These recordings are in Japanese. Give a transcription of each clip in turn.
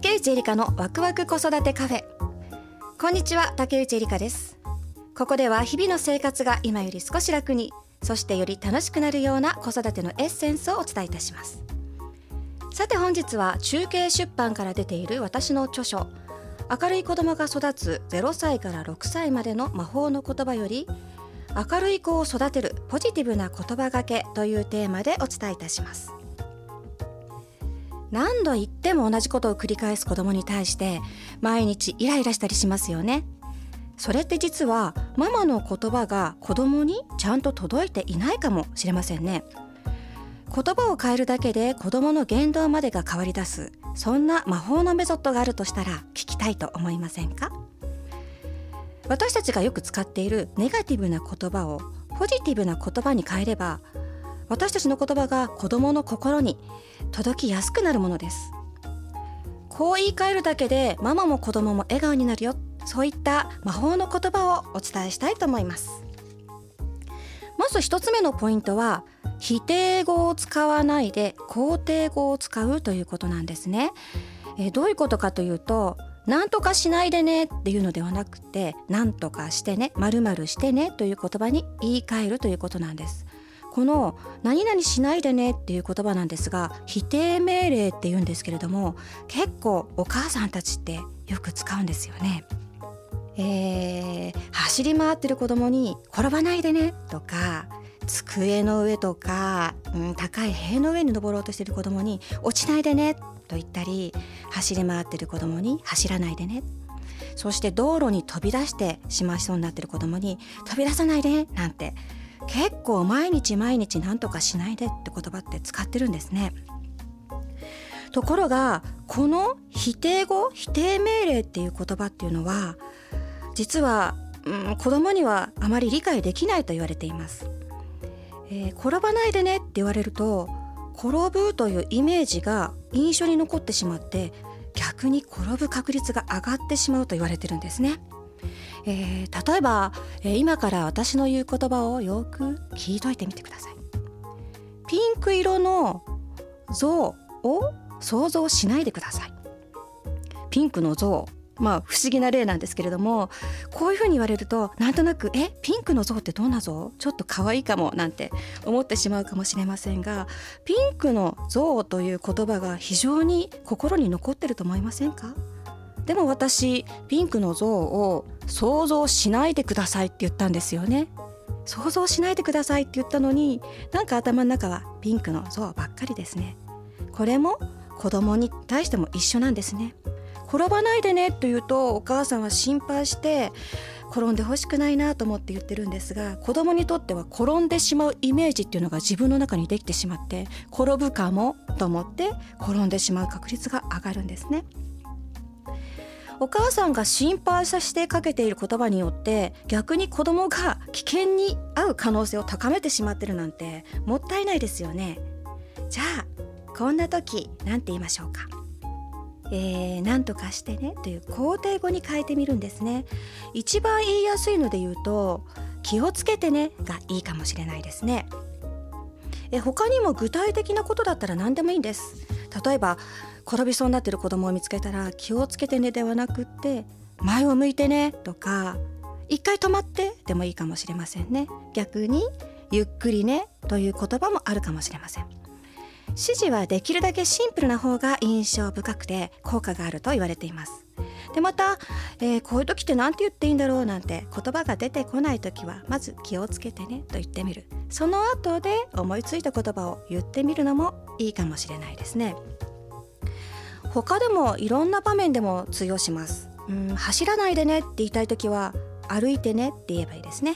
竹内エリカのワクワク子育てカフェ。こんにちは竹内エリカです。ここでは日々の生活が今より少し楽にそしてより楽しくなるような子育てのエッセンスをお伝えいたします。さて本日は中継出版から出ている私の著書明るい子供が育つ0歳から6歳までの魔法の言葉より明るい子を育てるポジティブな言葉がけというテーマでお伝えいたします。何度言っても同じことを繰り返す子供に対して毎日イライラしたりしますよね。それって実はママの言葉が子供にちゃんと届いていないかもしれませんね。言葉を変えるだけで子供の言動までが変わり出すそんな魔法のメソッドがあるとしたら聞きたいと思いませんか？私たちがよく使っているネガティブな言葉をポジティブな言葉に変えれば私たちの言葉が子供の心に届きやすくなるものです。こう言い換えるだけでママも子供も笑顔になるよ。そういった魔法の言葉をお伝えしたいと思います。まず一つ目のポイントは否定語を使わないで肯定語を使うということなんですね。えどういうことかというと何とかしないでねっていうのではなくて何とかしてね〇〇してねという言葉に言い換えるということなんです。この何々しないでねっていう言葉なんですが否定命令って言うんですけれども結構お母さんたちってよく使うんですよね。えー、走り回ってる子供に転ばないでねとか机の上とか、うん、高い塀の上に登ろうとしてる子供に落ちないでねと言ったり走り回ってる子供に走らないでねそして道路に飛び出してしまいそうになってる子供に飛び出さないでなんて結構毎日毎日何とかしないでって言葉って使ってるんですね。ところがこの否定語否定命令っていう言葉っていうのは実は、うん、子供にはあまり理解できないと言われています。えー、転ばないでねって言われると転ぶというイメージが印象に残ってしまって逆に転ぶ確率が上がってしまうと言われてるんですね。えー、例えば、えー、今から私の言う言葉をよく聞いといてみてください。ピンク色の像を想像しないでください。ピンクの像。まあ不思議な例なんですけれどもこういうふうに言われるとなんとなく「えピンクの像ってどんな像？ちょっと可愛いかも」なんて思ってしまうかもしれませんがピンクの像という言葉が非常に心に残ってると思いませんか？でも私ピンクの像を想像しないでくださいって言ったんですよね。想像しないでくださいって言ったのになんか頭の中はピンクの像ばっかりですね。これも子供に対しても一緒なんですね。転ばないでねと言うとお母さんは心配して転んでほしくないなと思って言ってるんですが子供にとっては転んでしまうイメージっていうのが自分の中にできてしまって転ぶかもと思って転んでしまう確率が上がるんですね。お母さんが心配させてかけている言葉によって逆に子供が危険に遭う可能性を高めてしまってるなんてもったいないですよね。じゃあこんな時何て言いましょうか。えー、何とかしてねという肯定語に変えてみるんですね。一番言いやすいので言うと気をつけてねがいいかもしれないですね。え他にも具体的なことだったら何でもいいんです。例えば転びそうになってる子供を見つけたら気をつけてねではなくって前を向いてねとか一回止まってでもいいかもしれませんね。逆にゆっくりねという言葉もあるかもしれません。指示はできるだけシンプルな方が印象深くて効果があると言われています。でまた、えー、こういう時って何て言っていいんだろうなんて言葉が出てこない時はまず気をつけてねと言ってみる。その後で思いついた言葉を言ってみるのもいいかもしれないですね。他でもいろんな場面でも通用します。うん走らないでねって言いたい時は歩いてねって言えばいいですね。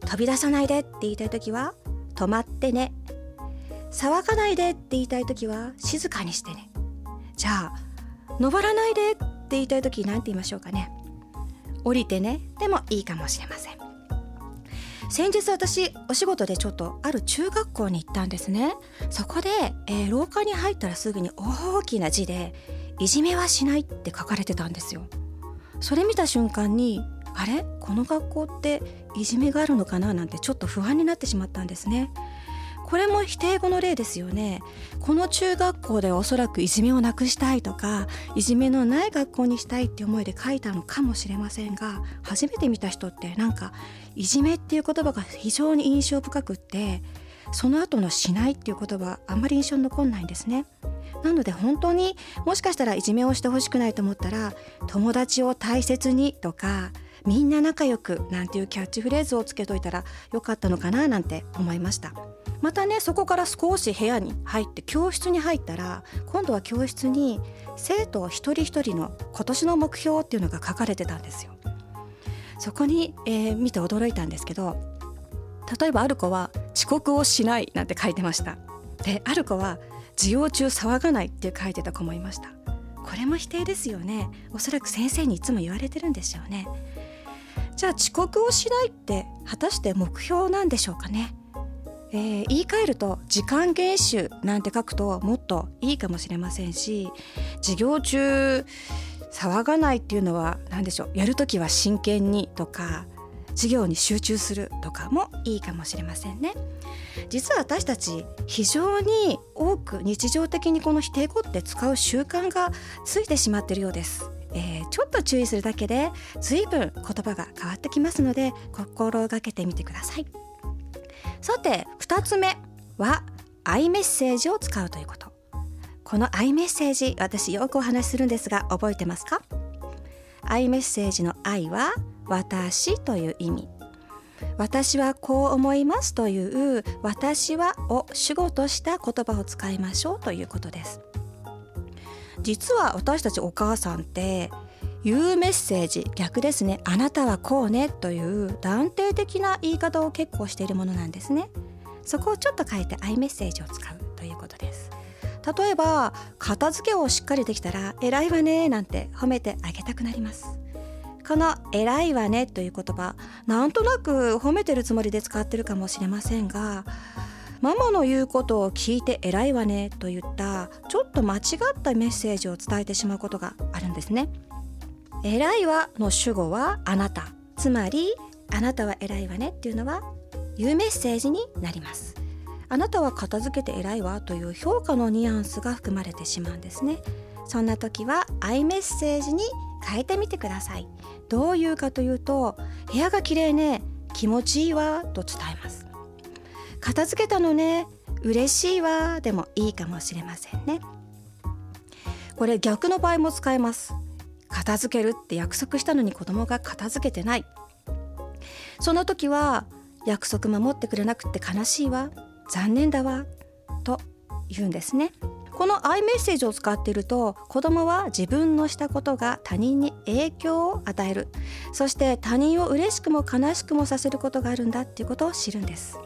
飛び出さないでって言いたい時は止まってね。騒がないでって言いたい時は静かにしてね。じゃあ登らないでって言いたい時何て言いましょうかね。降りてねでもいいかもしれません。先日私お仕事でちょっとある中学校に行ったんですね。そこで、えー、廊下に入ったらすぐに大きな字で「いじめはしない」って書かれてたんですよ。それ見た瞬間にあれ？この学校っていじめがあるのかな？なんてちょっと不安になってしまったんですね。これも否定語の例ですよね。この中学校でおそらくいじめをなくしたいとかいじめのない学校にしたいって思いで書いたのかもしれませんが初めて見た人ってなんかいじめっていう言葉が非常に印象深くってその後のしないっていう言葉あんまり印象に残んないんですね。なので本当にもしかしたらいじめをしてほしくないと思ったら友達を大切にとかみんな仲良くなんていうキャッチフレーズをつけといたらよかったのかななんて思いました。またねそこから少し部屋に入って教室に入ったら今度は教室に生徒一人一人の今年の目標っていうのが書かれてたんですよ。そこに、えー、見て驚いたんですけど例えばある子は遅刻をしないなんて書いてました。である子は授業中騒がないって書いてた子もいました。これも否定ですよね。おそらく先生にいつも言われてるんでしょうね。じゃあ遅刻をしないって果たして目標なんでしょうかね。えー、言い換えると時間厳守なんて書くともっといいかもしれませんし授業中騒がないっていうのは何でしょう？やるときは真剣にとか授業に集中するとかもいいかもしれませんね。実は私たち非常に多く日常的にこの否定語って使う習慣がついてしまっているようです。えー、ちょっと注意するだけで随分言葉が変わってきますので心がけてみてください。さて2つ目はアイメッセージを使うということ。このアイメッセージ私よくお話しするんですが覚えてますか？アイメッセージの愛は私という意味。私はこう思いますという私はを主語とした言葉を使いましょうということです。実は私たちお母さんって言うメッセージ逆ですね。あなたはこうねという断定的な言い方を結構しているものなんですね。そこをちょっと変えてアイメッセージを使うということです。例えば片付けをしっかりできたら偉いわねなんて褒めてあげたくなります。この偉いわねという言葉なんとなく褒めてるつもりで使ってるかもしれませんがママの言うことを聞いて偉いわねといったちょっと間違ったメッセージを伝えてしまうことがあるんですね。偉いわの主語はあなた。つまりあなたは偉いわねっていうのは言うメッセージになります。あなたは片付けて偉いわという評価のニュアンスが含まれてしまうんですね。そんな時はアイメッセージに変えてみてください。どういうかというと部屋が綺麗ね気持ちいいわと伝えます。片付けたのね嬉しいわでもいいかもしれませんね。これ逆の場合も使えます。片付けるって約束したのに子供が片付けてない。その時は約束守ってくれなくて悲しいわ。残念だわ。と言うんですね。このアイメッセージを使っていると子供は自分のしたことが他人に影響を与える。そして他人を嬉しくも悲しくもさせることがあるんだっていうことを知るんです。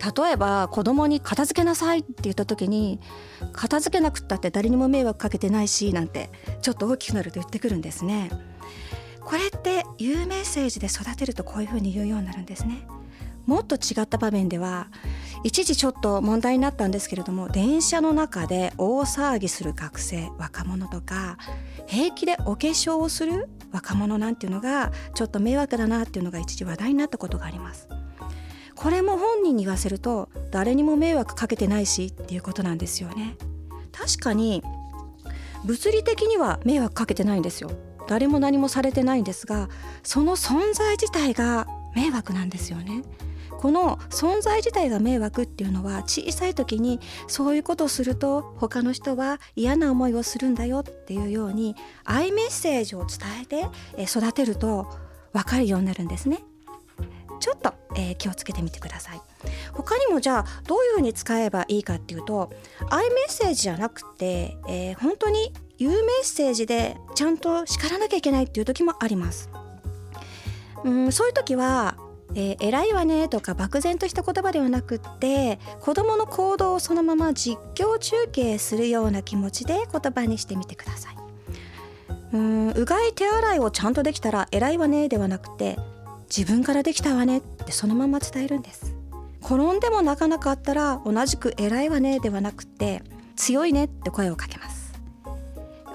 例えば子供に片付けなさいって言った時に片付けなくったって誰にも迷惑かけてないしなんてちょっと大きくなると言ってくるんですね。これって言うメッセージで育てるとこういうふうに言うようになるんですね。もっと違った場面では一時ちょっと問題になったんですけれども電車の中で大騒ぎする学生若者とか平気でお化粧をする若者なんていうのがちょっと迷惑だなっていうのが一時話題になったことがあります。これも本人に言わせると誰にも迷惑かけてないしっていうことなんですよね。確かに物理的には迷惑かけてないんですよ。誰も何もされてないんですがその存在自体が迷惑なんですよね。この存在自体が迷惑っていうのは小さい時にそういうことをすると他の人は嫌な思いをするんだよっていうようにアイメッセージを伝えて育てると分かるようになるんですね。ちょっと、えー、気をつけてみてください他にもじゃあどういうふうに使えばいいかっていうとアイメッセージじゃなくて、えー、本当に言うメッセージでちゃんと叱らなきゃいけないっていう時もありますうんそういう時はえー、偉いわねとか漠然とした言葉ではなくって子どもの行動をそのまま実況中継するような気持ちで言葉にしてみてください。うんうがい手洗いをちゃんとできたら偉いわねではなくて自分からできたわねってそのまま伝えるんです。転んでも泣かなかったら同じく偉いわねではなくて強いねって声をかけます。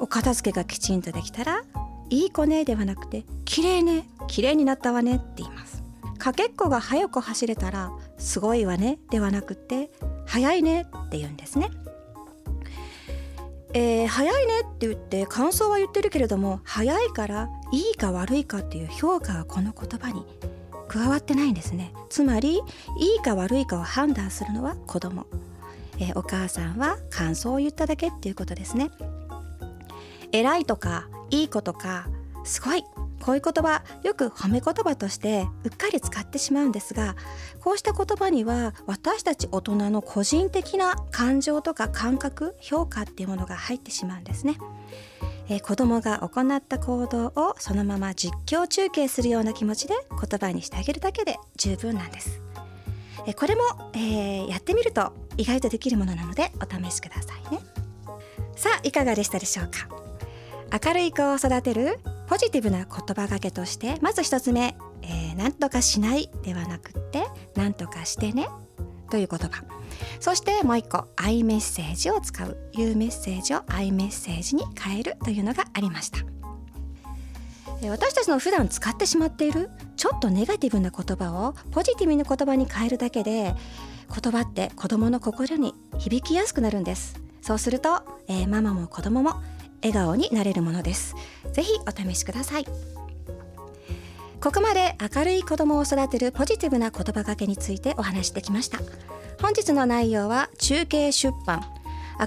お片付けがきちんとできたらいい子ねではなくて綺麗ね綺麗になったわねって言います。かけっこが早く走れたらすごいわねではなくて早いねって言うんですね。えー、早いねって言って感想は言ってるけれども早いからいいか悪いかっていう評価はこの言葉に加わってないんですね。つまりいいか悪いかを判断するのは子供、えー、お母さんは感想を言っただけっていうことですね。偉いとかいい子とかすごいこういう言葉よく褒め言葉としてうっかり使ってしまうんですがこうした言葉には私たち大人の個人的な感情とか感覚評価っていうものが入ってしまうんですね。えー、子供が行った行動をそのまま実況中継するような気持ちで言葉にしてあげるだけで十分なんです。えー、これも、えー、やってみると意外とできるものなのでお試しくださいね。さあいかがでしたでしょうか明るい子を育てるポジティブな言葉がけとしてまず一つ目、えー、なんとかしないではなくってなんとかしてね。という言葉。そしてもう一個 i メッセージを使う。いうメッセージを i メッセージに変えるというのがありました。私たちの普段使ってしまっているちょっとネガティブな言葉をポジティブな言葉に変えるだけで言葉って子供の心に響きやすくなるんです。そうすると、えー、ママも子供も笑顔になれるものです。ぜひお試しください。ここまで明るい子供を育てるポジティブな言葉がけについてお話してきました。本日の内容は中継出版。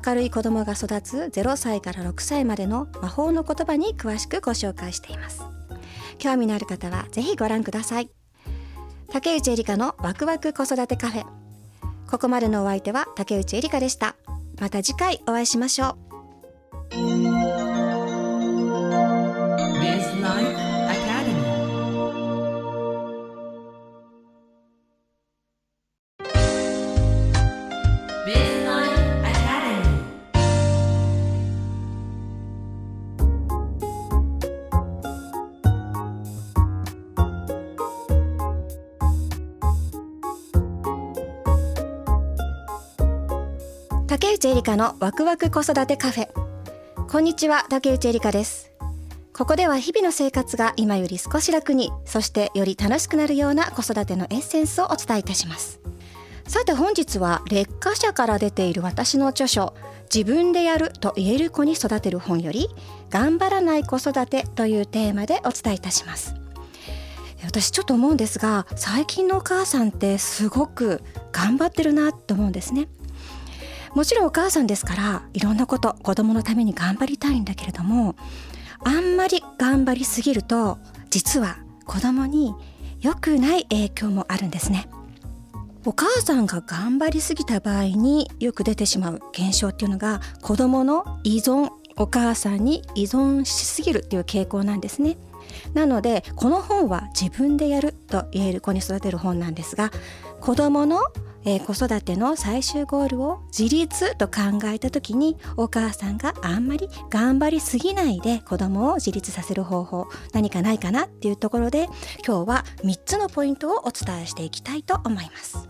明るい子供が育つ0歳から6歳までの魔法の言葉に詳しくご紹介しています。興味のある方はぜひご覧ください。竹内エリカのワクワク子育てカフェ。ここまでのお相手は竹内エリカでした。また次回お会いしましょう。内エリカのワクワク子育てカフェ。こんにちは竹内エリカです。ここでは日々の生活が今より少し楽にそしてより楽しくなるような子育てのエッセンスをお伝えいたします。さて本日は劣化社から出ている私の著書自分でやると言える子に育てる本より頑張らない子育てというテーマでお伝えいたします。私ちょっと思うんですが最近のお母さんってすごく頑張ってるなと思うんですね。もちろんお母さんですからいろんなこと子供のために頑張りたいんだけれどもあんまり頑張りすぎると実は子供に良くない影響もあるんですね。お母さんが頑張りすぎた場合によく出てしまう現象っていうのが子供の依存お母さんに依存しすぎるっていう傾向なんですね。なのでこの本は自分でやると言える子に育てる本なんですが子供のえー、子育ての最終ゴールを自立と考えた時にお母さんがあんまり頑張りすぎないで子供を自立させる方法何かないかなっていうところで今日は3つのポイントをお伝えしていきたいと思います。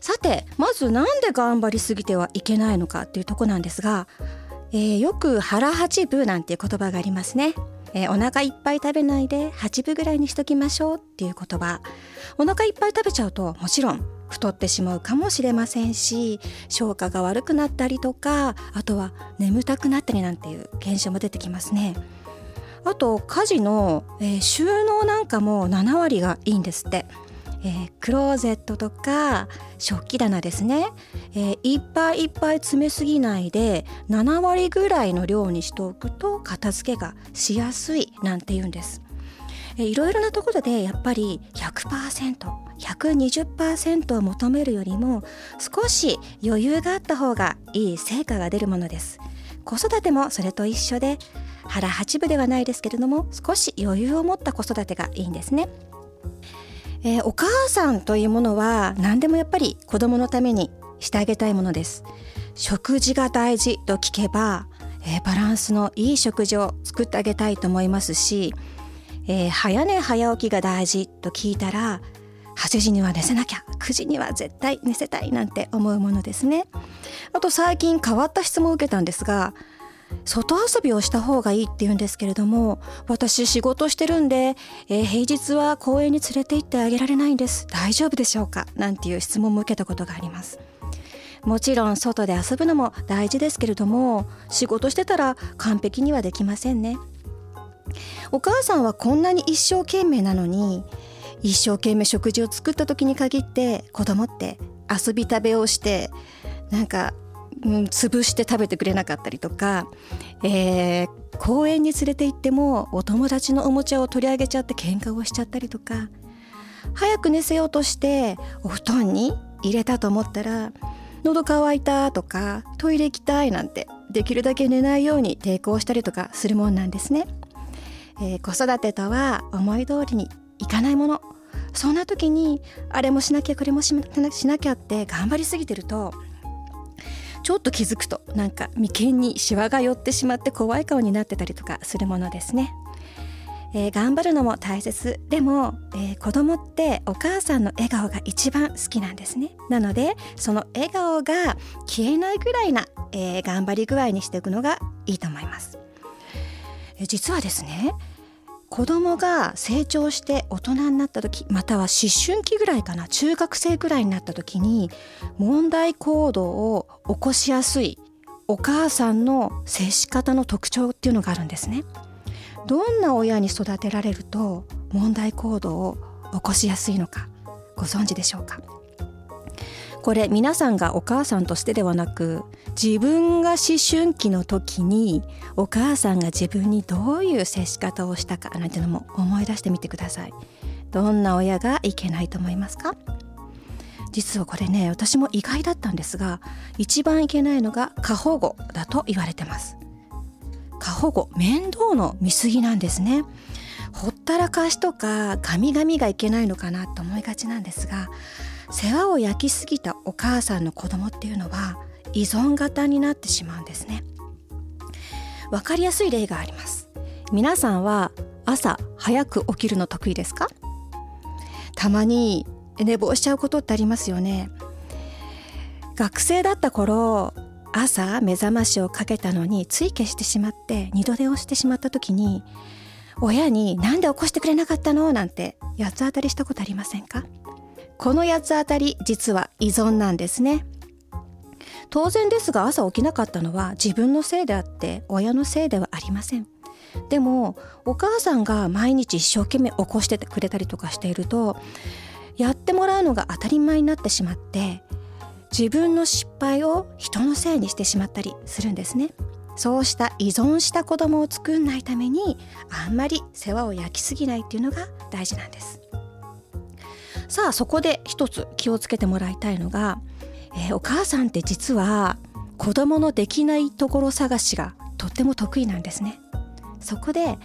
さてまずなんで頑張りすぎてはいけないのかっていうとこなんですが、えー、よく腹八分なんていう言葉がありますね。えー、お腹いっぱい食べないで8分ぐらいにしときましょうっていう言葉。お腹いっぱい食べちゃうともちろん太ってしまうかもしれませんし消化が悪くなったりとかあとは眠たくなったりなんていう現象も出てきますね。あと家事の、えー、収納なんかも7割がいいんですって。えー、クローゼットとか食器棚ですね、えー、いっぱいいっぱい詰めすぎないで7割ぐらいの量にしておくと片付けがしやすいなんて言うんです。えー、いろいろなところでやっぱり 100%120% を求めるよりも少し余裕があった方がいい成果が出るものです。子育てもそれと一緒で腹八分ではないですけれども少し余裕を持った子育てがいいんですね。えー、お母さんというものは何でもやっぱり子供のためにしてあげたいものです。食事が大事と聞けば、えー、バランスのいい食事を作ってあげたいと思いますし、えー、早寝早起きが大事と聞いたら8時には寝せなきゃ9時には絶対寝せたいなんて思うものですね。あと最近変わった質問を受けたんですが外遊びをした方がいいって言うんですけれども私仕事してるんで、えー、平日は公園に連れて行ってあげられないんです。大丈夫でしょうか？なんていう質問も受けたことがあります。もちろん外で遊ぶのも大事ですけれども仕事してたら完璧にはできませんね。お母さんはこんなに一生懸命なのに一生懸命食事を作った時に限って子供って遊び食べをしてなんかうん、潰して食べてくれなかったりとか、えー、公園に連れて行ってもお友達のおもちゃを取り上げちゃって喧嘩をしちゃったりとか早く寝せようとしてお布団に入れたと思ったら喉乾いたとかトイレ行きたいなんてできるだけ寝ないように抵抗したりとかするもんなんですね、えー、子育てとは思い通りにいかないもの。そんな時にあれもしなきゃこれもしなきゃって頑張りすぎてるとちょっと気づくとなんか眉間にシワが寄ってしまって怖い顔になってたりとかするものですね。えー、頑張るのも大切。でも、えー、子供ってお母さんの笑顔が一番好きなんですね。なのでその笑顔が消えないぐらいな、えー、頑張り具合にしていくのがいいと思います、えー、実はですね子供が成長して大人になった時または思春期ぐらいかな中学生ぐらいになった時に問題行動を起こしやすいお母さんの接し方の特徴っていうのがあるんですね。どんな親に育てられると問題行動を起こしやすいのかご存知でしょうか？これ皆さんがお母さんとしてではなく自分が思春期の時にお母さんが自分にどういう接し方をしたかなんていうのも思い出してみてください。どんな親がいけないと思いますか？実はこれね私も意外だったんですが一番いけないのが過保護だと言われてます。過保護面倒の見過ぎなんですね。ほったらかしとかガミガミがいけないのかなと思いがちなんですが世話を焼きすぎたお母さんの子供っていうのは依存型になってしまうんですね。わかりやすい例があります。皆さんは朝早く起きるの得意ですか？たまに寝坊しちゃうことってありますよね。学生だった頃朝目覚ましをかけたのについ消してしまって二度寝をしてしまった時に親に「なんで起こしてくれなかったの?」なんて八つ当たりしたことありませんか？この八つ当たり実は依存なんですね。当然ですが朝起きなかったのは自分のせいであって親のせいではありません。でもお母さんが毎日一生懸命起こしててくれたりとかしているとやってもらうのが当たり前になってしまって自分の失敗を人のせいにしてしまったりするんですね。そうした依存した子供を作んないためにあんまり世話を焼きすぎないっていうのが大事なんです。さあそこで一つ気をつけてもらいたいのが、えー、お母さんって実は子供のできないところ探しがとっても得意なんですね。そこで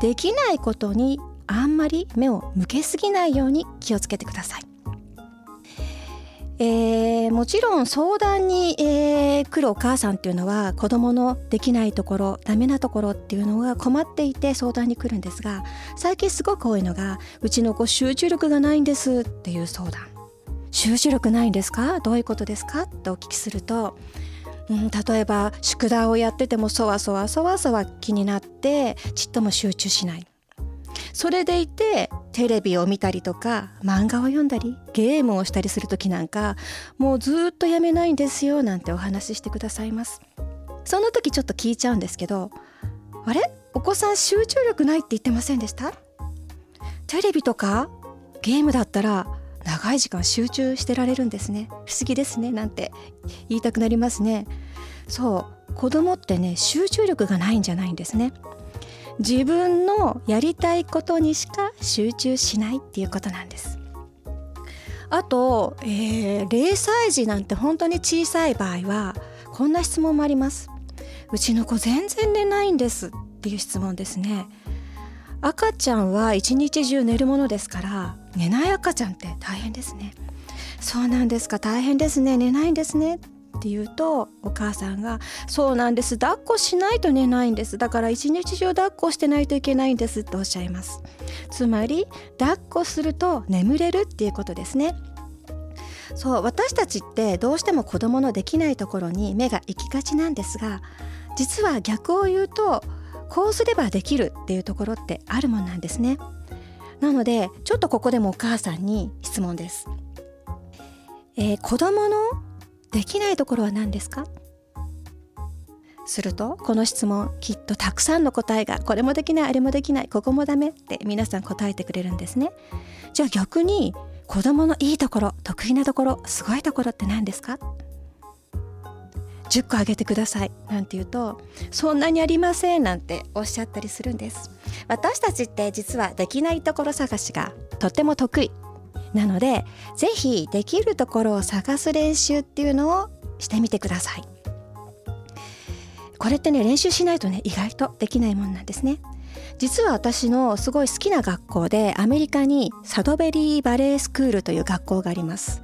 できないことにあんまり目を向けすぎないように気をつけてください。えー、もちろん相談に、えー、来るお母さんっていうのは子どものできないところダメなところっていうのが困っていて相談に来るんですが最近すごく多いのがうちの子集中力がないんですっていう相談。集中力ないんですか？どういうことですか？ってお聞きするとうん、例えば宿題をやっててもそわそわそわそわ気になってちっとも集中しない。それでいてテレビを見たりとか漫画を読んだりゲームをしたりする時なんかもうずっとやめないんですよなんてお話ししてくださいます。その時ちょっと聞いちゃうんですけどあれ？お子さん集中力ないって言ってませんでした？テレビとかゲームだったら長い時間集中してられるんですね。不思議ですねなんて言いたくなりますね。そう子供ってね集中力がないんじゃないんですね。自分のやりたいことにしか集中しないっていうことなんです。あと、えー、0歳児なんて本当に小さい場合はこんな質問もあります。うちの子全然寝ないんですっていう質問ですね。赤ちゃんは一日中寝るものですから寝ない赤ちゃんって大変ですね。そうなんですか大変ですね寝ないんですねっって言うとお母さんが「そうなんです。抱っこしないと寝ないんです。だから一日中抱っこしてないといけないんです」っておっしゃいます。つまり抱っこすると眠れるっていうことですね。そう私たちってどうしても子供のできないところに目が行きがちなんですが実は逆を言うとこうすればできるっていうところってあるもんなんですね。なのでちょっとここでもお母さんに質問です、えー、子供のできないところは何ですか？するとこの質問きっとたくさんの答えがこれもできないあれもできないここもダメって皆さん答えてくれるんですね。じゃあ逆に子供のいいところ得意なところすごいところって何ですか？10個あげてくださいなんて言うとそんなにありませんなんておっしゃったりするんです。私たちって実はできないところ探しがとっても得意。なのでぜひできるところを探す練習っていうのをしてみてください。これってね練習しないとね意外とできないもんなんですね。実は私のすごい好きな学校でアメリカにサドベリーバレースクールという学校があります。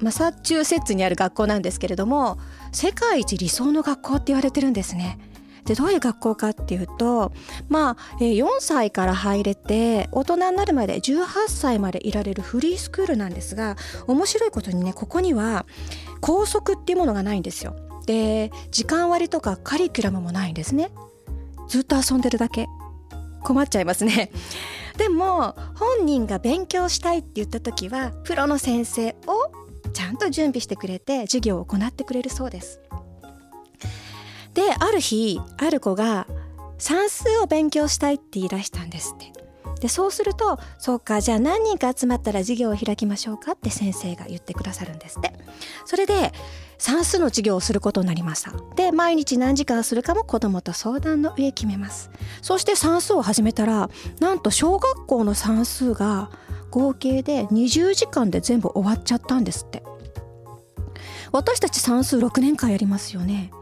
マサチューセッツにある学校なんですけれども世界一理想の学校って言われてるんですね。でどういう学校かっていうとまあ4歳から入れて大人になるまで18歳までいられるフリースクールなんですが面白いことにねここには校則っていうものがないんですよ。で時間割とかカリキュラムもないんですね。ずっと遊んでるだけ。困っちゃいますね。でも本人が勉強したいって言った時はプロの先生をちゃんと準備してくれて授業を行ってくれるそうです。である日ある子が算数を勉強したいって言い出したんですって。でそうするとそうかじゃあ何人か集まったら授業を開きましょうかって先生が言ってくださるんですって。それで算数の授業をすることになりました。で毎日何時間するかも子どもと相談の上決めます。そして算数を始めたらなんと小学校の算数が合計で20時間で全部終わっちゃったんですって。私たち算数6年間やりますよね。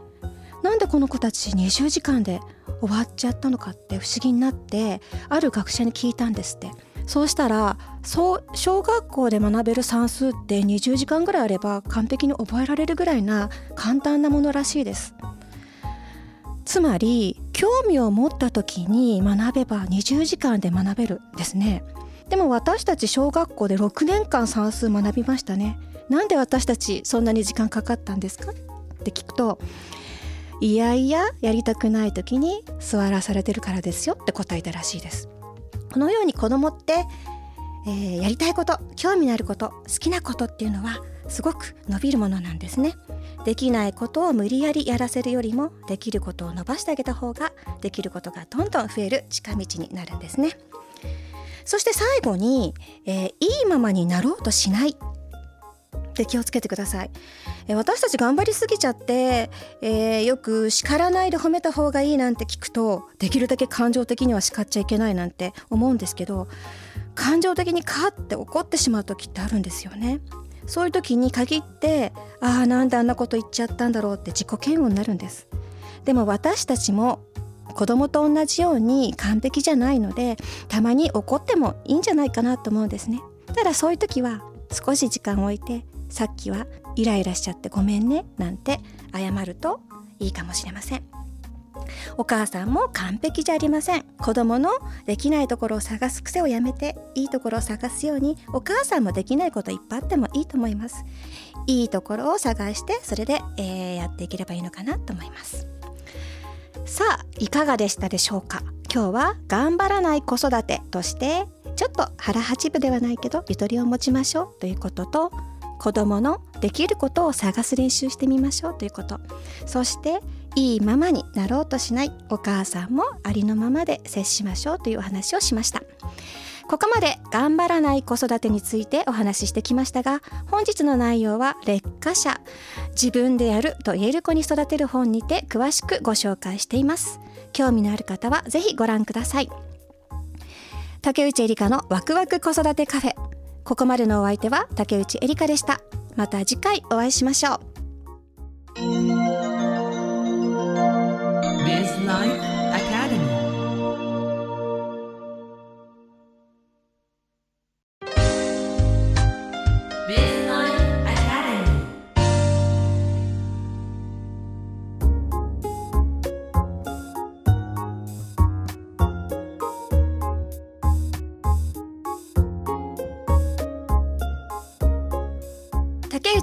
なんでこの子たち20時間で終わっちゃったのかって不思議になってある学者に聞いたんですって。そうしたらそう小学校で学べる算数って20時間ぐらいあれば完璧に覚えられるぐらいな簡単なものらしいです。つまり興味を持った時に学べば20時間で学べるですね。でも私たち小学校で6年間算数学びましたね。なんで私たちそんなに時間かかったんですか？って聞くといやいややりたくない時に座らされてるからですよって答えたらしいです。このように子供って、えー、やりたいこと興味のあること好きなことっていうのはすごく伸びるものなんですね。できないことを無理やりやらせるよりもできることを伸ばしてあげた方ができることがどんどん増える近道になるんですね。そして最後に、えー、いいままになろうとしないって気をつけてください、え、私たち頑張りすぎちゃって、えー、よく叱らないで褒めた方がいいなんて聞くとできるだけ感情的には叱っちゃいけないなんて思うんですけど感情的にカッて怒ってしまう時ってあるんですよね。そういう時に限ってああなんであんなこと言っちゃったんだろうって自己嫌悪になるんです。でも私たちも子供と同じように完璧じゃないのでたまに怒ってもいいんじゃないかなと思うんですね。ただそういう時は少し時間を置いてさっきはイライラしちゃってごめんねなんて謝るといいかもしれません。お母さんも完璧じゃありません。子供のできないところを探す癖をやめていいところを探すようにお母さんもできないこといっぱいあってもいいと思います。いいところを探してそれで、えー、やっていければいいのかなと思います。さあいかがでしたでしょうか？今日は頑張らない子育てとしてちょっと腹八分ではないけどゆとりを持ちましょうということと子どものできることを探す練習してみましょうということ。そしていいママになろうとしないお母さんもありのままで接しましょうというお話をしました。ここまで頑張らない子育てについてお話ししてきましたが本日の内容は劣化者自分でやると言える子に育てる本にて詳しくご紹介しています。興味のある方はぜひご覧ください。竹内エリカのワクワク子育てカフェ。ここまでのお相手は竹内エリカでした。また次回お会いしましょう。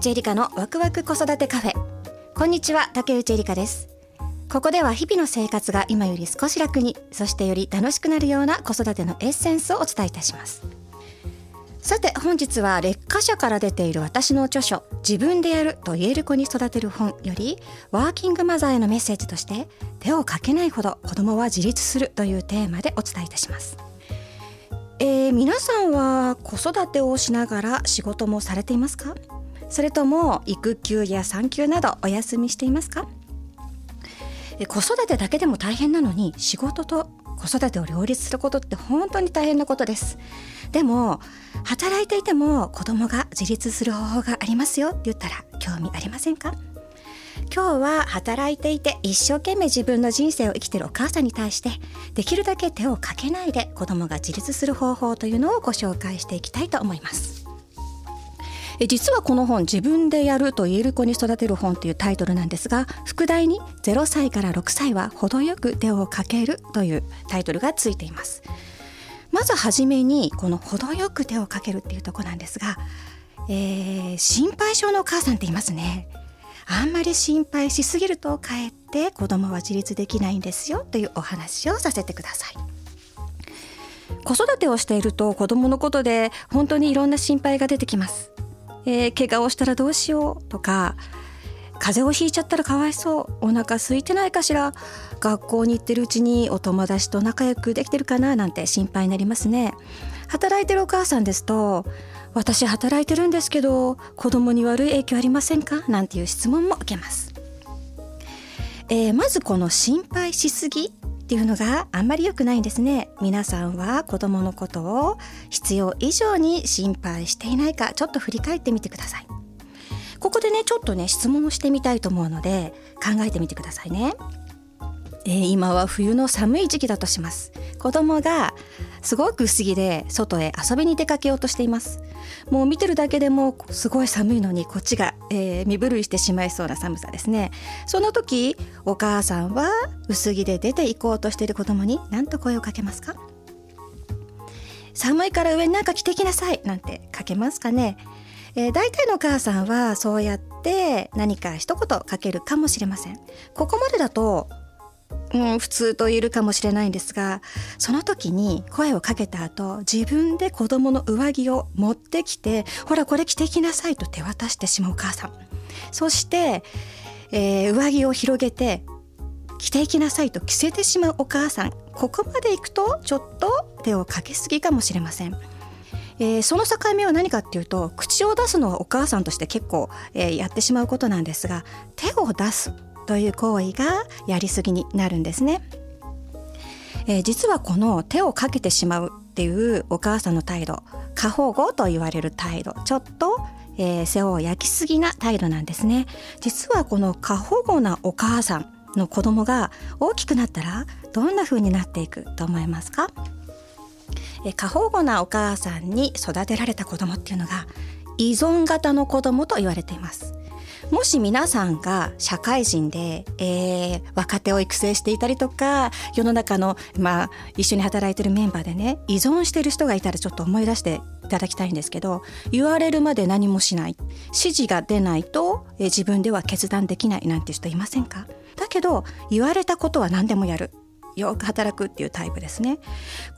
内えりかのワクワク子育てカフェ。こんにちは竹内えりかです。ここでは日々の生活が今より少し楽にそしてより楽しくなるような子育てのエッセンスをお伝えいたします。さて本日は劣化社から出ている私の著書自分でやると言える子に育てる本よりワーキングマザーへのメッセージとして手をかけないほど子供は自立するというテーマでお伝えいたします。えー、皆さんは子育てをしながら仕事もされていますか？それとも育休や産休などお休みしていますか？子育てだけでも大変なのに仕事と子育てを両立することって本当に大変なことです。でも働いていても子供が自立する方法がありますよって言ったら興味ありませんか？今日は働いていて一生懸命自分の人生を生きているお母さんに対してできるだけ手をかけないで子供が自立する方法というのをご紹介していきたいと思います。実はこの本自分でやると言える子に育てる本というタイトルなんですが副題に0歳から6歳は程よく手をかけるというタイトルがついています。まずはじめにこの程よく手をかけるっていうとこなんですが、えー、心配性のお母さんっていますね。あんまり心配しすぎるとかえって子供は自立できないんですよというお話をさせてください。子育てをしていると子供のことで本当にいろんな心配が出てきます。えー、怪我をしたらどうしようとか風邪をひいちゃったらかわいそうお腹空いてないかしら学校に行ってるうちにお友達と仲良くできてるかななんて心配になりますね。働いてるお母さんですと私働いてるんですけど子供に悪い影響ありませんか？なんていう質問も受けます、えー、まずこの心配しすぎっていうのがあんまり良くないんですね。皆さんは子供のことを必要以上に心配していないかちょっと振り返ってみてください。ここでねちょっとね質問をしてみたいと思うので考えてみてくださいね、えー、今は冬の寒い時期だとします。子供がすごく薄着で外へ遊びに出かけようとしています。もう見てるだけでもすごい寒いのにこっちが、えー、身震いしてしまいそうな寒さですね。その時お母さんは薄着で出て行こうとしている子供に何と声をかけますか？寒いから上になんか着てきなさいなんてかけますかね。えー、大体のお母さんはそうやって何か一言かけるかもしれません。ここまでだとうん、普通と言えるかもしれないんですがその時に声をかけた後自分で子供の上着を持ってきてほらこれ着てきなさいと手渡してしまうお母さん。そして、えー、上着を広げて着ていきなさいと着せてしまうお母さん。ここまでいくとちょっと手をかけすぎかもしれません。えー、その境目は何かっていうと口を出すのはお母さんとして結構、えー、やってしまうことなんですが手を出す。という行為がやりすぎになるんですね。えー、実はこの手をかけてしまうっていうお母さんの態度過保護と言われる態度ちょっと、えー、世話を焼きすぎな態度なんですね。実はこの過保護なお母さんの子供が大きくなったらどんな風になっていくと思いますか？え過保護なお母さんに育てられた子供っていうのが依存型の子供と言われています。もし皆さんが社会人で、えー、若手を育成していたりとか世の中の、まあ、一緒に働いてるメンバーでね依存してる人がいたらちょっと思い出していただきたいんですけど言われるまで何もしない。指示が出ないと、えー、自分では決断できないなんて人いませんか？だけど言われたことは何でもやる。よく働くっていうタイプですね。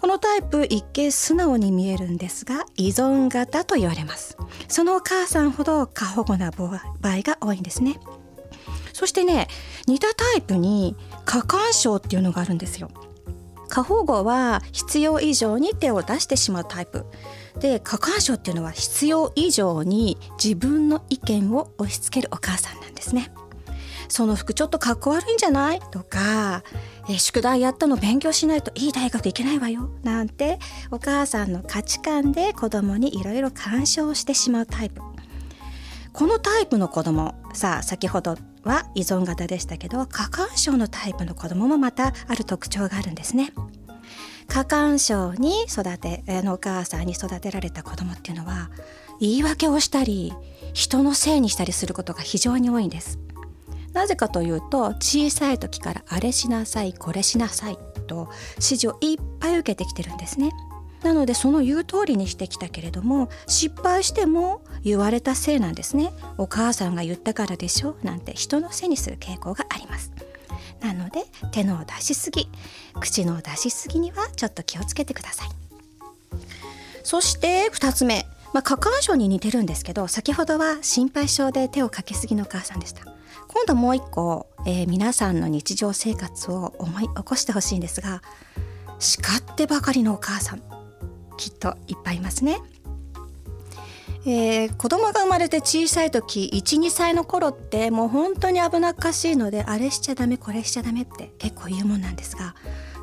このタイプ一見素直に見えるんですが依存型と言われます。そのお母さんほど過保護な場合が多いんですね。そしてね似たタイプに過干渉っていうのがあるんですよ。過保護は必要以上に手を出してしまうタイプ。で過干渉っていうのは必要以上に自分の意見を押し付けるお母さんなんですね。その服ちょっとかっこ悪いんじゃない？とかえ宿題やったの勉強しないといい大学行けないわよ。なんてお母さんの価値観で子供にいろいろ干渉してしまうタイプ。このタイプの子供さあ先ほどは依存型でしたけど過干渉のタイプの子供もまたある特徴があるんですね。過干渉に育てあのお母さんに育てられた子供っていうのは言い訳をしたり人のせいにしたりすることが非常に多いんです。なぜかというと小さい時からあれしなさいこれしなさいと指示をいっぱい受けてきてるんですね。なのでその言う通りにしてきたけれども失敗しても言われたせいなんですね。お母さんが言ったからでしょなんて人のせいにする傾向があります。なので手の出しすぎ口の出しすぎにはちょっと気をつけてください。そして2つ目。まあ、過干渉に似てるんですけど先ほどは心配性で手をかけすぎのお母さんでした。今度もう一個、えー、皆さんの日常生活を思い起こしてほしいんですが叱ってばかりのお母さんきっといっぱいいますね。えー、子供が生まれて小さい時12歳の頃ってもう本当に危なっかしいのであれしちゃダメこれしちゃダメって結構言うもんなんですが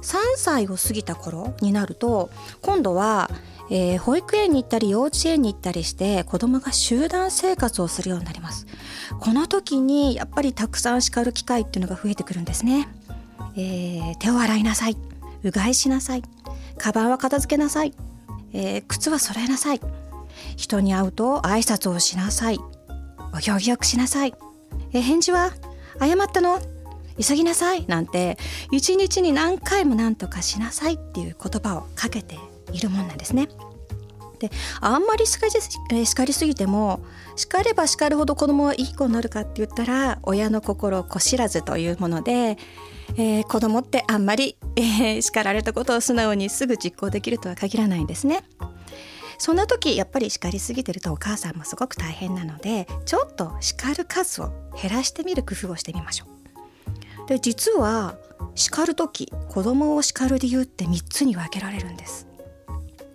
3歳を過ぎた頃になると今度は、えー、保育園に行ったり幼稚園に行ったりして子供が集団生活をするようになります。この時にやっぱりたくさん叱る機会っていうのが増えてくるんですね、えー、手を洗いなさい。うがいしなさい。カバンは片付けなさい。えー、靴は揃えなさい。人に会うと挨拶をしなさい。お行儀よくしなさい、えー、返事は謝ったの？急ぎなさい。なんて一日に何回も何とかしなさいっていう言葉をかけているもんなんですね。であんまり叱り,、え、叱りすぎても叱れば叱るほど子供はいい子になるかって言ったら親の心をこ知らずというもので、えー、子供ってあんまり、えー、叱られたことを素直にすぐ実行できるとは限らないんですね。そんな時やっぱり叱りすぎてるとお母さんもすごく大変なのでちょっと叱る数を減らしてみる工夫をしてみましょう。で実は叱る時子供を叱る理由って3つに分けられるんです。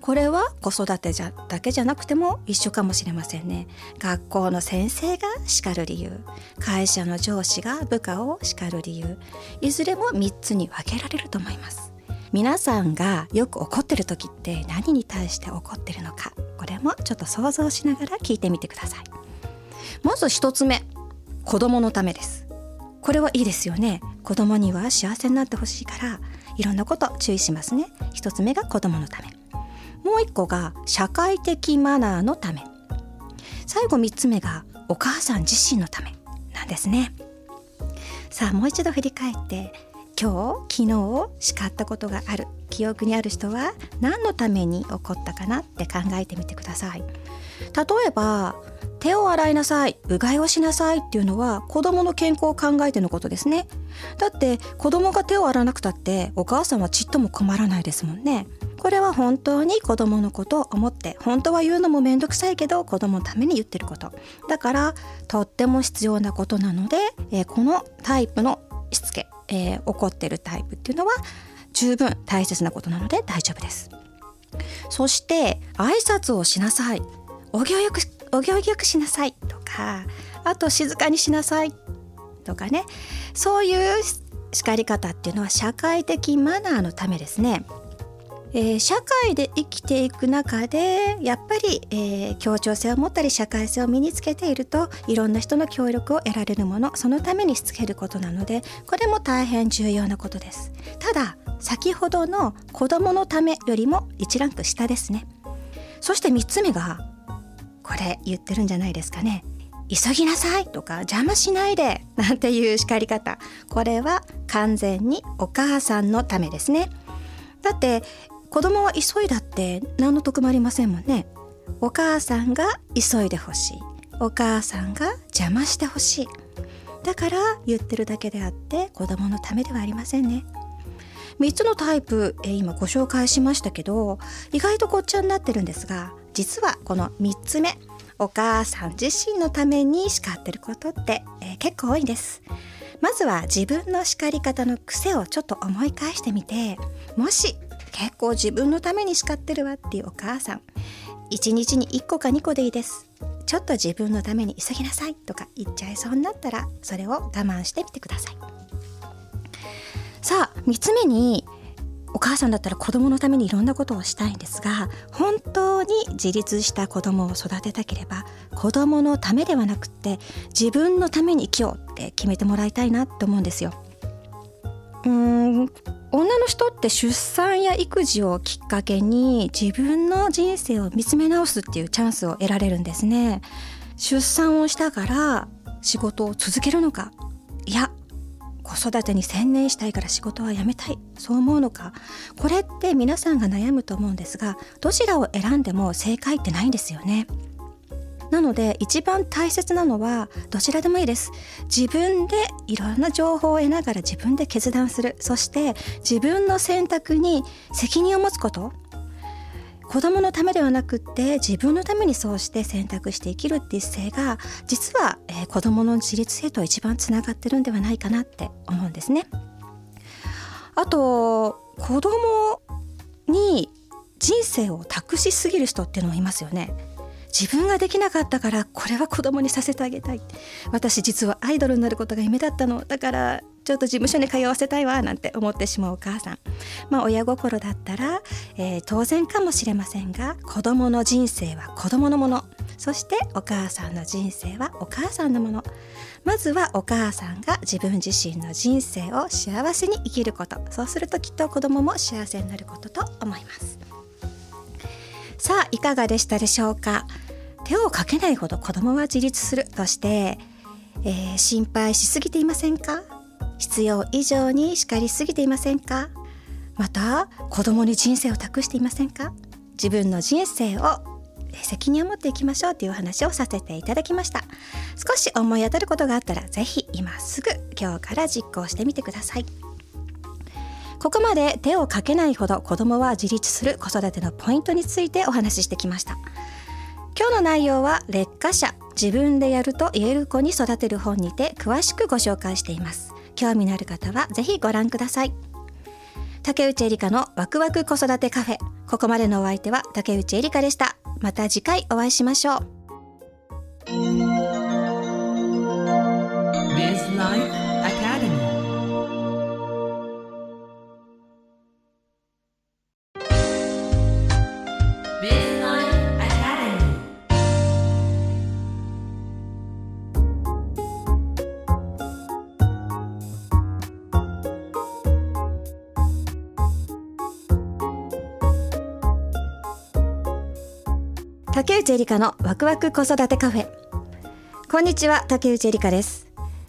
これは子育てじゃだけじゃなくても一緒かもしれませんね。学校の先生が叱る理由会社の上司が部下を叱る理由いずれも3つに分けられると思います。皆さんがよく怒ってる時って何に対して怒ってるのかこれもちょっと想像しながら聞いてみてください。まず1つ目子供のためです。これはいいですよね。子供には幸せになってほしいからいろんなこと注意しますね。1つ目が子供のため。もう一個が社会的マナーのため。最後3つ目がお母さん自身のためなんですね。さあもう一度振り返って。今日昨日叱ったことがある。記憶にある人は何のために起こったかなって考えてみてください。例えば手を洗いなさい。うがいをしなさいっていうのは子供の健康を考えてのことですね。だって子供が手を洗わなくたってお母さんはちっとも困らないですもんね。これは本当に子供のことを思って本当は言うのも面倒くさいけど子供のために言ってること。だからとっても必要なことなので、えー、このタイプのしつけ、えー、怒ってるタイプっていうのは十分大切なことなので大丈夫です。そして挨拶をしなさい。お行よくお行儀よくしなさい。とかあと静かにしなさい。とかね。そういう叱り方っていうのは社会的マナーのためですね。えー、社会で生きていく中でやっぱり、えー、協調性を持ったり社会性を身につけているといろんな人の協力を得られるものそのためにしつけることなのでこれも大変重要なことです。ただ先ほどの子供のためよりも1ランク下ですね。そして3つ目がこれ言ってるんじゃないですかね。急ぎなさいとか邪魔しないでなんていう叱り方。これは完全にお母さんのためですね。だって子供は急いだって何の得もありませんもんね。お母さんが急いでほしい。お母さんが邪魔してほしい。だから言ってるだけであって子供のためではありませんね。3つのタイプ、え今ご紹介しましたけど意外とこっちゃになってるんですが実はこの3つ目お母さん自身のために叱ってることって、えー、結構多いんです。まずは自分の叱り方の癖をちょっと思い返してみてもし結構自分のために叱ってるわっていうお母さん。1日に1個か2個でいいです。ちょっと自分のために急ぎなさい。とか言っちゃいそうになったらそれを我慢してみてください。さあ3つ目にお母さんだったら子供のためにいろんなことをしたいんですが本当に自立した子供を育てたければ子供のためではなくって自分のために生きようって決めてもらいたいなって思うんですよ。うーん女の人って出産や育児をきっかけに自分の人生を見つめ直すっていうチャンスを得られるんですね。出産をしたから仕事を続けるのかいや子育てに専念したいから仕事は辞めたいそう思うのかこれって皆さんが悩むと思うんですがどちらを選んでも正解ってないんですよね。なので一番大切なのはどちらでもいいです自分でいろんな情報を得ながら自分で決断するそして自分の選択に責任を持つこと子供のためではなくって自分のためにそうして選択して生きるっていう姿勢が実は、えー、子供の自立へと一番つながってるんではないかなって思うんですね。あと子供に人生を託しすぎる人っていうのもいますよね。自分ができなかったからこれは子供にさせてあげたい。私実はアイドルになることが夢だったの。だからちょっと事務所に通わせたいわなんて思ってしまうお母さん。まあ親心だったら、えー、当然かもしれませんが子供の人生は子供のもの。そしてお母さんの人生はお母さんのもの。まずはお母さんが自分自身の人生を幸せに生きること。そうするときっと子供も幸せになることと思います。さあいかがでしたでしょうか？手をかけないほど子供は自立するとして、えー、心配しすぎていませんか？必要以上に叱りすぎていませんか？また子供に人生を託していませんか？自分の人生を責任を持っていきましょうという話をさせていただきました。少し思い当たることがあったらぜひ今すぐ今日から実行してみてください。ここまで手をかけないほど子供は自立する子育てのポイントについてお話ししてきました。今日の内容は劣化者自分でやると言える子に育てる本にて詳しくご紹介しています。興味のある方はぜひご覧ください。竹内エリカのワクワク子育てカフェ。ここまでのお相手は竹内エリカでした。また次回お会いしましょう。竹内エリカのワクワク子育てカフェ。こんにちは竹内エリカです。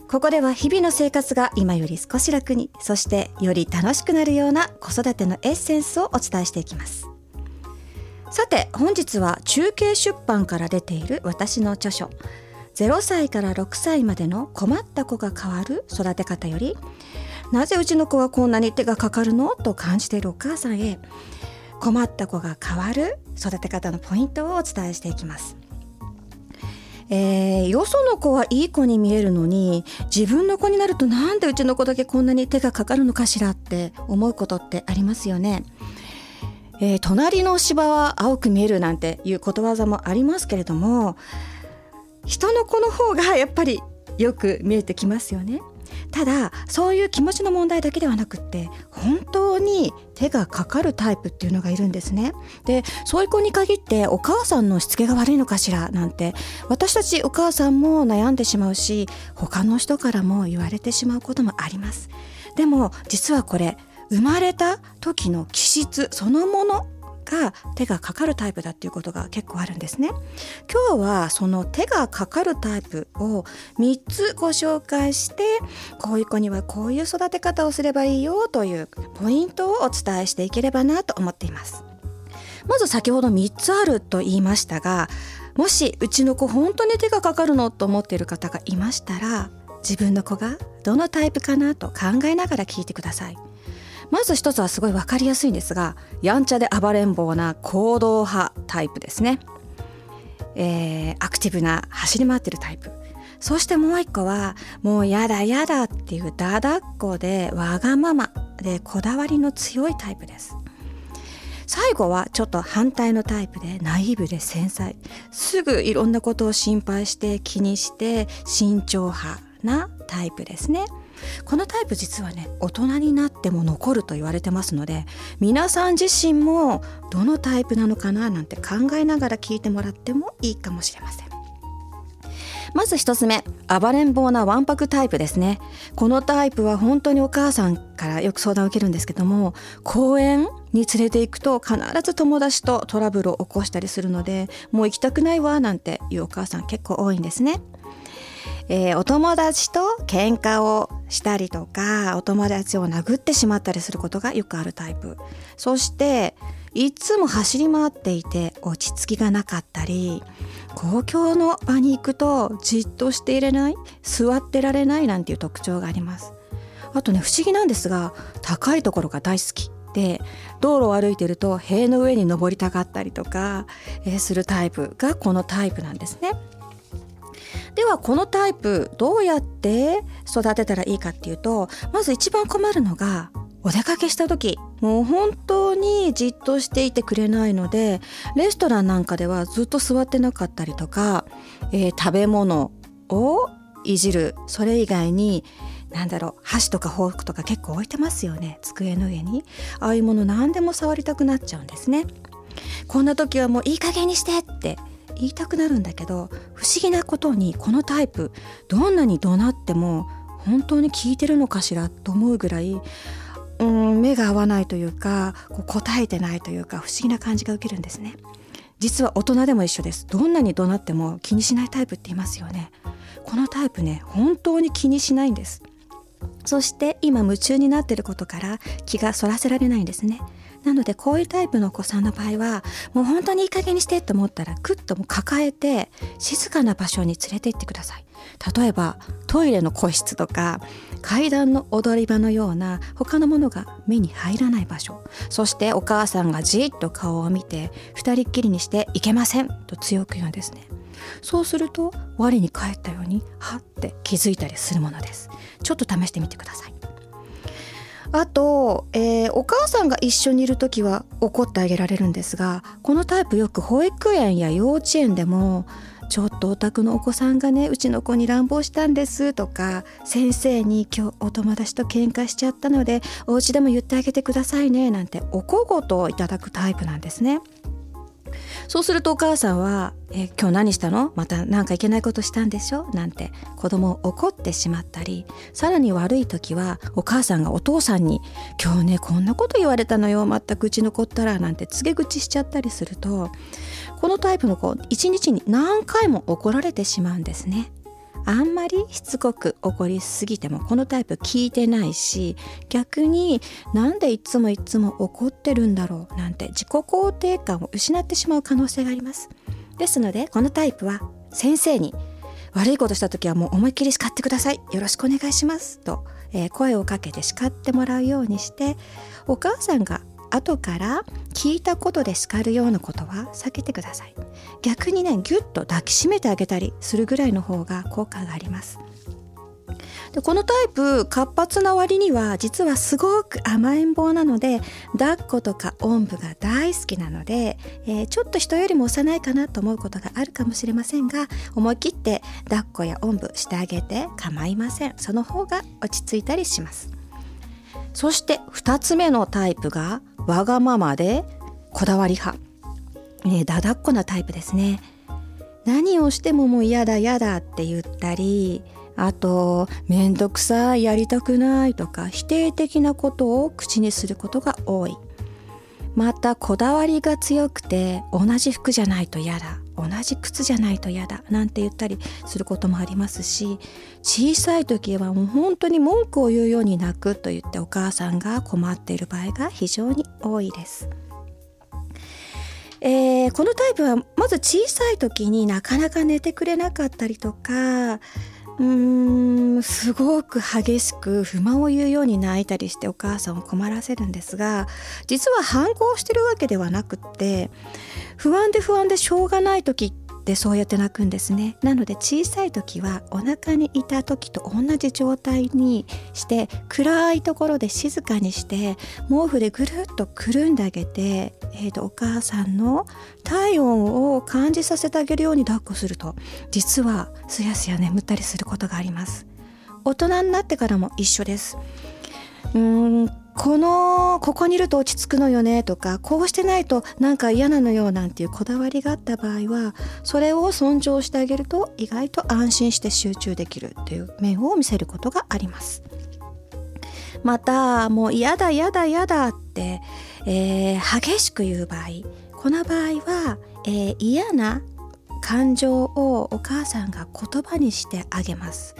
ここでは日々の生活が今より少し楽にそしてより楽しくなるような子育てのエッセンスをお伝えしていきます。さて本日は中継出版から出ている私の著書0歳から6歳までの困った子が変わる育て方よりなぜうちの子はこんなに手がかかるの？と感じているお母さんへ困った子が変わる育て方のポイントをお伝えしていきます。えー、よその子はいい子に見えるのに自分の子になるとなんでうちの子だけこんなに手がかかるのかしらって思うことってありますよね。えー、隣の芝は青く見えるなんていうことわざもありますけれども人の子の方がやっぱりよく見えてきますよね。ただそういう気持ちの問題だけではなくって本当に手がかかるタイプっていうのがいるんですね。でそういう子に限ってお母さんのしつけが悪いのかしらなんて私たちお母さんも悩んでしまうし他の人からも言われてしまうこともあります。でも実はこれ生まれた時の気質そのものが手がかかるタイプだっていうことが結構あるんですね。今日はその手がかかるタイプを3つご紹介してこういう子にはこういう育て方をすればいいよというポイントをお伝えしていければなと思っています。まず先ほど3つあると言いましたがもしうちの子本当に手がかかるのと思っている方がいましたら自分の子がどのタイプかなと考えながら聞いてください。まず一つはすごい分かりやすいんですがやんちゃで暴れん坊な行動派タイプですね、えー、アクティブな走り回ってるタイプ。そしてもう一個はもうやだやだっていうだだっこでわがままでこだわりの強いタイプです。最後はちょっと反対のタイプでナイーブで繊細。すぐいろんなことを心配して気にして慎重派なタイプですね。このタイプ実はね大人になっても残ると言われてますので皆さん自身もどのタイプなのかななんて考えながら聞いてもらってもいいかもしれません。まず一つ目暴れん坊なわんぱくタイプですね。このタイプは本当にお母さんからよく相談を受けるんですけども公園に連れて行くと必ず友達とトラブルを起こしたりするのでもう行きたくないわなんていうお母さん結構多いんですね。えー、お友達と喧嘩をしたりとかお友達を殴ってしまったりすることがよくあるタイプ。そしていつも走り回っていて落ち着きがなかったり公共の場に行くとじっとしていれない座ってられないなんていう特徴があります。あとね不思議なんですが高いところが大好き。で道路を歩いてると塀の上に登りたかったりとか、えー、するタイプがこのタイプなんですね。ではこのタイプどうやって育てたらいいかっていうとまず一番困るのがお出かけした時。もう本当にじっとしていてくれないのでレストランなんかではずっと座ってなかったりとか、えー、食べ物をいじる。それ以外になんだろう箸とかフォークとか結構置いてますよね。机の上に。ああいうもの何でも触りたくなっちゃうんですね。こんな時はもういい加減にしてって言いたくなるんだけど不思議なことにこのタイプどんなに怒鳴っても本当に聞いてるのかしらと思うぐらいうん目が合わないというかこう答えてないというか不思議な感じが受けるんですね。実は大人でも一緒です。どんなに怒鳴っても気にしないタイプって言いますよね。このタイプね本当に気にしないんです。そして今夢中になっていることから気がそらせられないんですね。なのでこういうタイプのお子さんの場合はもう本当にいい加減にしてと思ったらクッとも抱えて静かな場所に連れて行ってください。例えばトイレの個室とか階段の踊り場のような他のものが目に入らない場所。そしてお母さんがじっと顔を見て二人っきりにして「いけません」と強く言うんですね。そうすると我に返ったようにはって気づいたりするものです。ちょっと試してみてください。あと、えー、お母さんが一緒にいる時は怒ってあげられるんですがこのタイプよく保育園や幼稚園でもちょっとお宅のお子さんがねうちの子に乱暴したんですとか先生に今日お友達と喧嘩しちゃったのでお家でも言ってあげてくださいねなんてお小言をいただくタイプなんですね。そうするとお母さんは「え今日何したの？また何かいけないことしたんでしょ?」なんて子供を怒ってしまったりさらに悪い時はお母さんがお父さんに「今日ねこんなこと言われたのよ全くうち残ったら」なんて告げ口しちゃったりするとこのタイプの子一日に何回も怒られてしまうんですね。あんまりしつこく怒りすぎてもこのタイプ聞いてないし逆になんでいつもいつも怒ってるんだろうなんて自己肯定感を失ってしまう可能性があります。ですのでこのタイプは先生に悪いことした時はもう思いっきり叱ってください。よろしくお願いします。と、えー、声をかけて叱ってもらうようにしてお母さんが後から聞いたことで叱るようなことは避けてください。逆にねギュッと抱きしめてあげたりするぐらいの方が効果があります。でこのタイプ活発な割には実はすごく甘えん坊なので抱っことかおんぶが大好きなので、えー、ちょっと人よりも幼いかなと思うことがあるかもしれませんが思い切って抱っこやおんぶしてあげて構いません。その方が落ち着いたりします。そして2つ目のタイプがわがままでこだわり派、ね、だだっこなタイプですね。何をしてももう嫌だ嫌だって言ったりあと面倒くさいやりたくないとか否定的なことを口にすることが多い。またこだわりが強くて同じ服じゃないと嫌だ。同じ靴じゃないと嫌だなんて言ったりすることもありますし小さい時はもう本当に文句を言うように泣くと言ってお母さんが困っている場合が非常に多いです。えー、このタイプはまず小さい時になかなか寝てくれなかったりとかうーんすごく激しく不満を言うように泣いたりしてお母さんを困らせるんですが実は反抗してるわけではなくって不安で不安でしょうがない時ってそうやって泣くんですね。なので小さい時はお腹にいた時と同じ状態にして暗いところで静かにして毛布でぐるっとくるんであげて、えーと、お母さんの体温を感じさせてあげるように抱っこすると。実はすやすや眠ったりすることがあります。大人になってからも一緒です。うーんこのここにいると落ち着くのよねとかこうしてないとなんか嫌なのよなんていうこだわりがあった場合はそれを尊重してあげると意外と安心して集中できるという面を見せることがあります。またもう嫌だ嫌だ嫌だって、えー、激しく言う場合この場合は、えー、嫌な感情をお母さんが言葉にしてあげます。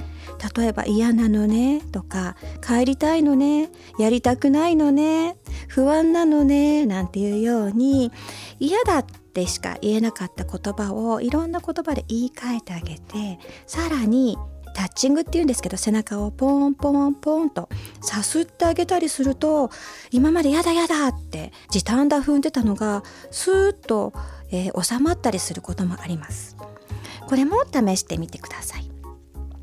例えば嫌なのねとか帰りたいのねやりたくないのね不安なのねなんていうように嫌だってしか言えなかった言葉をいろんな言葉で言い換えてあげてさらにタッチングっていうんですけど背中をポンポンポンとさすってあげたりすると今までやだやだって時短だ踏んでたのがスーッと、えー、収まったりすることもあります。これも試してみてください。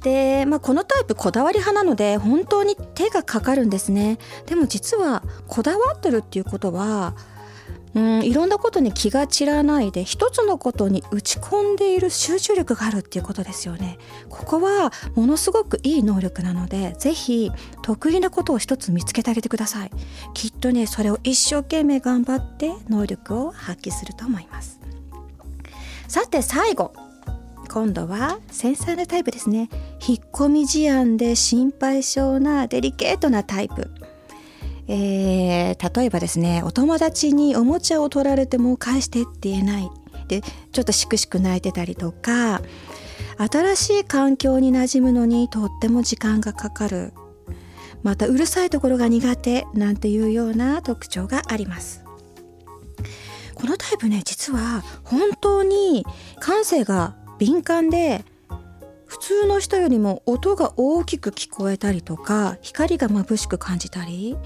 で、まあ、このタイプこだわり派なので本当に手がかかるんですね。でも実はこだわってるっていうことはうんいろんなことに気が散らないで一つのことに打ち込んでいる集中力があるっていうことですよね。ここはものすごくいい能力なので是非得意なことを一つ見つけてあげてください。きっとねそれを一生懸命頑張って能力を発揮すると思います。さて最後。今度は繊細なタイプですね。引っ込み思案で心配性なデリケートなタイプ。えー、例えばですねお友達におもちゃを取られても返してって言えない。でちょっとしくしく泣いてたりとか新しい環境に馴染むのにとっても時間がかかる。またうるさいところが苦手なんていうような特徴があります。このタイプね実は本当に感性が敏感で普通の人よりも音が大きく聞こえたりとか光が眩しく感じたり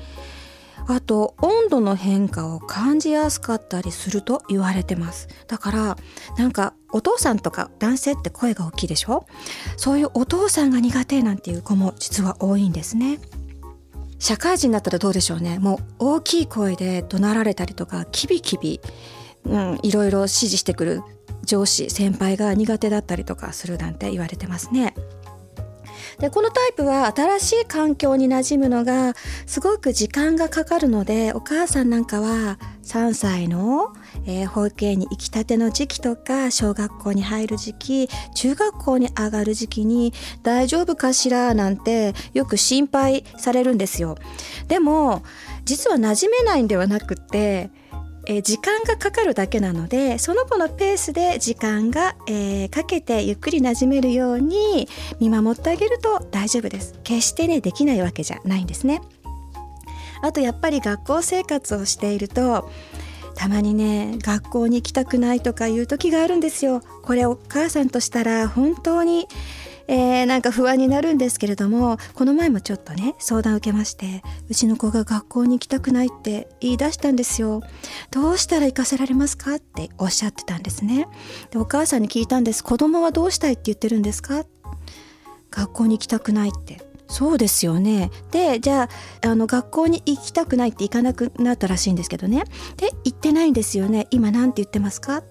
あと温度の変化を感じやすかったりすると言われてます。だからなんかお父さんとか男性って声が大きいでしょ？そういうお父さんが苦手なんていう子も実は多いんですね。社会人だったらどうでしょうね？もう大きい声で怒鳴られたりとかキビキビ、うん、いろいろ指示してくる上司先輩が苦手だったりとかするなんて言われてますね。でこのタイプは新しい環境に馴染むのがすごく時間がかかるのでお母さんなんかは3歳の、えー、保育園に行きたての時期とか小学校に入る時期中学校に上がる時期に大丈夫かしらなんてよく心配されるんですよ。でも実は馴染めないんではなくってえ時間がかかるだけなのでその子のペースで時間が、えー、かけてゆっくり馴染めるように見守ってあげると大丈夫です。決してねできないわけじゃないんですね。あとやっぱり学校生活をしているとたまにね学校に行きたくないとかいう時があるんですよ。これお母さんとしたら本当にえー、なんか不安になるんですけれどもこの前もちょっとね相談受けましてうちの子が学校に行きたくないって言い出したんですよ。どうしたら行かせられますかっておっしゃってたんですね。でお母さんに聞いたんです。子供はどうしたいって言ってるんですか？学校に行きたくないって。そうですよね。でじゃああの学校に行きたくないって行かなくなったらしいんですけどね。で行ってないんですよね。今何て言ってますか？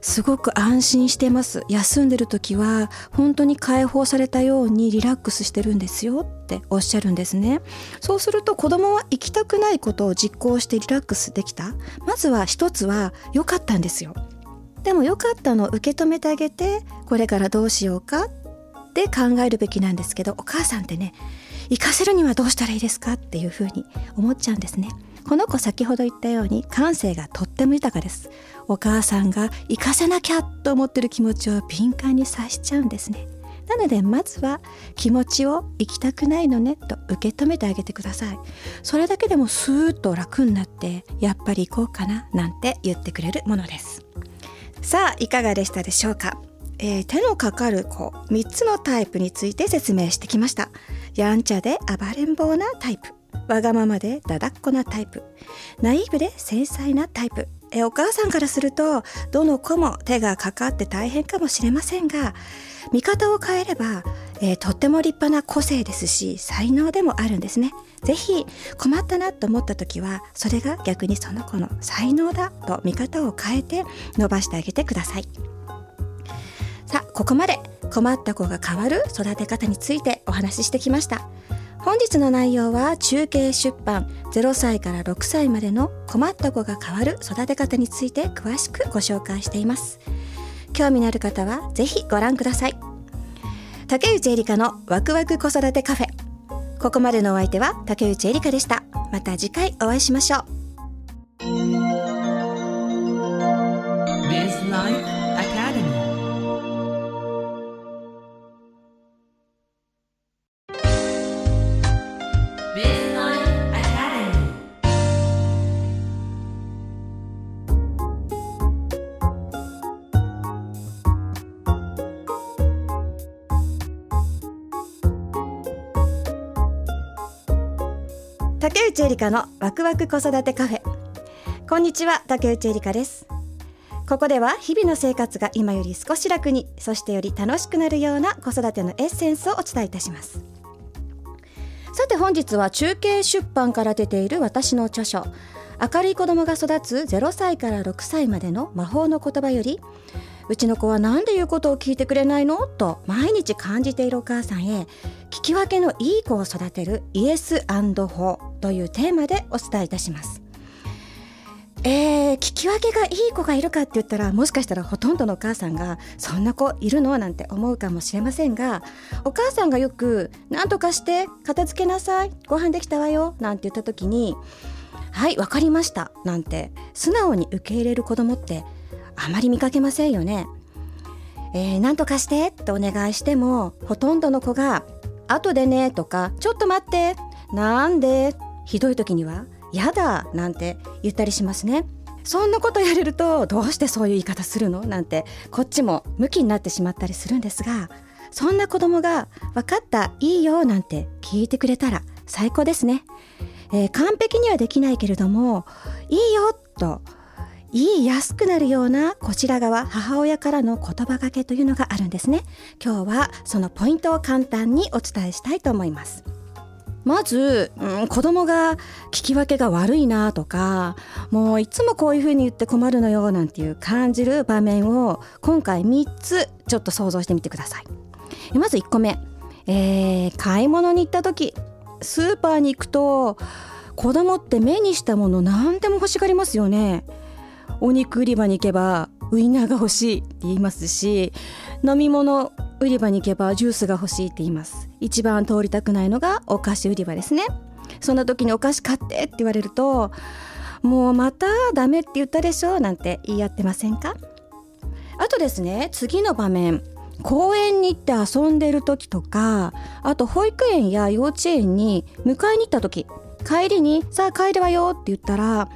すごく安心してます。休んでる時は本当に解放されたようにリラックスしてるんですよっておっしゃるんですね。そうすると子供は行きたくないことを実行してリラックスできた。まずは一つは良かったんですよ。でも良かったのを受け止めてあげてこれからどうしようかって考えるべきなんですけどお母さんってね行かせるにはどうしたらいいですかっていうふうに思っちゃうんですね。この子先ほど言ったように感性がとっても豊かです。お母さんが行かせなきゃと思ってる気持ちを敏感に察しちゃうんですね。なのでまずは気持ちを行きたくないのねと受け止めてあげてください。それだけでもスーッと楽になってやっぱり行こうかななんて言ってくれるものです。さあいかがでしたでしょうか？えー、手のかかる子3つのタイプについて説明してきました。やんちゃで暴れん坊なタイプ。わがままでだだっこなタイプ。ナイーブで繊細なタイプ。えお母さんからするとどの子も手がかかって大変かもしれませんが見方を変えれば、えー、とっても立派な個性ですし才能でもあるんですね。是非困ったなと思った時はそれが逆にその子の才能だと見方を変えて伸ばしてあげてください。さあここまで困った子が変わる育て方についてお話ししてきました。本日の内容は中継出版0歳から6歳までの困った子が変わる育て方について詳しくご紹介しています。興味のある方はぜひご覧ください。竹内エリカのワクワク子育てカフェ。ここまでのお相手は竹内エリカでした。また次回お会いしましょう。竹内えりかのワクワク子育てカフェ。こんにちは竹内えりかです。ここでは日々の生活が今より少し楽にそしてより楽しくなるような子育てのエッセンスをお伝えいたします。さて本日は中継出版から出ている私の著書明るい子供が育つ0歳から6歳までの魔法の言葉よりうちの子は何で言うことを聞いてくれないの？と毎日感じているお母さんへ聞き分けのいい子を育てるイエスホというテーマでお伝えいたします。えー、聞き分けがいい子がいるかって言ったらもしかしたらほとんどのお母さんがそんな子いるの？なんて思うかもしれませんがお母さんがよく「何とかして片付けなさいご飯できたわよ」なんて言った時に「はい分かりました」なんて素直に受け入れる子供ってあまり見かけませんよね。えー、何とかしてってお願いしてもほとんどの子が後でねとかちょっと待ってなんで？ひどい時にはやだなんて言ったりしますね。そんなことやれるとどうしてそういう言い方するの？なんてこっちもムキになってしまったりするんですがそんな子供が分かったいいよなんて聞いてくれたら最高ですね、えー、完璧にはできないけれどもいいよと言いやすくなるようなこちら側母親からの言葉がけというのがあるんですね。今日はそのポイントを簡単にお伝えしたいと思います。まず、うん、子供が聞き分けが悪いなとかもういつもこういうふうに言って困るのよなんていう感じる場面を今回3つちょっと想像してみてください。まず1個目、えー、買い物に行った時スーパーに行くと子供って目にしたもの何でも欲しがりますよね。お肉売り場に行けばウインナーが欲しいって言いますし飲み物売り場に行けばジュースが欲しいって言います。一番通りたくないのがお菓子売り場ですね。そんな時にお菓子買ってって言われるともうまたダメって言ったでしょなんて言い合ってませんか？あとですね次の場面。公園に行って遊んでる時とかあと保育園や幼稚園に迎えに行った時。帰りに「さあ帰るわよ」って言ったら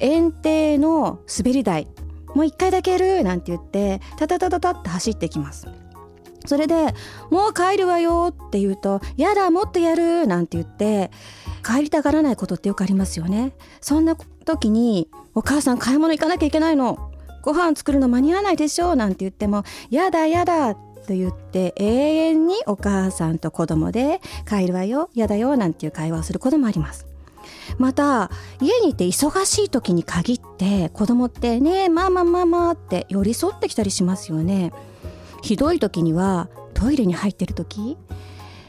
園庭の滑り台。もう一回だけやる？なんて言ってタタタタタって走ってきます。それで「もう帰るわよ」って言うと「やだもっとやる」なんて言って帰りたがらないことってよくありますよね。そんな時に「お母さん買い物行かなきゃいけないの？ご飯作るの間に合わないでしょ」なんて言っても「やだやだ」と言って永遠にお母さんと子供で帰るわよやだよなんていう会話をすることもあります。また家にいて忙しい時に限って子供ってねママママって寄り添ってきたりしますよね。ひどい時にはトイレに入ってる時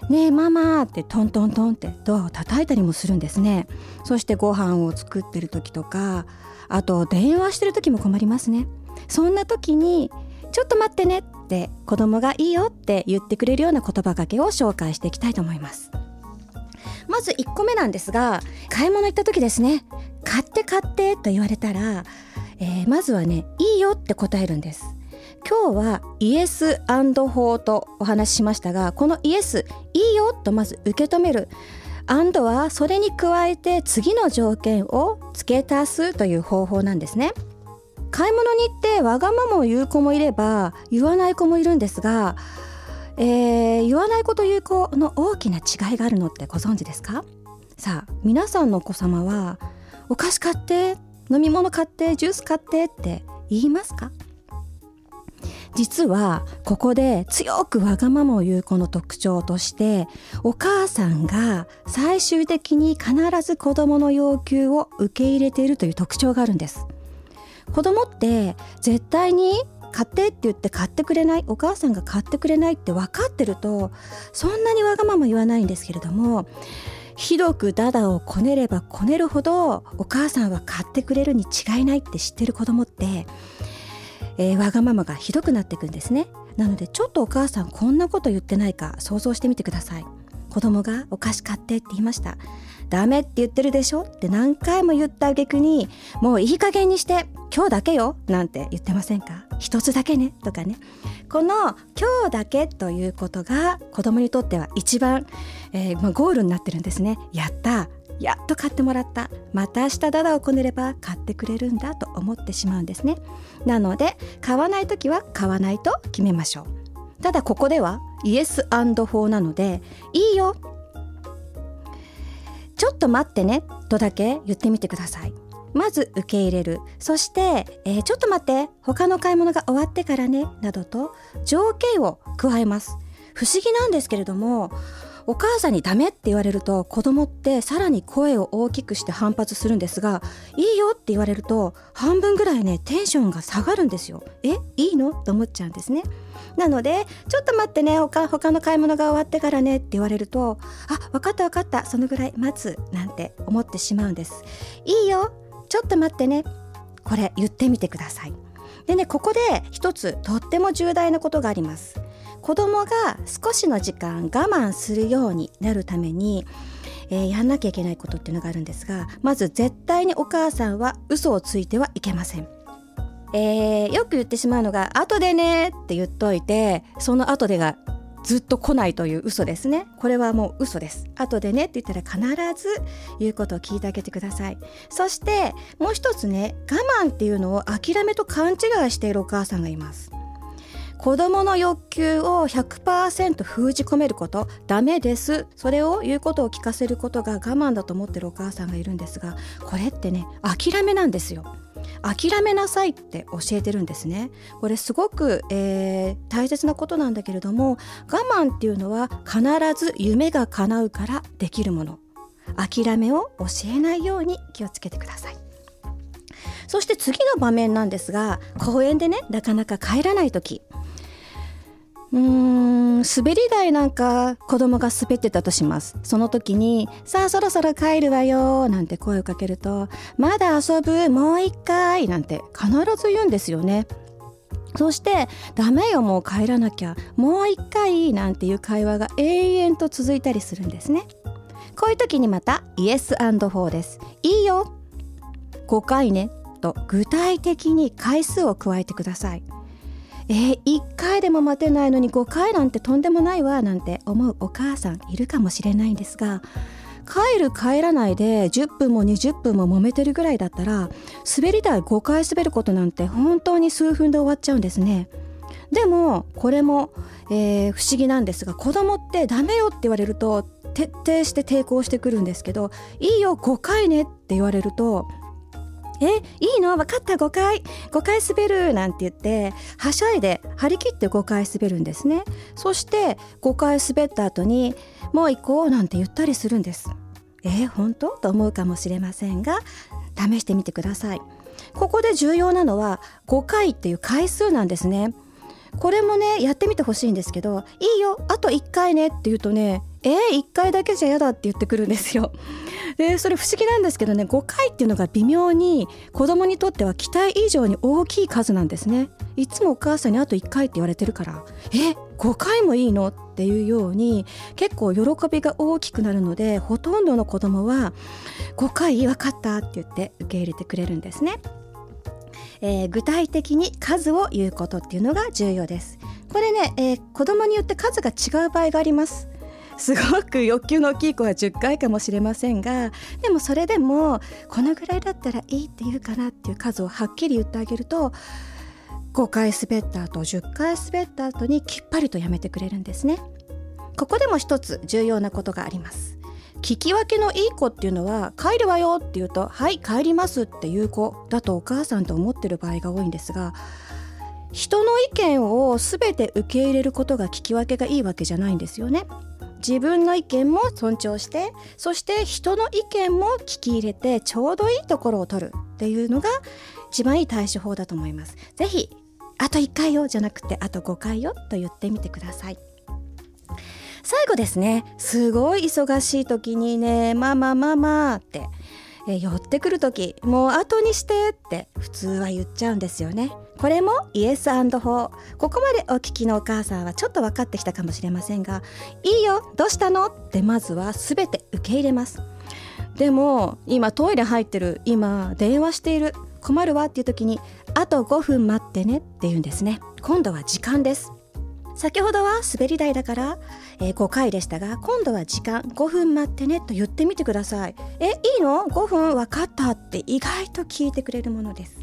ねえママってトントントンってドアを叩いたりもするんですね。そしてご飯を作ってる時とかあと電話してる時も困りますね。そんな時にちょっと待ってねって子供がいいよって言ってくれるような言葉かけを紹介していきたいと思います。まず1個目なんですが買い物行った時ですね買って買ってと言われたら、えー、まずはねいいよって答えるんです。今日はイエス法とお話ししましたがこのイエスいいよとまず受け止める。アンドはそれに加えて次の条件を付け足すという方法なんですね。買い物に行ってわがままを言う子もいれば言わない子もいるんですがえー、言わないこと言う子の大きな違いがあるのってご存知ですか？さあ皆さんのお子様はお菓子買って飲み物買ってジュース買ってって言いますか？実はここで強くわがままを言う子の特徴としてお母さんが最終的に必ず子供の要求を受け入れているという特徴があるんです。子供って絶対に買ってって言って買ってくれないお母さんが買ってくれないって分かってるとそんなにわがまま言わないんですけれどもひどくダダをこねればこねるほどお母さんは買ってくれるに違いないって知ってる子供って、えー、わがままがひどくなっていくんですね。なのでちょっとお母さんこんなこと言ってないか想像してみてください。子供がお菓子買ってって言いました。ダメって言ってるでしょ？って何回も言った挙句にもういい加減にして今日だけよなんて言ってませんか？一つだけねとかね。この今日だけということが子供にとっては一番、えー、まあ、ゴールになってるんですね。やった。やっと買ってもらった。また明日ダダをこねれば買ってくれるんだと思ってしまうんですね。なので買わない時は買わないと決めましょう。ただここではイエスフォーなのでいいよ。ちょっと待ってねとだけ言ってみてください。まず受け入れる。そして、えー、ちょっと待って他の買い物が終わってからねなどと条件を加えます。不思議なんですけれどもお母さんにダメって言われると子供ってさらに声を大きくして反発するんですがいいよって言われると半分ぐらいねテンションが下がるんですよ。えいいの？と思っちゃうんですね。なのでちょっと待ってね他他の買い物が終わってからねって言われるとあ分かった分かったそのぐらい待つなんて思ってしまうんです。いいよちょっと待ってねこれ言ってみてください。でねここで一つとっても重大なことがあります。子供が少しの時間我慢するようになるために、えー、やんなきゃいけないことっていうのがあるんですがまず絶対にお母さんは嘘をついてはいけません。えー、よく言ってしまうのが「後でね」って言っといてその後でがずっと来ないという嘘ですね。これはもう嘘です。後でねって言ったら必ず言うことを聞いてあげてください。そしてもう一つね我慢っていうのを諦めと勘違いしているお母さんがいます。子供の欲求を100%封じ込めることダメです。それを言うことを聞かせることが我慢だと思ってるお母さんがいるんですがこれってね諦めなんですよ。諦めなさいって教えてるんですね。これすごく、えー、大切なことなんだけれども我慢っていうのは必ず夢が叶うからできるもの。諦めを教えないように気をつけてください。そして次の場面なんですが公園でねなかなか帰らない時。うーん滑り台なんか子供が滑ってたとします。その時に「さあそろそろ帰るわよ」なんて声をかけると「まだ遊ぶ？もう一回」なんて必ず言うんですよね。そして「ダメよもう帰らなきゃ。もう一回」なんていう会話が永遠と続いたりするんですね。こういう時にまたイエスフォーです。いいよ。5回ねと具体的に回数を加えてくださいえー、1回でも待てないのに5回なんてとんでもないわなんて思うお母さんいるかもしれないんですが帰る帰らないで10分も20分も揉めてるぐらいだったら滑り台5回滑ることなんて本当に数分で終わっちゃうんですね。でもこれも、えー、不思議なんですが子供ってダメよって言われると徹底して抵抗してくるんですけどいいよ5回ねって言われるとえいいの？分かった5回5回滑るなんて言ってはしゃいで張り切って5回滑るんですね。そして5回滑った後にもう行こうなんて言ったりするんです。え本当？と思うかもしれませんが試してみてください。ここで重要なのは5回っていう回数なんですね。これもねやってみてほしいんですけど「いいよあと1回ね」って言うとね「えー、1回だけじゃ嫌だ」って言ってくるんですよ。でそれ不思議なんですけどね5回っていうのが微妙に子供にとっては期待以上に大きい数なんですね。いつもお母さんにあと1回って言われてるから「え5回もいいの?」っていうように結構喜びが大きくなるのでほとんどの子供は「5回分かった」って言って受け入れてくれるんですね。えー、具体的に数を言うことっていうのが重要です。これね、えー、子供によって数が違う場合があります。すごく欲求の大きい子は10回かもしれませんがでもそれでもこのぐらいだったらいいって言うかなっていう数をはっきり言ってあげると5回滑った後10回滑った後にきっぱりとやめてくれるんですね。ここでも一つ重要なことがあります。聞き分けのいい子っていうのは帰るわよって言うとはい帰りますっていう子だとお母さんと思ってる場合が多いんですが人の意見を全て受け入れることが聞き分けがいいわけじゃないんですよね。自分の意見も尊重してそして人の意見も聞き入れてちょうどいいところを取るっていうのが一番いい対処法だと思います。ぜひあと1回よじゃなくてあと5回よと言ってみてください。最後ですねすごい忙しい時にね「ママママ」ってえ寄ってくる時もう後にしてって普通は言っちゃうんですよね。これもイエスフォーここまでお聞きのお母さんはちょっと分かってきたかもしれませんがいいよどうしたの？ってまずは全て受け入れます。でも今トイレ入ってる今電話している困るわっていう時にあと5分待ってねって言うんですね。今度は時間です。先ほどは滑り台だから、えー、5回でしたが今度は時間5分待ってねと言ってみてください。えいいの？5分分かったって意外と聞いてくれるものです。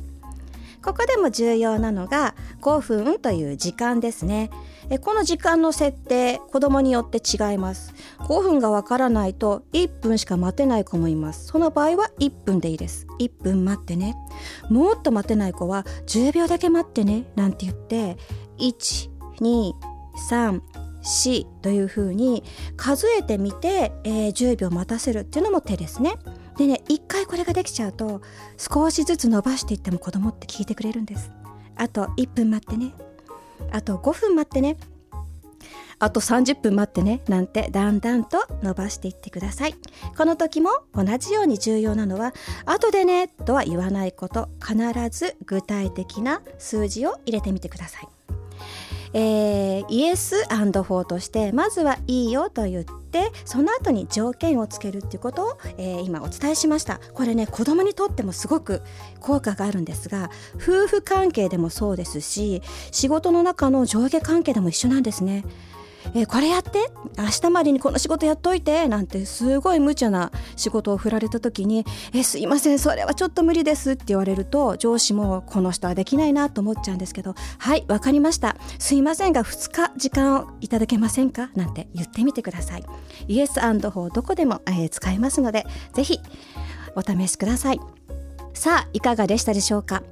ここでも重要なのが5分という時間ですね。えこの時間の設定子供によって違います。5分がわからないと1分しか待てない子もいます。その場合は1分でいいです。1分待ってね。もっと待てない子は10秒だけ待ってねなんて言って123 4というふうに数えてみて、えー、10秒待たせるっていうのも手ですね。でね一回これができちゃうと少しずつ伸ばしていっても子供って聞いてくれるんです。あと1分待ってね。あと5分待ってね。あと30分待ってね。なんてだんだんと伸ばしていってください。この時も同じように重要なのは後でねとは言わないこと。必ず具体的な数字を入れてみてください。えー、イエスフォーとしてまずはいいよと言ってその後に条件をつけるっていうことを、えー、今お伝えしました。これね子供にとってもすごく効果があるんですが夫婦関係でもそうですし仕事の中の上下関係でも一緒なんですね。えー、これやって？明日までにこの仕事やっといてなんてすごい無茶な仕事を振られた時に「えすいませんそれはちょっと無理です」って言われると上司もこの人はできないなと思っちゃうんですけど「はいわかりましたすいませんが2日時間をいただけませんか?」なんて言ってみてください。イエスフォーどこでも、えー、使えますのでぜひお試しください。さあいかがでしたでしょうか？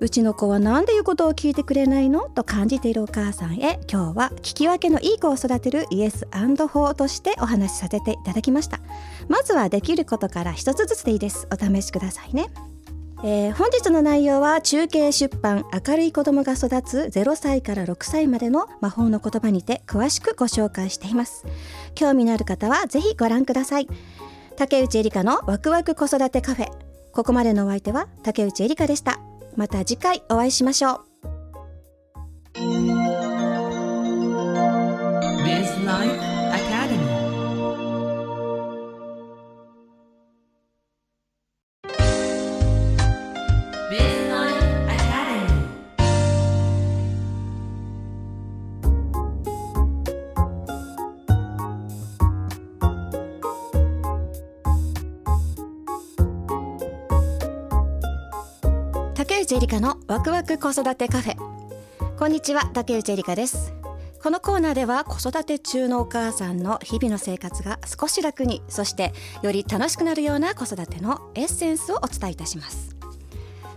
うちの子は何で言うことを聞いてくれないの？と感じているお母さんへ今日は聞き分けのいい子を育てるイエス法としてお話しさせていただきましたまずはできることから一つずつでいいですお試しくださいね。えー、本日の内容は中継出版明るい子供が育つ0歳から6歳までの魔法の言葉にて詳しくご紹介しています。興味のある方はぜひご覧ください。竹内エリカのワクワク子育てカフェ。ここまでのお相手は竹内エリカでした。また次回お会いしましょう。ワクワク子育てカフェ。こんにちは竹内エリカです。このコーナーでは子育て中のお母さんの日々の生活が少し楽にそしてより楽しくなるような子育てのエッセンスをお伝えいたします。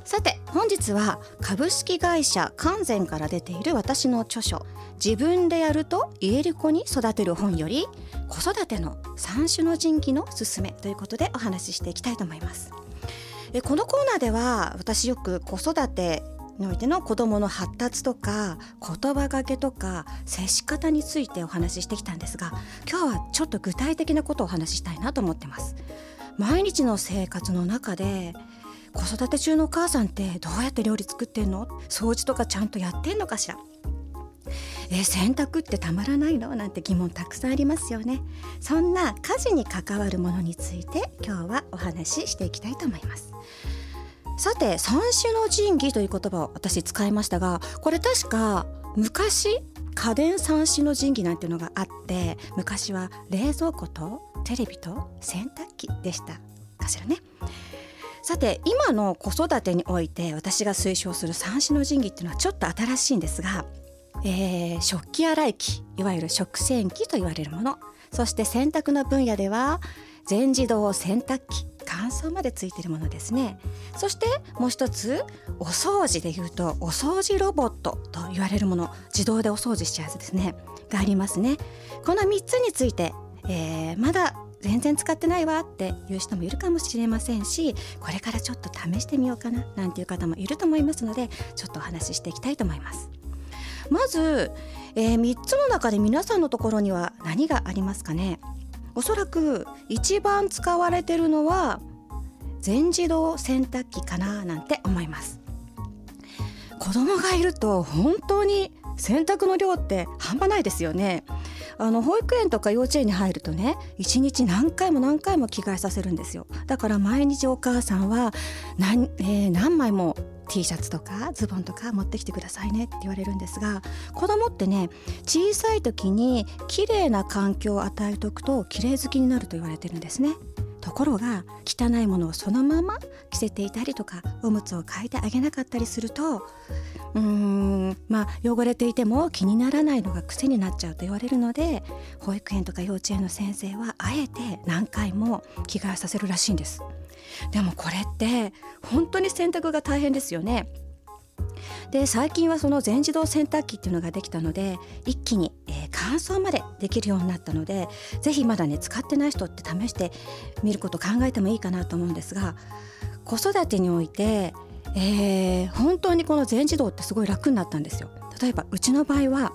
さて本日は株式会社完全から出ている私の著書自分でやると言える子に育てる本より子育ての三種の神器のすすめということでお話ししていきたいと思います。えこのコーナーでは私よく子育てにおいての子どもの発達とか言葉がけとか接し方についてお話ししてきたんですが今日はちょっと具体的なことをお話ししたいなと思ってます。毎日の生活の中で子育て中のお母さんってどうやって料理作ってんの？掃除とかちゃんとやってんのかしら？え洗濯ってたまらないの？なんて疑問たくさんありますよね。そんな家事に関わるものについて今日はお話ししていきたいと思います。さて三種の神器という言葉を私使いましたがこれ確か昔家電三種の神器なんていうのがあって昔は冷蔵庫とテレビと洗濯機でした。かしらね。さて今の子育てにおいて私が推奨する三種の神器っていうのはちょっと新しいんですがえー、食器洗い機いわゆる食洗機と言われるもの。そして洗濯の分野では全自動洗濯機乾燥までついてるものですね。そしてもう一つお掃除でいうとお掃除ロボットと言われるもの。自動でお掃除しちゃうやつですね。がありますね。この3つについて、えー、まだ全然使ってないわっていう人もいるかもしれませんしこれからちょっと試してみようかななんていう方もいると思いますのでちょっとお話ししていきたいと思います。まず、えー、3つの中で皆さんのところには何がありますかね？おそらく一番使われてるのは全自動洗濯機かななんて思います。子供がいると本当に洗濯の量って半端ないですよね。あの保育園とか幼稚園に入るとね一日何回も何回も着替えさせるんですよ。だから毎日お母さんは何,、えー、何枚も T シャツとかズボンとか持ってきてくださいねって言われるんですが子供ってね小さい時に綺麗な環境を与えておくと綺麗好きになると言われてるんですね。ところが汚いものをそのまま着せていたりとかおむつを替えてあげなかったりするとうーんまあ汚れていても気にならないのが癖になっちゃうと言われるので保育園とか幼稚園の先生はあえて何回も着替えさせるらしいんです。でもこれって本当に洗濯が大変ですよね。で最近はその全自動洗濯機っていうのができたので一気に、えー、乾燥までできるようになったのでぜひまだね使ってない人って試してみること考えてもいいかなと思うんですが子育てにおいて、えー、本当にこの全自動ってすごい楽になったんですよ。例えばうちの場合は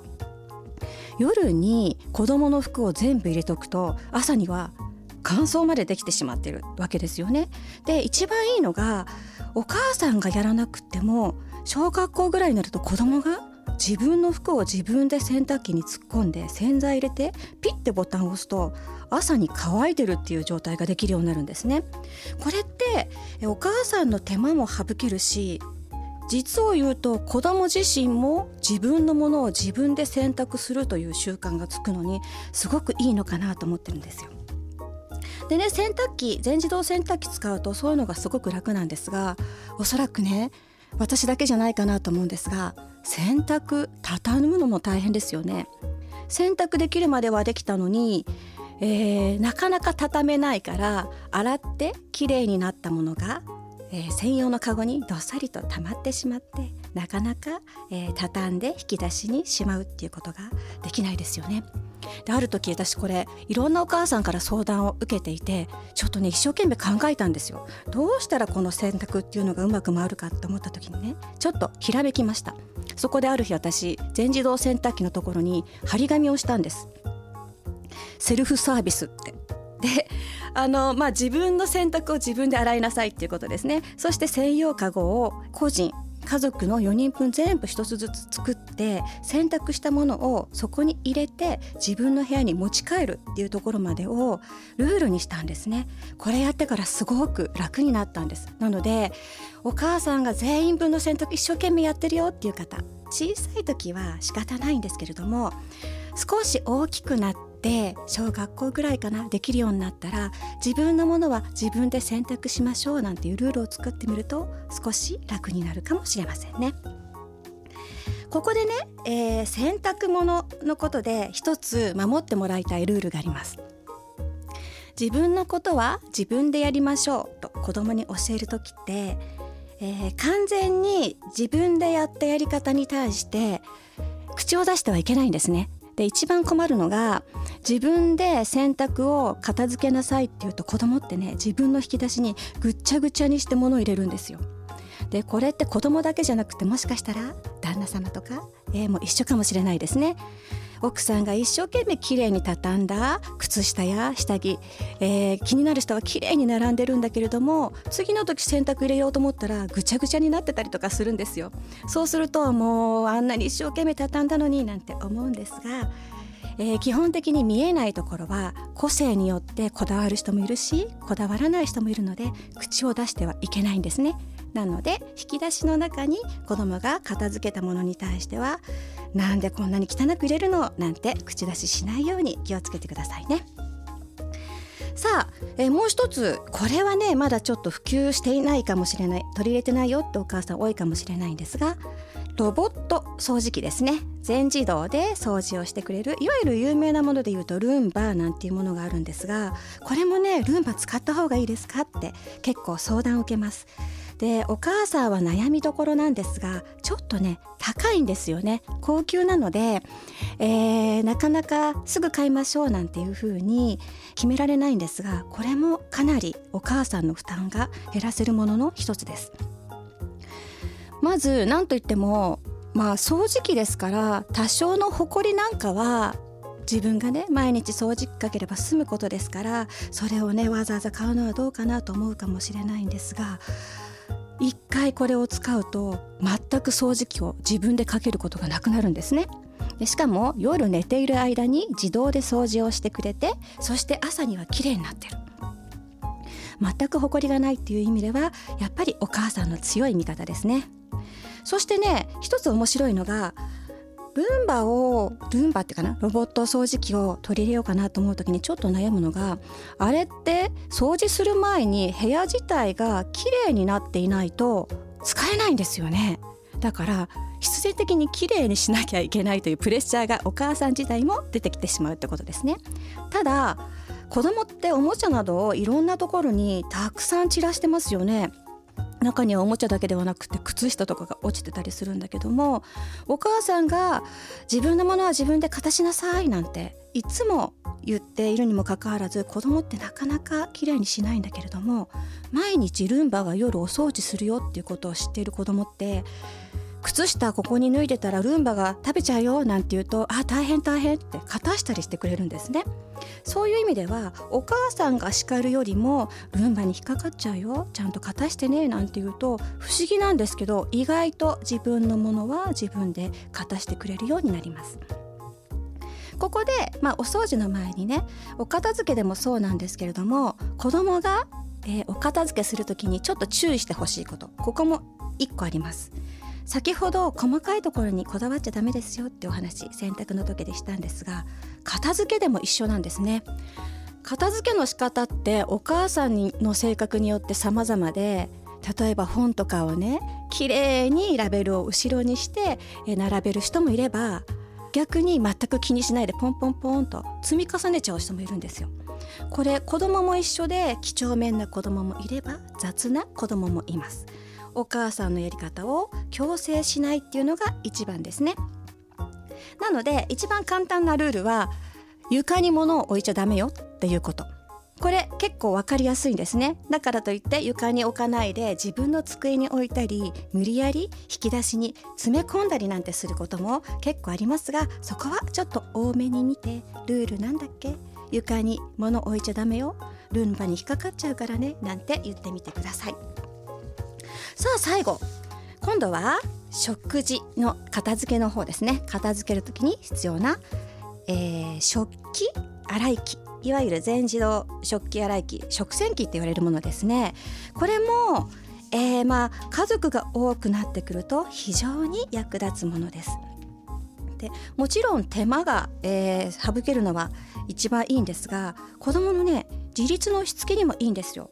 夜に子供の服を全部入れとくと朝には乾燥までできてしまってるわけですよね。で一番いいのがお母さんがやらなくても小学校ぐらいになると子供が自分の服を自分で洗濯機に突っ込んで洗剤入れてピッてボタンを押すと朝に乾いてるっていう状態ができるようになるんですね。これってお母さんの手間も省けるし実を言うと子供自身も自分のものを自分で選択するという習慣がつくのにすごくいいのかなと思ってるんですよ。でね洗濯機全自動洗濯機使うとそういうのがすごく楽なんですがおそらくね私だけじゃないかなと思うんですが洗濯畳むのも大変ですよね。洗濯できるまではできたのに、えー、なかなか畳めないから洗ってきれいになったものが、えー、専用のカゴにどっさりと溜まってしまってなかなか、えー、畳んで引き出しにしまうっていうことができないですよね。である時私これいろんなお母さんから相談を受けていてちょっとね一生懸命考えたんですよ。どうしたらこの選択っていうのがうまく回るかって思った時にねちょっとひらめきました。そこである日私全自動洗濯機のところに張り紙をしたんです。セルフサービスって。であのまあ自分の洗濯を自分で洗いなさいっていうことですね。そして専用カゴを個人家族の4人分全部1つずつ作って洗濯したものをそこに入れて自分の部屋に持ち帰るっていうところまでをルールにしたんですね。これやってからすごく楽になったんです。なのでお母さんが全員分の洗濯一生懸命やってるよっていう方小さい時は仕方ないんですけれども少し大きくなってって小学校ぐらいかなできるようになったら自分のものは自分で選択しましょうなんていうルールを作ってみると少し楽になるかもしれませんね。ここでね、えー、洗濯物のことで一つ守ってもらいたいルールがあります。自分のことは自分でやりましょうと子供に教える時って、えー、完全に自分でやったやり方に対して口を出してはいけないんですね。で一番困るのが自分で洗濯を片付けなさいっていうと子供ってね自分の引き出しにぐっちゃぐちゃにして物を入れるんですよ。でこれって子供だけじゃなくてもしかしたら旦那様とか、えー、もう一緒かもしれないですね。奥さんが一生懸命きれいに畳んだ靴下や下着、えー、気になる人はきれいに並んでるんだけれども次の時洗濯入れようと思ったらぐちゃぐちゃになってたりとかするんですよ。そうするともうあんなに一生懸命畳んだのになんて思うんですがえー、基本的に見えないところは個性によってこだわる人もいるしこだわらない人もいるので口を出してはいけないんですね。なので引き出しの中に子供が片付けたものに対してはなんでこんなに汚く入れるの？なんて口出ししないように気をつけてくださいね。さあ、えー、もう一つこれはねまだちょっと普及していないかもしれない。取り入れてないよってお母さん多いかもしれないんですがロボット掃除機ですね。全自動で掃除をしてくれるいわゆる有名なものでいうとルンバなんていうものがあるんですがこれもねルンバ使った方がいいですかって結構相談を受けます。でお母さんは悩みどころなんですがちょっとね高いんですよね。高級なので、えー、なかなかすぐ買いましょうなんていう風に決められないんですがこれもかなりお母さんの負担が減らせるものの一つです。まず何といってもまあ掃除機ですから多少のホコリなんかは自分がね毎日掃除機かければ済むことですからそれをねわざわざ買うのはどうかなと思うかもしれないんですが一回これを使うと全く掃除機を自分でかけることがなくなるんですね。でしかも夜寝ている間に自動で掃除をしてくれてそして朝には綺麗になってる全く誇りがないっていう意味ではやっぱりお母さんの強い味方ですねそしてね一つ面白いのがルンバをルンバってかな？ロボット掃除機を取り入れようかなと思う時にちょっと悩むのがあれって掃除する前に部屋自体が綺麗になっていないと使えないんですよね。だから必然的に綺麗にしなきゃいけないというプレッシャーがお母さん自体も出てきてしまうってことですね。ただ子供っておもちゃなどをいろんなところにたくさん散らしてますよね。中にはおもちゃだけではなくて靴下とかが落ちてたりするんだけどもお母さんが自分のものは自分で片しなさいなんていつも言っているにもかかわらず子供ってなかなか綺麗にしないんだけれども毎日ルンバが夜お掃除するよっていうことを知っている子供って靴下ここに脱いでたらルンバが食べちゃうよなんて言うとあ大変大変って片したりしてくれるんですね。そういう意味ではお母さんが叱るよりもルンバに引っかかっちゃうよちゃんと片してねなんて言うと不思議なんですけど意外と自分のものは自分で片してくれるようになります。ここで、まあ、お掃除の前にねお片付けでもそうなんですけれども子供が、えー、お片付けする時にちょっと注意してほしいことここも1個あります。先ほど細かいところにこだわっちゃダメですよってお話洗濯の時でしたんですが片付けでも一緒なんですね。片付けの仕方ってお母さんの性格によって様々で例えば本とかをね綺麗にラベルを後ろにして並べる人もいれば逆に全く気にしないでポンポンポンと積み重ねちゃう人もいるんですよ。これ子供も一緒で几帳面な子供もいれば雑な子供もいます。お母さんのやり方を強制しないっていうのが一番ですね。なので一番簡単なルールは床に物を置いちゃダメよっていうこと。これ結構分かりやすいんですね。だからといって床に置かないで自分の机に置いたり無理やり引き出しに詰め込んだりなんてすることも結構ありますがそこはちょっと多めに見てルールなんだっけ？床に物置いちゃダメよ。ルンバに引っかかっちゃうからね。なんて言ってみてください。さあ最後。今度は食事の片付けの方ですね。片付ける時に必要な、えー、食器洗い機。いわゆる全自動食器洗い機。食洗機って言われるものですね。これも、えー、まあ家族が多くなってくると非常に役立つものです。でもちろん手間が、えー、省けるのは一番いいんですが子どものね自立のしつけにもいいんですよ。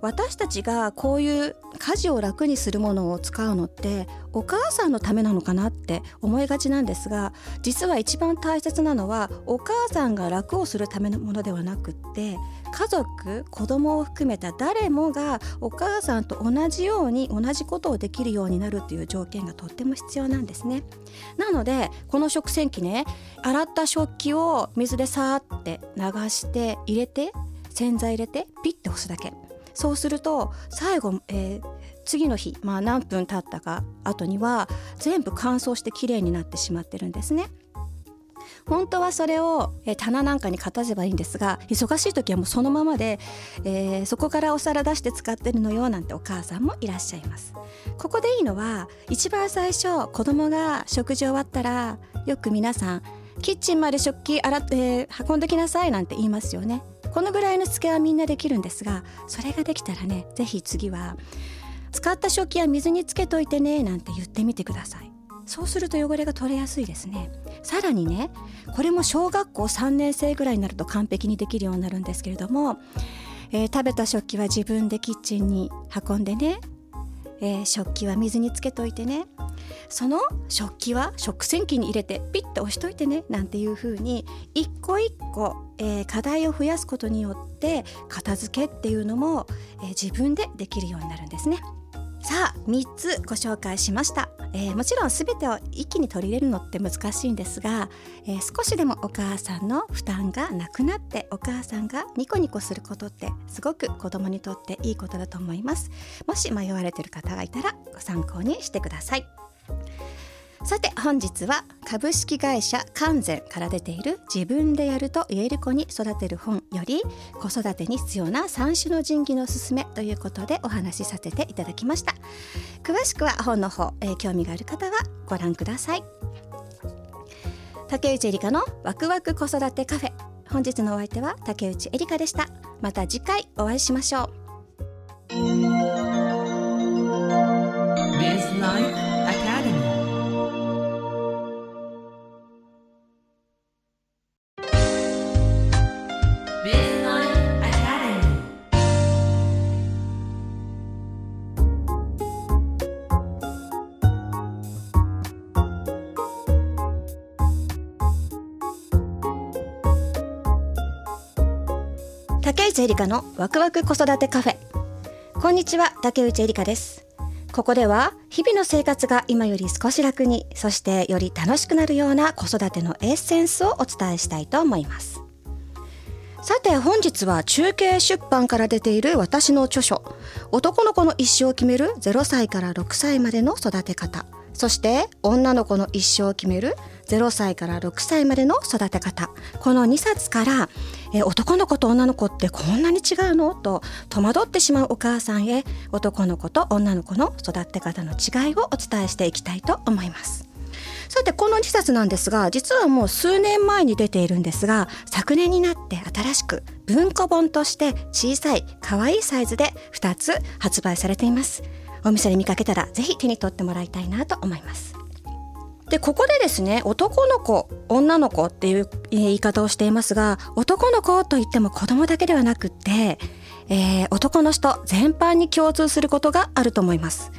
私たちがこういう家事を楽にするものを使うのってお母さんのためなのかなって思いがちなんですが実は一番大切なのはお母さんが楽をするためのものではなくって家族子供を含めた誰もがお母さんと同じように同じことをできるようになるっていう条件がとっても必要なんですね。なのでこの食洗機ね洗った食器を水でさーって流して入れて洗剤入れてピッて押すだけ。そうすると最後、えー、次の日、まあ、何分経ったか後には全部乾燥してきれいになってしまってるんですね。本当はそれを、えー、棚なんかにかたせばいいんですが忙しい時はもうそのままで、えー、そこからお皿出して使ってるのよなんてお母さんもいらっしゃいますここでいいのは一番最初子供が食事終わったらよく皆さんキッチンまで食器洗って運んできなさいなんて言いますよねこのぐらいのつけはみんなできるんですがそれができたらね是非次は使った食器は水につけといてねなんて言ってみてください。そうすると汚れが取れやすいですね。さらにねこれも小学校3年生ぐらいになると完璧にできるようになるんですけれども、えー、食べた食器は自分でキッチンに運んでね、えー、食器は水につけといてねその食器は食洗機に入れてピッと押しといてねなんていうふうに一個一個、えー、課題を増やすことによって片付けっていうのも、えー、自分でできるようになるんですね。さあ3つご紹介しました、えー、もちろん全てを一気に取り入れるのって難しいんですが、えー、少しでもお母さんの負担がなくなってお母さんがニコニコすることってすごく子供にとっていいことだと思います。もし迷われてる方がいたらご参考にしてください。さて本日は株式会社完全から出ている自分でやると言える子に育てる本より子育てに必要な3種の神器のすすめということでお話しさせていただきました。詳しくは本の方、えー、興味がある方はご覧ください。竹内エリカのワクワク子育てカフェ。本日のお相手は竹内エリカでした。また次回お会いしましょう。内エリカのワクワク子育てカフェ。こんにちは竹内エリカです。ここでは日々の生活が今より少し楽にそしてより楽しくなるような子育てのエッセンスをお伝えしたいと思います。さて本日は中継出版から出ている私の著書男の子の一生を決める0歳から6歳までの育て方。そして女の子の一生を決める0歳から6歳までの育て方。この2冊からえ男の子と女の子ってこんなに違うの？と戸惑ってしまうお母さんへ男の子と女の子の育て方の違いをお伝えしていきたいと思いますさてこの2冊なんですが実はもう数年前に出ているんですが昨年になって新しく文庫本として小さい可愛いサイズで2つ発売されています。お店で見かけたらぜひ手に取ってもらいたいなと思います。でここでですね男の子女の子っていう言い方をしていますが男の子といっても子供だけではなくって、えー、男の人全般に共通することがあると思います。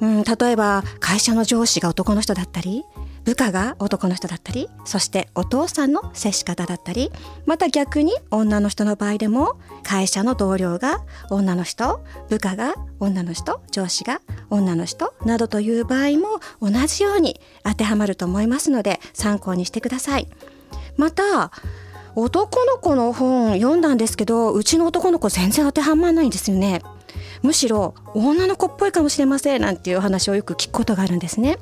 うん、例えば会社の上司が男の人だったり部下が男の人だったりそしてお父さんの接し方だったりまた逆に女の人の場合でも会社の同僚が女の人部下が女の人上司が女の人などという場合も同じように当てはまると思いますので参考にしてください。また男の子の本読んだんですけどうちの男の子全然当てはまらないんですよね。むしろ女の子っぽいかもしれませんなんていう話をよく聞くことがあるんですね。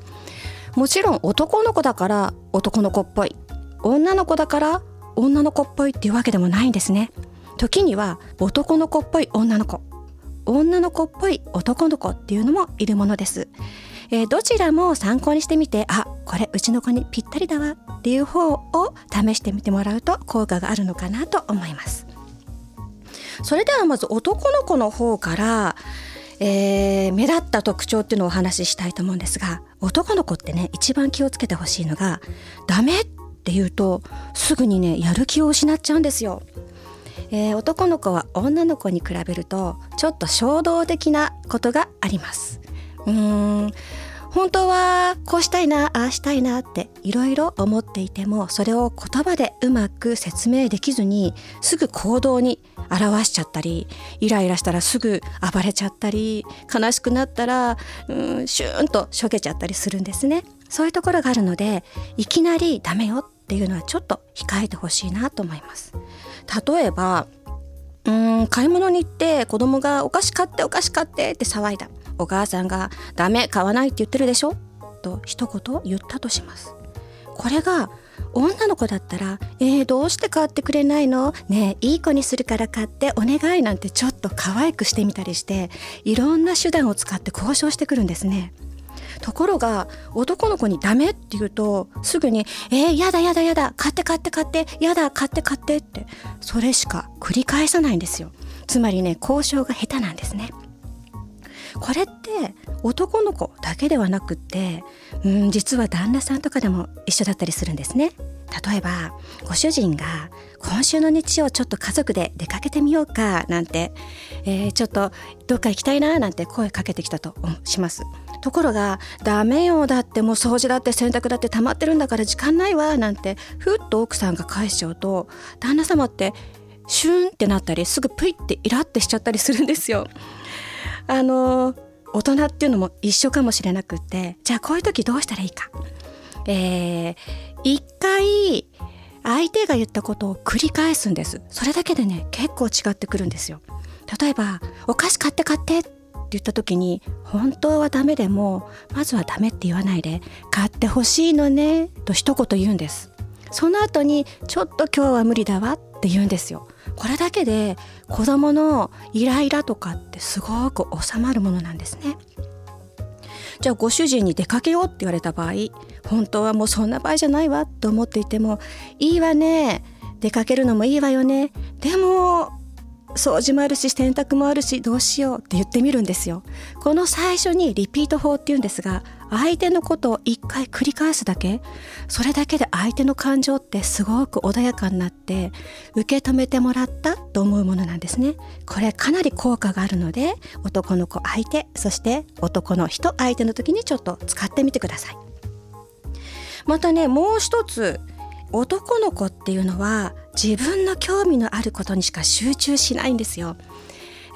もちろん男の子だから男の子っぽい。女の子だから女の子っぽいっていうわけでもないんですね。時には男の子っぽい女の子。女の子っぽい男の子っていうのもいるものです、えー、どちらも参考にしてみてあこれうちの子にぴったりだわっていう方を試してみてもらうと効果があるのかなと思います。それではまず男の子の方からえー、目立った特徴っていうのをお話ししたいと思うんですが男の子ってね一番気をつけてほしいのがダメって言うとすぐにねやる気を失っちゃうんですよ。えー、男の子は女の子に比べるとちょっと衝動的なことがあります。うーん本当はこうしたいなああしたいなっていろいろ思っていてもそれを言葉でうまく説明できずにすぐ行動に表しちゃったりイライラしたらすぐ暴れちゃったり悲しくなったらうんシューンとしょげちゃったりするんですね。そういうところがあるのでいきなりダメよっていうのはちょっと控えてほしいなと思います。例えばうん買い物に行って子供がお菓子買ってお菓子買ってって騒いだ。お母さんが「ダメ買わないって言ってるでしょ」と一言言ったとしますこれが女の子だったら「えー、どうして買ってくれないのねいい子にするから買ってお願い」なんてちょっと可愛くしてみたりしていろんな手段を使って交渉してくるんですね。ところが男の子に「ダメ」って言うとすぐに「えー、やだやだやだ買って買って買ってやだ買って買って」ってそれしか繰り返さないんですよ。つまりね交渉が下手なんですね。これって男の子だけではなくってうん実は旦那さんとかでも一緒だったりするんですね例えばご主人が今週の日曜ちょっと家族で出かけてみようかなんて、えー、ちょっとどっか行きたいななんて声かけてきたとしますところが「ダメよだってもう掃除だって洗濯だって溜まってるんだから時間ないわ」なんてふっと奥さんが返しちゃうと旦那様ってシュンってなったりすぐプイってイラってしちゃったりするんですよ。あの大人っていうのも一緒かもしれなくてじゃあこういう時どうしたらいいか。えー、一回相手が言ったことを繰り返すんです。それだけでね結構違ってくるんですよ。例えば「お菓子買って買って」って言った時に本当はダメでもまずはダメって言わないで「買ってほしいのね」と一言言うんです。その後に「ちょっと今日は無理だわ」って言うんですよ。これだけで子供のイライラとかってすごく収まるものなんですね。じゃあご主人に出かけようって言われた場合本当はもうそんな場合じゃないわと思っていてもいいわね出かけるのもいいわよね。でも掃除もあるし洗濯もあるしどうしようって言ってみるんですよ。この最初にリピート法っていうんですが相手のことを一回繰り返すだけ？それだけで相手の感情ってすごく穏やかになって受け止めてもらったと思うものなんですね。これかなり効果があるので男の子相手そして男の人相手の時にちょっと使ってみてください。またねもう一つ男の子っていうのは自分の興味のあることにしか集中しないんですよ。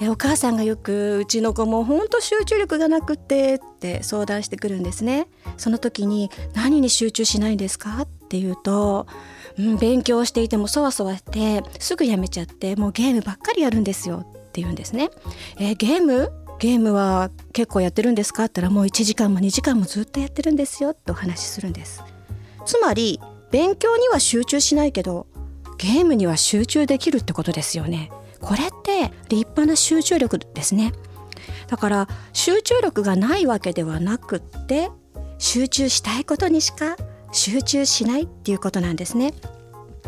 えお母さんがよくうちの子もほんと集中力がなくってって相談してくるんですね。その時に何に集中しないんですか？って言うと、うん、勉強していてもそわそわしてすぐやめちゃってもうゲームばっかりやるんですよって言うんですね。えゲームゲームは結構やってるんですか？って言ったらもう1時間も2時間もずっとやってるんですよってお話しするんです。つまり勉強には集中しないけどゲームには集中できるってことですよね。これって立派な集中力ですね。だから集中力がないわけではなくって集中したいことにしか集中しないっていうことなんですね。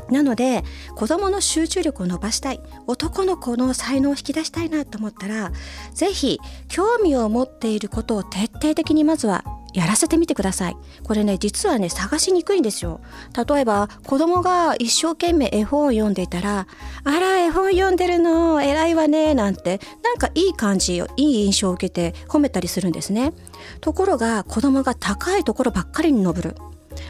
なので子供の集中力を伸ばしたい。男の子の才能を引き出したいなと思ったら是非興味を持っていることを徹底的にまずはやらせてみてください。これね、実はね、探しにくいんですよ。例えば、子供が一生懸命絵本を読んでいたら、あら、絵本読んでるの、偉いわね、なんて、なんかいい感じ、いい印象を受けて褒めたりするんですね。ところが、子供が高いところばっかりに登る。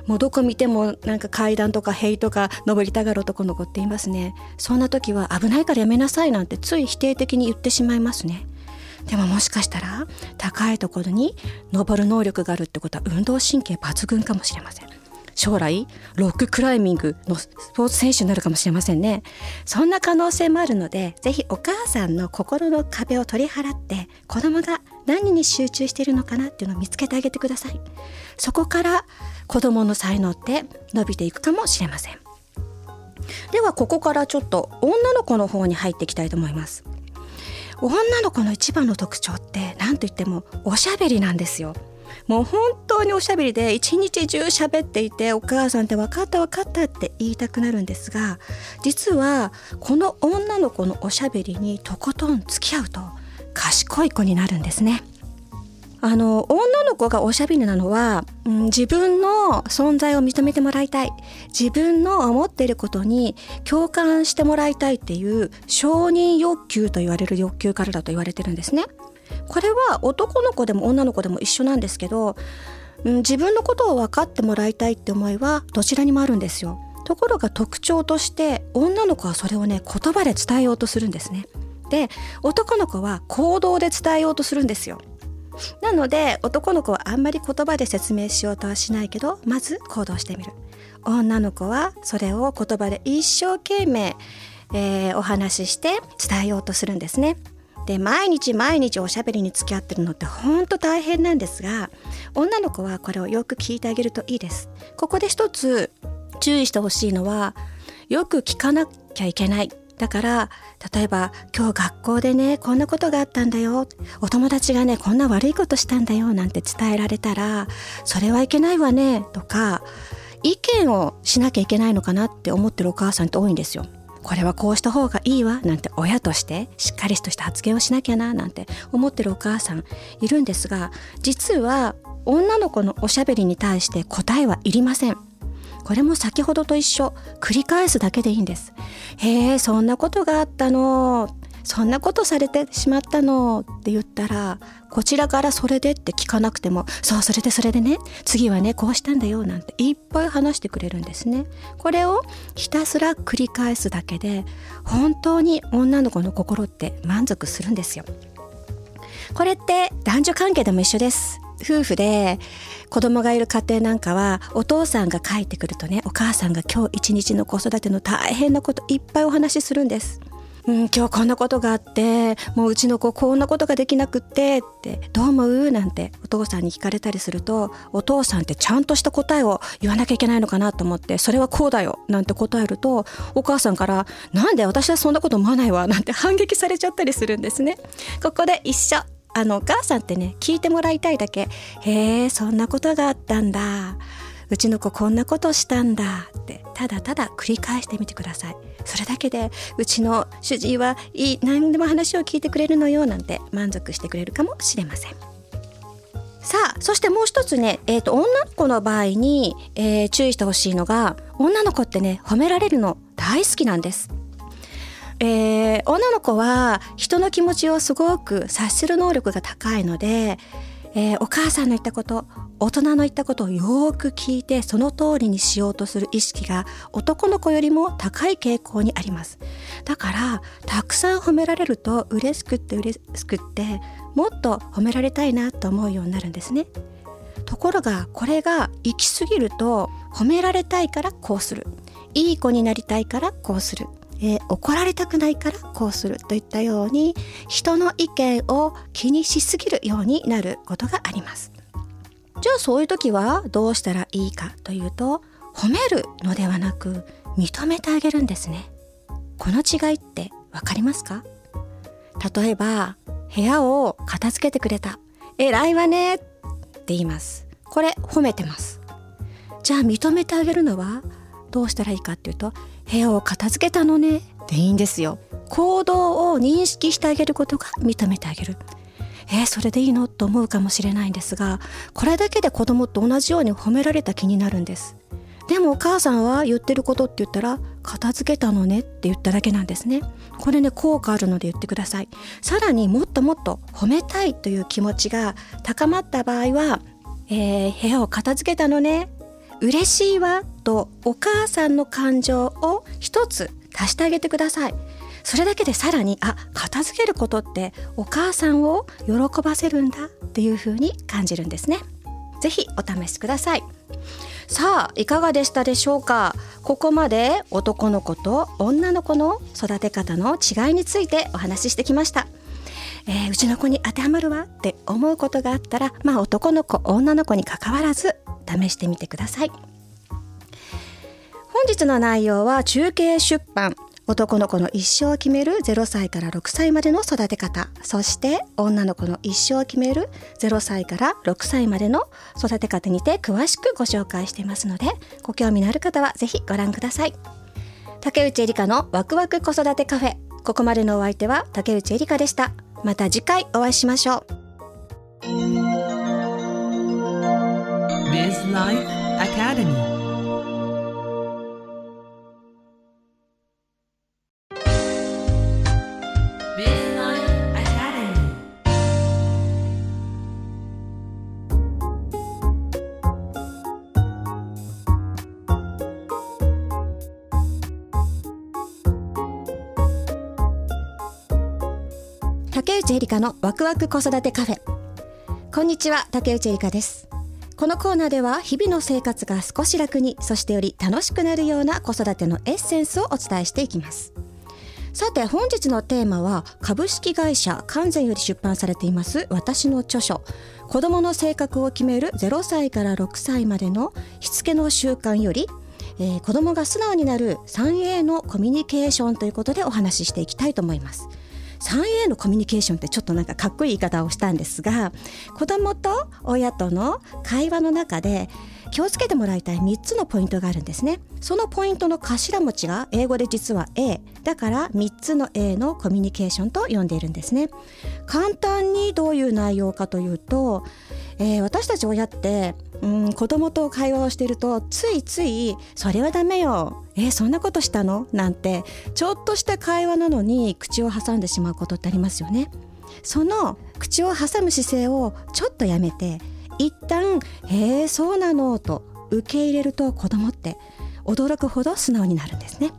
もうどこ見てもなんか階段とか塀とか登りたがる男の子っていますね。そんな時は危ないからやめなさいなんてつい否定的に言ってしまいますね。でももしかしたら高いところに登る能力があるってことは運動神経抜群かもしれません。将来ロッククライミングのスポーツ選手になるかもしれませんね。そんな可能性もあるのでぜひお母さんの心の壁を取り払って子供が何に集中しているのかなっていうのを見つけてあげてください。そこから子供の才能って伸びていくかもしれません。ではここからちょっと女の子の方に入っていきたいと思います。女の子の一番の特徴って何と言ってもおしゃべりなんですよ。もう本当におしゃべりで一日中しゃべっていてお母さんって分かった分かったって言いたくなるんですが実はこの女の子のおしゃべりにとことん付き合うと賢い子になるんですね。あの女の子がおしゃべりなのは、うん、自分の存在を認めてもらいたい自分の思っていることに共感してもらいたいっていう承認欲求と言われる欲求からだと言われてるんですね。これは男の子でも女の子でも一緒なんですけど、うん、自分のことを分かってもらいたいって思いはどちらにもあるんですよ。ところが特徴として女の子はそれをね言葉で伝えようとするんですね。で男の子は行動で伝えようとするんですよ。なので男の子はあんまり言葉で説明しようとはしないけどまず行動してみる。女の子はそれを言葉で一生懸命、えー、お話しして伝えようとするんですね。で毎日毎日おしゃべりに付き合ってるのってほんと大変なんですが女の子はこれをよく聞いてあげるといいです。ここで一つ注意してほしいのはよく聞かなきゃいけない。だから例えば今日学校でねこんなことがあったんだよお友達がねこんな悪いことしたんだよなんて伝えられたらそれはいけないわねとか意見をしなきゃいけないのかなって思ってるお母さんって多いんですよ。これはこうした方がいいわなんて親としてしっかりとした発言をしなきゃななんて思ってるお母さんいるんですが実は女の子のおしゃべりに対して答えはいりません。これも先ほどと一緒。繰り返すだけでいいんです。へえそんなことがあったの。そんなことされてしまったの。って言ったらこちらからそれでって聞かなくてもそうそれでそれでね。次はねこうしたんだよ。なんていっぱい話してくれるんですね。これをひたすら繰り返すだけで本当に女の子の心って満足するんですよ。これって男女関係でも一緒です。夫婦で子供がいる家庭なんかはお父さんが帰ってくるとねお母さんが今日一日の子育ての大変なこといっぱいお話しするんです。うん、今日こんなことがあってもううちの子こんなことができなくってってどう思う？なんてお父さんに聞かれたりするとお父さんってちゃんとした答えを言わなきゃいけないのかなと思ってそれはこうだよなんて答えるとお母さんからなんで私はそんなこと思わないわなんて反撃されちゃったりするんですね。ここで一緒あのお母さんってね聞いてもらいたいだけ。へえそんなことがあったんだ。うちの子こんなことしたんだって。ただただ繰り返してみてください。それだけでうちの主治医はいい何でも話を聞いてくれるのよなんて満足してくれるかもしれません。さあそしてもう一つね、えーと、女の子の場合に、えー、注意してほしいのが女の子ってね褒められるの大好きなんです。えー、女の子は人の気持ちをすごく察する能力が高いので、えー、お母さんの言ったこと大人の言ったことをよく聞いてその通りにしようとする意識が男の子よりも高い傾向にあります。だからたくさん褒められると嬉しくって嬉しくってもっと褒められたいなと思うようになるんですね。ところがこれが行き過ぎると褒められたいからこうする。いい子になりたいからこうする。えー、怒られたくないからこうするといったように人の意見を気にしすぎるようになることがあります。じゃあそういう時はどうしたらいいかというと褒めるのではなく認めてあげるんですね。この違いってわかりますか？例えば部屋を片付けてくれた。偉いわね。って言います。これ褒めてます。じゃあ認めてあげるのはどうしたらいいかっていうと部屋を片付けたのね。でいいんですよ。行動を認識してあげることが認めてあげる。えー、それでいいのと思うかもしれないんですがこれだけで子供と同じように褒められた気になるんです。でもお母さんは言ってることって言ったら片付けたのねって言っただけなんですね。これね効果あるので言ってください。さらにもっともっと褒めたいという気持ちが高まった場合は、えー、部屋を片付けたのね嬉しいわとお母さんの感情を一つ足してあげてください。それだけでさらにあ片付けることってお母さんを喜ばせるんだっていう風に感じるんですね。ぜひお試しください。さあいかがでしたでしょうか？ここまで男の子と女の子の育て方の違いについてお話ししてきました。えー、うちの子に当てはまるわって思うことがあったらまあ男の子女の子にかかわらず試してみてください。本日の内容は中継出版男の子の一生を決める0歳から6歳までの育て方。そして女の子の一生を決める0歳から6歳までの育て方にて詳しくご紹介していますのでご興味のある方はぜひご覧ください。竹内リカのワクワク子育てカフェ。ここまでのお相手は竹内エリカでしたまた次回お会いしましょう Biz Life Academy. 内エリカのワクワク子育てカフェ。こんにちは竹内エリカです。このコーナーでは日々の生活が少し楽にそしてより楽しくなるような子育てのエッセンスをお伝えしていきます。さて本日のテーマは株式会社完全より出版されています。私の著書子供の性格を決める0歳から6歳までのしつけの習慣よりえー、子供が素直になる 3A のコミュニケーションということでお話ししていきたいと思います。3A のコミュニケーションってちょっとなんかかっこいい言い方をしたんですが子どもと親との会話の中で気をつけてもらいたい3つのポイントがあるんですね。そのポイントの頭文字が英語で実は A だから3つの A のコミュニケーションと呼んでいるんですね。簡単にどういう内容かというと、えー、私たち親ってうん子供と会話をしているとついつい「それはダメよえー、そんなことしたの?」なんてちょっとした会話なのに口を挟んでしまうことってありますよね。その口を挟む姿勢をちょっとやめて一旦「へえそうなの」と受け入れると子供って驚くほど素直になるんですね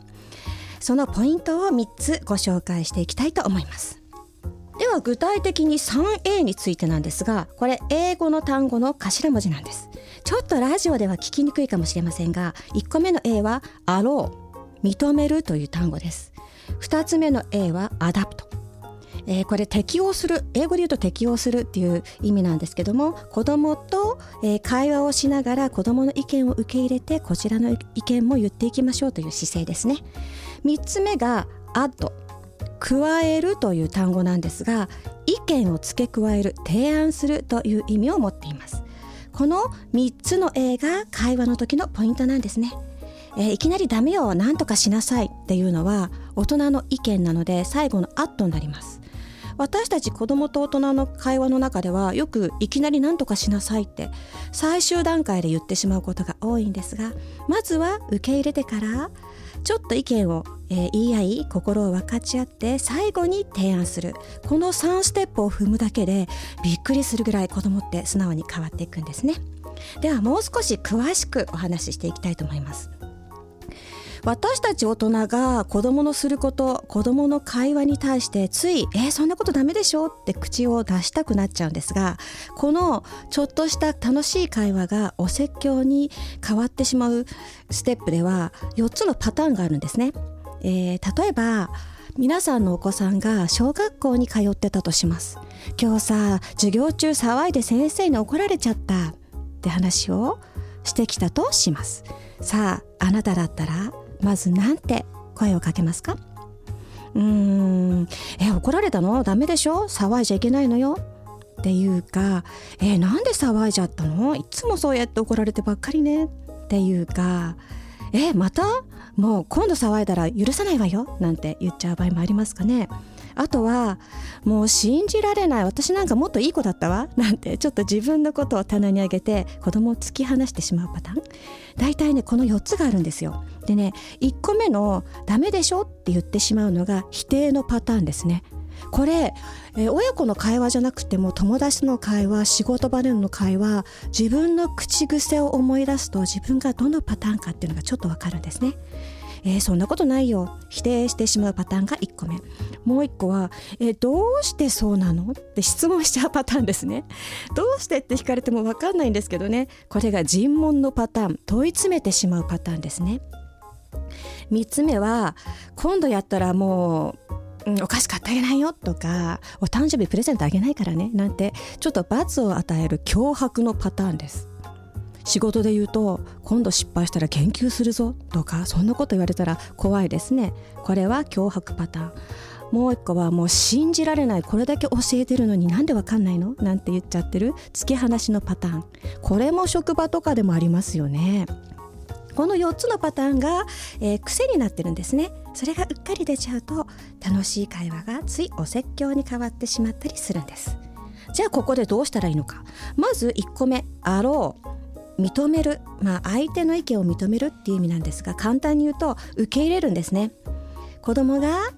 そのポイントを3つご紹介していきたいと思いますでは具体的に 3A についてなんですがこれ英語の単語の頭文字なんです。ちょっとラジオでは聞きにくいかもしれませんが1個目の A はアロー認めるという単語です。2つ目の A は adapt。えー、これ適応する英語で言うと適応するっていう意味なんですけども子どもと、会話をしながら子どもの意見を受け入れてこちらの意見も言っていきましょうという姿勢ですね。3つ目が add 加えるという単語なんですが意見を付け加える提案するという意味を持っています。この3つの A が会話の時のポイントなんですね。えー、いきなりダメよ何とかしなさいっていうのは大人の意見なので最後のアットになります。私たち子供と大人の会話の中ではよくいきなり何とかしなさいって最終段階で言ってしまうことが多いんですがまずは受け入れてからちょっと意見を、えー、言い合い心を分かち合って最後に提案する。この3ステップを踏むだけでびっくりするぐらい子どもって素直に変わっていくんですね。ではもう少し詳しくお話ししていきたいと思います。私たち大人が子供のすること子供の会話に対してつい「えー、そんなことダメでしょ?」って口を出したくなっちゃうんですがこのちょっとした楽しい会話がお説教に変わってしまうステップでは4つのパターンがあるんですね。えー、例えば皆さんのお子さんが小学校に通ってたとします今日さ授業中騒いで先生に怒られちゃったって話をしてきたとしますさああなただったらまず何て声をかけますか？うーん。え怒られたの？ダメでしょ？騒いじゃいけないのよ。っていうかえなんで騒いじゃったの？いつもそうやって怒られてばっかりね。っていうかえまた？もう今度騒いだら許さないわよ。なんて言っちゃう場合もありますかね。あとはもう信じられない私なんかもっといい子だったわ なんてちょっと自分のことを棚に上げて子供を突き放してしまうパターン。大体ねこの4つがあるんですよ。でね1個目の「ダメでしょ」って言ってしまうのが否定のパターンですね。これ、えー、親子の会話じゃなくても友達の会話仕事場での会話自分の口癖を思い出すと自分がどのパターンかっていうのがちょっとわかるんですね。えー、そんなことないよ。否定してしまうパターンが1個目。もう1個は、えー、どうしてそうなの？って質問しちゃうパターンですね。どうしてって聞かれても分かんないんですけどね。これが尋問のパターン。問い詰めてしまうパターンですね。3つ目は今度やったらもう、うん、お菓子買ってあげないよとかお誕生日プレゼントあげないからね。なんてちょっと罰を与える脅迫のパターンです。仕事で言うと今度失敗したら研究するぞとかそんなこと言われたら怖いですね。これは脅迫パターン。もう一個はもう信じられないこれだけ教えてるのになんでわかんないの？なんて言っちゃってる突き放しのパターン。これも職場とかでもありますよね。この4つのパターンが、えー、癖になってるんですね。それがうっかり出ちゃうと楽しい会話がついお説教に変わってしまったりするんです。じゃあここでどうしたらいいのか。まず1個目「あろう」認める、まあ、相手の意見を認めるっていう意味なんですが簡単に言うと受け入れるんですね。子供が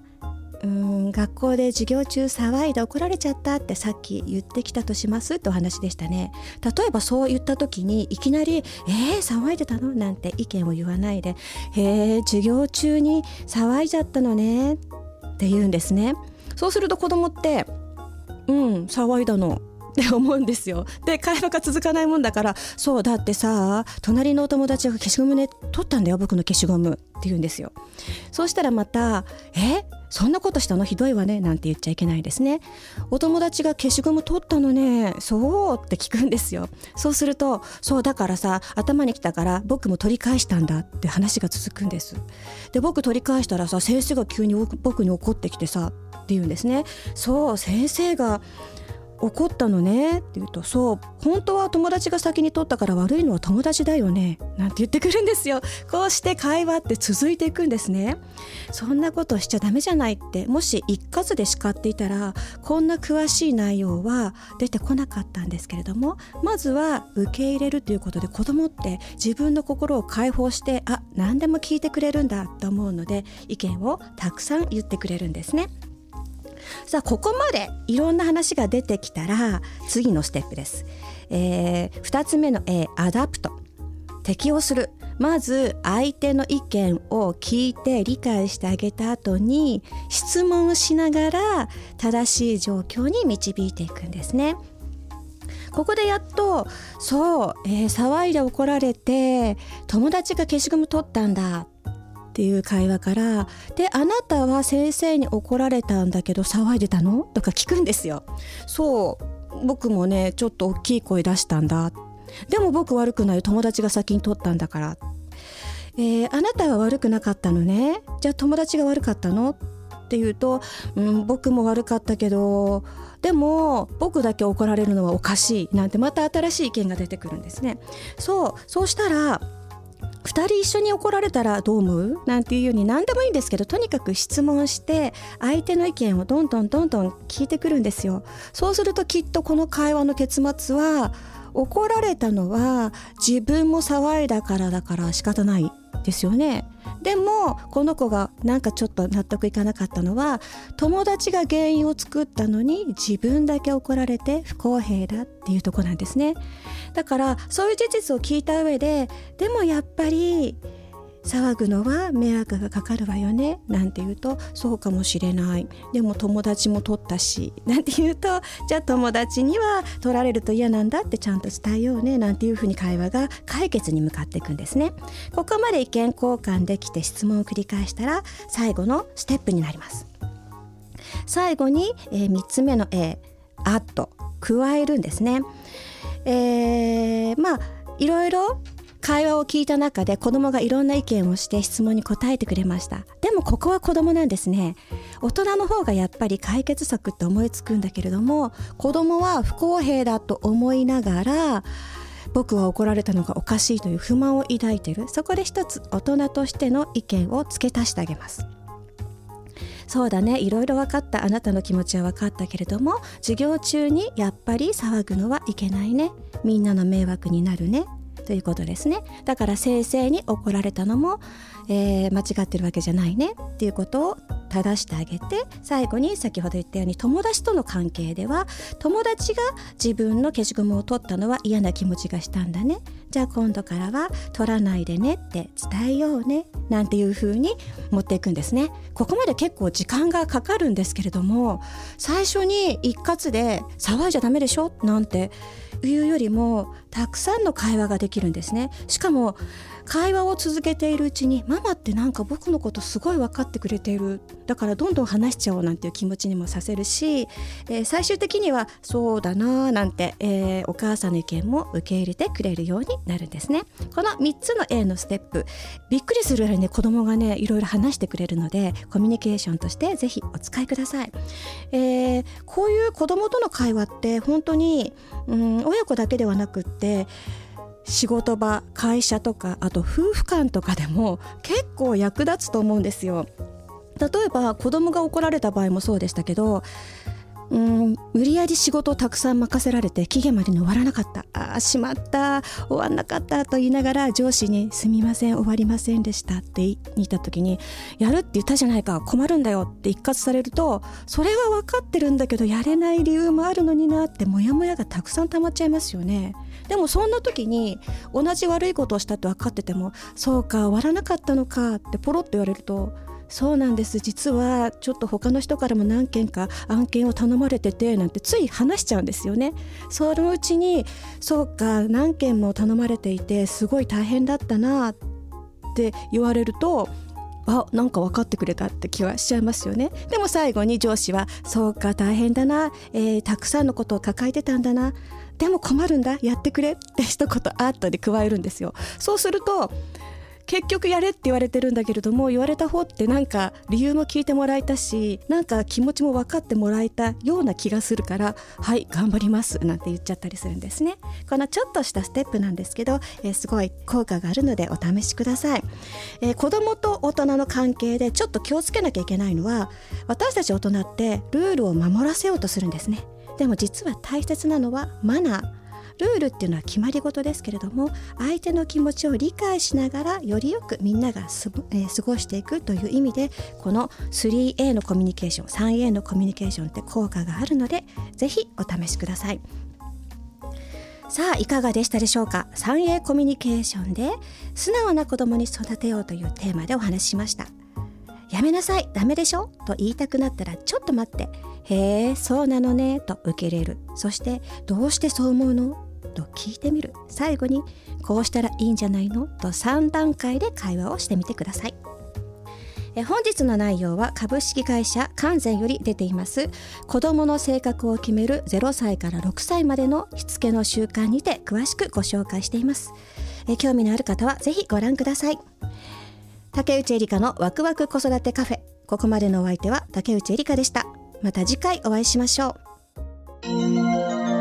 うん学校で授業中騒いで怒られちゃったってさっき言ってきたとしますってお話でしたね。例えばそう言った時にいきなり「えー、騒いでたの?」なんて意見を言わないで「へえ授業中に騒いじゃったのね」って言うんですね。そうすると子供って「うん騒いだの。って思うんですよ。で会話が続かないもんだからそうだってさ隣のお友達が消しゴムね取ったんだよ僕の消しゴムって言うんですよ。そうしたらまたえそんなことしたの？ひどいわねなんて言っちゃいけないですね。お友達が消しゴム取ったのねそうって聞くんですよ。そうするとそうだからさ頭にきたから僕も取り返したんだって話が続くんです。で僕取り返したらさ先生が急に僕に怒ってきてさって言うんですね。そう先生が怒ったのね。って言うとそう本当は友達が先に取ったから悪いのは友達だよね。なんて言ってくるんですよ。こうして会話って続いていくんですね。そんなことしちゃダメじゃないって。もし一括で叱っていたらこんな詳しい内容は出てこなかったんですけれどもまずは受け入れるということで子供って自分の心を解放してあ何でも聞いてくれるんだと思うので意見をたくさん言ってくれるんですね。さあここまでいろんな話が出てきたら次のステップです、えー、2つ目の A adapt。適応する。まず相手の意見を聞いて理解してあげた後に質問をしながら正しい状況に導いていくんですね。ここでやっとそう、えー、騒いで怒られて友達が消しゴム取ったんだ。っていう会話から「であなたは先生に怒られたんだけど騒いでたの?」とか聞くんですよ。そう。僕もねちょっと大きい声出したんだ。でも僕悪くない友達が先に取ったんだから。えー、あなたは悪くなかったのね。じゃあ友達が悪かったの？って言うと、うん、僕も悪かったけどでも僕だけ怒られるのはおかしい。なんてまた新しい意見が出てくるんですね。そう。そうしたら2人一緒に怒られたらどう思う？なんていうように何でもいいんですけどとにかく質問して相手の意見をどんどんどんどん聞いてくるんですよ。そうするときっとこの会話の結末は怒られたのは自分も騒いだからだから仕方ない。ですよね。でもこの子がなんかちょっと納得いかなかったのは友達が原因を作ったのに自分だけ怒られて不公平だっていうとこなんですね。だからそういう事実を聞いた上ででもやっぱり騒ぐのは迷惑がかかるわよねなんて言うとそうかもしれない。でも友達も取ったしなんて言うとじゃあ友達には取られると嫌なんだってちゃんと伝えようねなんていうふうに会話が解決に向かっていくんですね。ここまで意見交換できて質問を繰り返したら最後のステップになります。最後に、えー、3つ目の A アット加えるんですね。えー、まあいろいろ会話を聞いた中で子供がいろんな意見をして質問に答えてくれました。でもここは子供なんですね。大人の方がやっぱり解決策って思いつくんだけれども子供は不公平だと思いながら僕は怒られたのがおかしいという不満を抱いている。そこで一つ大人としての意見を付け足してあげます。そうだね。いろいろ分かった。あなたの気持ちは分かったけれども授業中にやっぱり騒ぐのはいけないね。みんなの迷惑になるね。ということですね。だから先生に怒られたのも、えー、間違ってるわけじゃないね。っていうことを正してあげて最後に先ほど言ったように友達との関係では友達が自分の消しゴムを取ったのは嫌な気持ちがしたんだね。じゃあ今度からは取らないでねって伝えようね。なんていう風に持っていくんですね。ここまで結構時間がかかるんですけれども最初に一括で騒いじゃダメでしょ？なんていうよりもたくさんの会話ができるんですね。しかも会話を続けているうちにママってなんか僕のことすごい分かってくれている。だからどんどん話しちゃおうなんていう気持ちにもさせるし、えー、最終的にはそうだななんて、えー、お母さんの意見も受け入れてくれるようになるんですね。この3つの A のステップびっくりするぐらいね子供がねいろいろ話してくれるのでコミュニケーションとしてぜひお使いください、えー、こういう子供との会話って本当に、うん、親子だけではなくって仕事場会社とかあと夫婦間とかでも結構役立つと思うんですよ。例えば子供が怒られた場合もそうでしたけどうん無理やり仕事をたくさん任せられて期限までに終わらなかったああしまった終わんなかったと言いながら上司に「すみません終わりませんでした」って言った時に「やるって言ったじゃないか困るんだよ」って一括されるとそれは分かってるんだけどやれない理由もあるのになってモヤモヤがたくさん溜まっちゃいますよね。でもそんな時に同じ悪いことをしたって分かってても「そうか終わらなかったのか」ってポロッと言われるとそうなんです。実はちょっと他の人からも何件か案件を頼まれててなんてつい話しちゃうんですよね。そのうちにそうか何件も頼まれていてすごい大変だったなって言われるとあなんか分かってくれたって気はしちゃいますよね。でも最後に上司はそうか大変だな、えー、たくさんのことを抱えてたんだな。でも困るんだ。やってくれって一言アートで加えるんですよ。そうすると結局やれって言われてるんだけれども言われた方ってなんか理由も聞いてもらえたしなんか気持ちも分かってもらえたような気がするからはい頑張りますなんて言っちゃったりするんですね。このちょっとしたステップなんですけど、えー、すごい効果があるのでお試しください、えー、子供と大人の関係でちょっと気をつけなきゃいけないのは私たち大人ってルールを守らせようとするんですね。でも実は大切なのはマナー。ルールっていうのは決まり事ですけれども相手の気持ちを理解しながらよりよくみんなが、えー、過ごしていくという意味でこの 3A のコミュニケーション 3A のコミュニケーションって効果があるのでぜひお試しください。さあいかがでしたでしょうか？3A コミュニケーションで素直な子供に育てようというテーマでお話ししました。やめなさいダメでしょ？と言いたくなったらちょっと待って。へえそうなのねと受け入れる。そしてどうしてそう思うの？と聞いてみる。最後にこうしたらいいんじゃないの？と3段階で会話をしてみてください。え本日の内容は株式会社完全より出ています。子どもの性格を決める0歳から6歳までのしつけの習慣にて詳しくご紹介しています。え興味のある方はぜひご覧ください。竹内エリカのワクワク子育てカフェ。ここまでのお相手は竹内エリカでした。また次回お会いしましょう。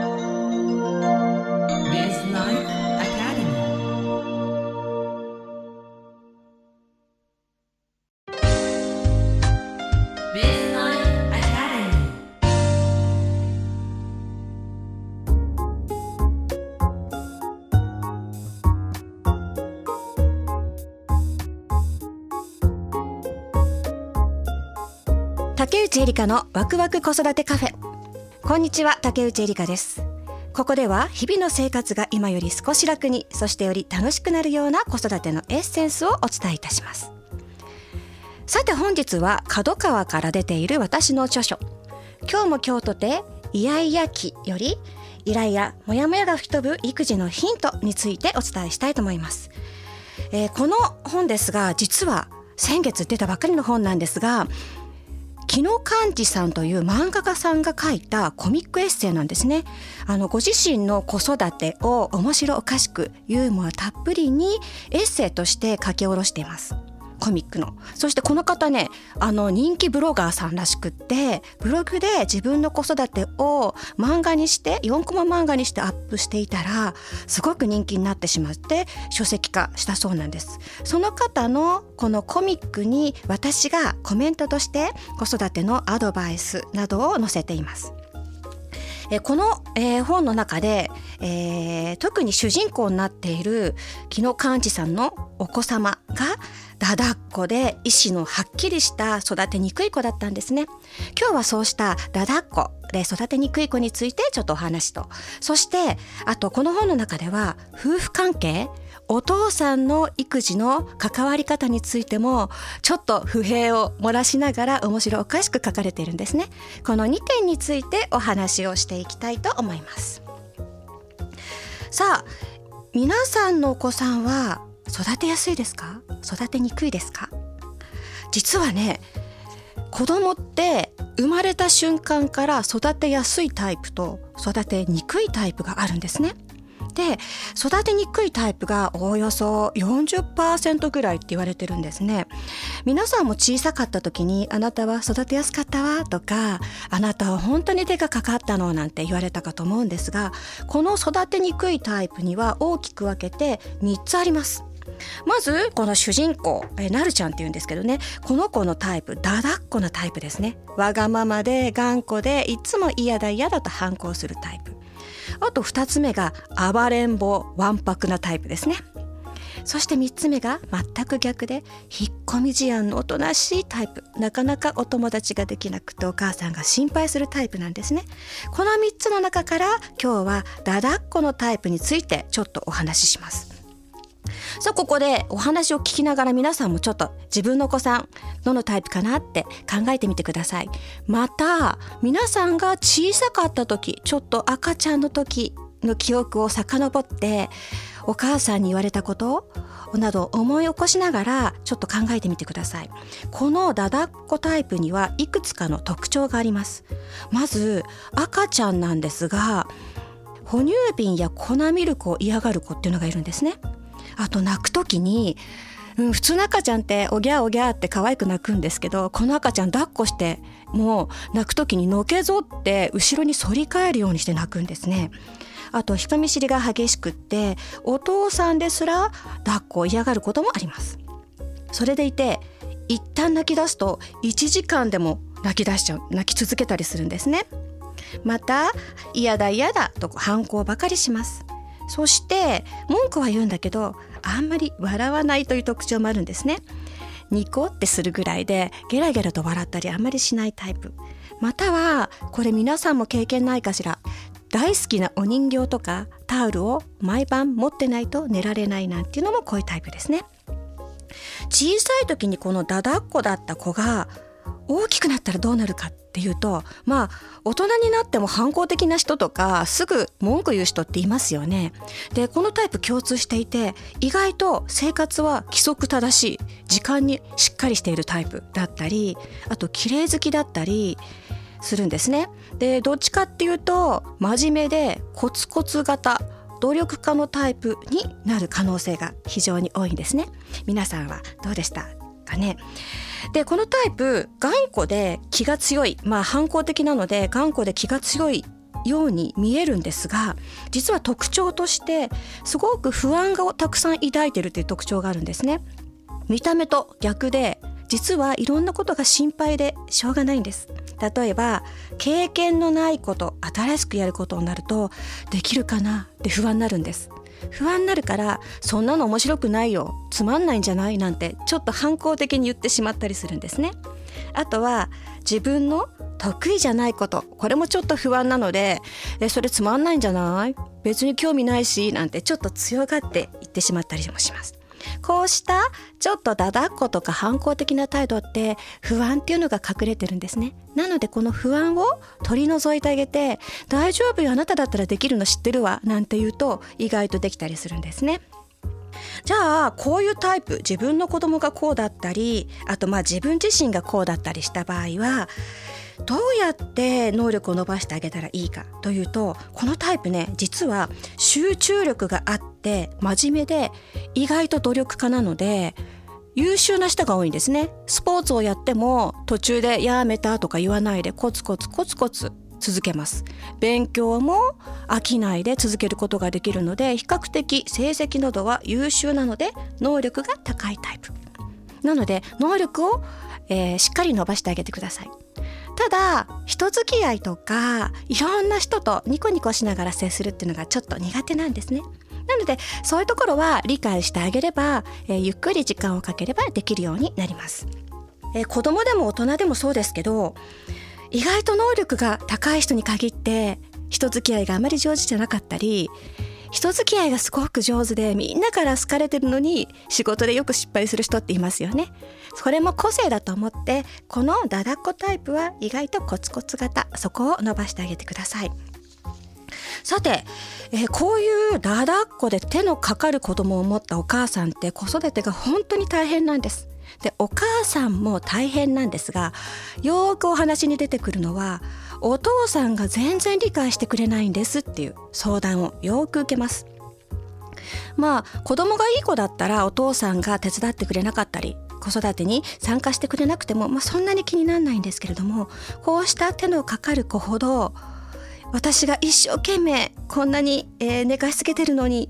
内エリカのワクワク子育てカフェ。こんにちは竹内エリカです。ここでは日々の生活が今より少し楽にそしてより楽しくなるような子育てのエッセンスをお伝えいたします。さて本日は角川から出ている私の著書。今日も今日とてイヤイヤ期よりイライラモヤモヤが吹き飛ぶ育児のヒントについてお伝えしたいと思います、えー、この本ですが実は先月出たばかりの本なんですが日野寛治さんという漫画家さんが書いたコミックエッセイなんですね。あのご自身の子育てを面白おかしくユーモアたっぷりにエッセイとして書き下ろしています。コミックの。そしてこの方ねあの人気ブロガーさんらしくってブログで自分の子育てを漫画にして4コマ漫画にしてアップしていたらすごく人気になってしまって書籍化したそうなんです。その方のこのコミックに私がコメントとして子育てのアドバイスなどを載せています。えこの、えー、本の中で、えー、特に主人公になっている木野寛治さんのお子様がだだっこで意志のはっきりした育てにくい子だったんですね。今日はそうしただだっこで育てにくい子についてちょっとお話と。そしてあとこの本の中では夫婦関係お父さんの育児の関わり方についてもちょっと不平を漏らしながら面白おかしく書かれているんですね。この2点についてお話をしていきたいと思います。さあ皆さんのお子さんは育てやすいですか？育てにくいですか？実はね子供って生まれた瞬間から育てやすいタイプと育てにくいタイプがあるんですね。で育てにくいタイプがおおよそ40%ぐらいって言われてるんですね。皆さんも小さかった時にあなたは育てやすかったわとかあなたは本当に手がかかったのなんて言われたかと思うんですがこの育てにくいタイプには大きく分けて3つあります。まずこの主人公えなるちゃんって言うんですけどねこの子のタイプだだっこなタイプですね。わがままで頑固でいつも嫌だ嫌だと反抗するタイプ。あと2つ目が暴れん坊わんぱくなタイプですね。そして3つ目が全く逆で引っ込み思案のおとなしいタイプ。なかなかお友達ができなくてお母さんが心配するタイプなんですね。この3つの中から今日はだだっこのタイプについてちょっとお話しします。さあここでお話を聞きながら皆さんもちょっと自分のお子さんどのタイプかなって考えてみてください。また皆さんが小さかった時ちょっと赤ちゃんの時の記憶を遡ってお母さんに言われたことなど思い起こしながらちょっと考えてみてください。このダダっ子タイプにはいくつかの特徴があります。まず赤ちゃんなんですが哺乳瓶や粉ミルクを嫌がる子っていうのがいるんですね。あと泣く時に、うん、普通の赤ちゃんっておぎゃおぎゃって可愛く泣くんですけどこの赤ちゃん抱っこしてもう泣く時にのけぞって後ろに反り返るようにして泣くんですね。あと人見知りが激しくってお父さんですら抱っこを嫌がることもあります。それでいて一旦泣き出すと1時間でも泣き出しちゃう泣き続けたりするんですね。また嫌だ嫌だと反抗ばかりしますそして文句は言うんだけどあんまり笑わないという特徴もあるんですね。ニコってするぐらいでゲラゲラと笑ったりあんまりしないタイプ。またはこれ皆さんも経験ないかしら。大好きなお人形とかタオルを毎晩持ってないと寝られないなんていうのもこういうタイプですね。小さい時にこのダダっ子だった子が大きくなったらどうなるかっていうとまあ大人になっても反抗的な人とかすぐ文句言う人っていますよね。でこのタイプ共通していて意外と生活は規則正しい時間にしっかりしているタイプだったりあと綺麗好きだったりするんですね。でどっちかっていうと真面目でコツコツ型努力家のタイプになる可能性が非常に多いんですね。皆さんはどうでした？かね。でこのタイプ頑固で気が強い。まあ反抗的なので頑固で気が強いように見えるんですが実は特徴としてすごく不安がたくさん抱いてるという特徴があるんですね。見た目と逆で実はいろんなことが心配でしょうがないんです。例えば経験のないこと新しくやることになるとできるかな？って不安になるんです。不安になるからそんなの面白くないよ。つまんないんじゃないなんてちょっと反抗的に言ってしまったりするんですね。あとは自分の得意じゃないこと。これもちょっと不安なのでえそれつまんないんじゃない？別に興味ないしなんてちょっと強がって言ってしまったりもします。こうしたちょっとだだっことか反抗的な態度って不安っていうのが隠れてるんですね。なのでこの不安を取り除いてあげて大丈夫よあなただったらできるの知ってるわなんて言うと意外とできたりするんですね。じゃあこういうタイプ自分の子供がこうだったりあとまあ自分自身がこうだったりした場合はどうやって能力を伸ばしてあげたらいいかというとこのタイプね実は集中力があって真面目で意外と努力家なので優秀な人が多いんですね。スポーツをやっても途中でやめたとか言わないでコツコツコツコツ続けます。勉強も飽きないで続けることができるので比較的成績などは優秀なので能力が高いタイプ。なので能力を、えー、しっかり伸ばしてあげてください。ただ人付き合いとかいろんな人とニコニコしながら接するっていうのがちょっと苦手なんですね。なのでそういうところは理解してあげれば、えー、ゆっくり時間をかければできるようになります、えー、子供でも大人でもそうですけど意外と能力が高い人に限って人付き合いがあまり上手じゃなかったり人付き合いがすごく上手でみんなから好かれてるのに仕事でよく失敗する人っていますよね。それも個性だと思ってこのダダっ子タイプは意外とコツコツ型そこを伸ばしてあげてください。さて、えー、こういうダダっ子で手のかかる子供を持ったお母さんって子育てが本当に大変なんです。でお母さんも大変なんですがよくお話に出てくるのはお父さんが全然理解してくれないんですっていう相談をよく受けます。まあ子供がいい子だったらお父さんが手伝ってくれなかったり子育てに参加してくれなくても、まあ、そんなに気にならないんですけれどもこうした手のかかる子ほど私が一生懸命こんなに、えー、寝かしつけてるのに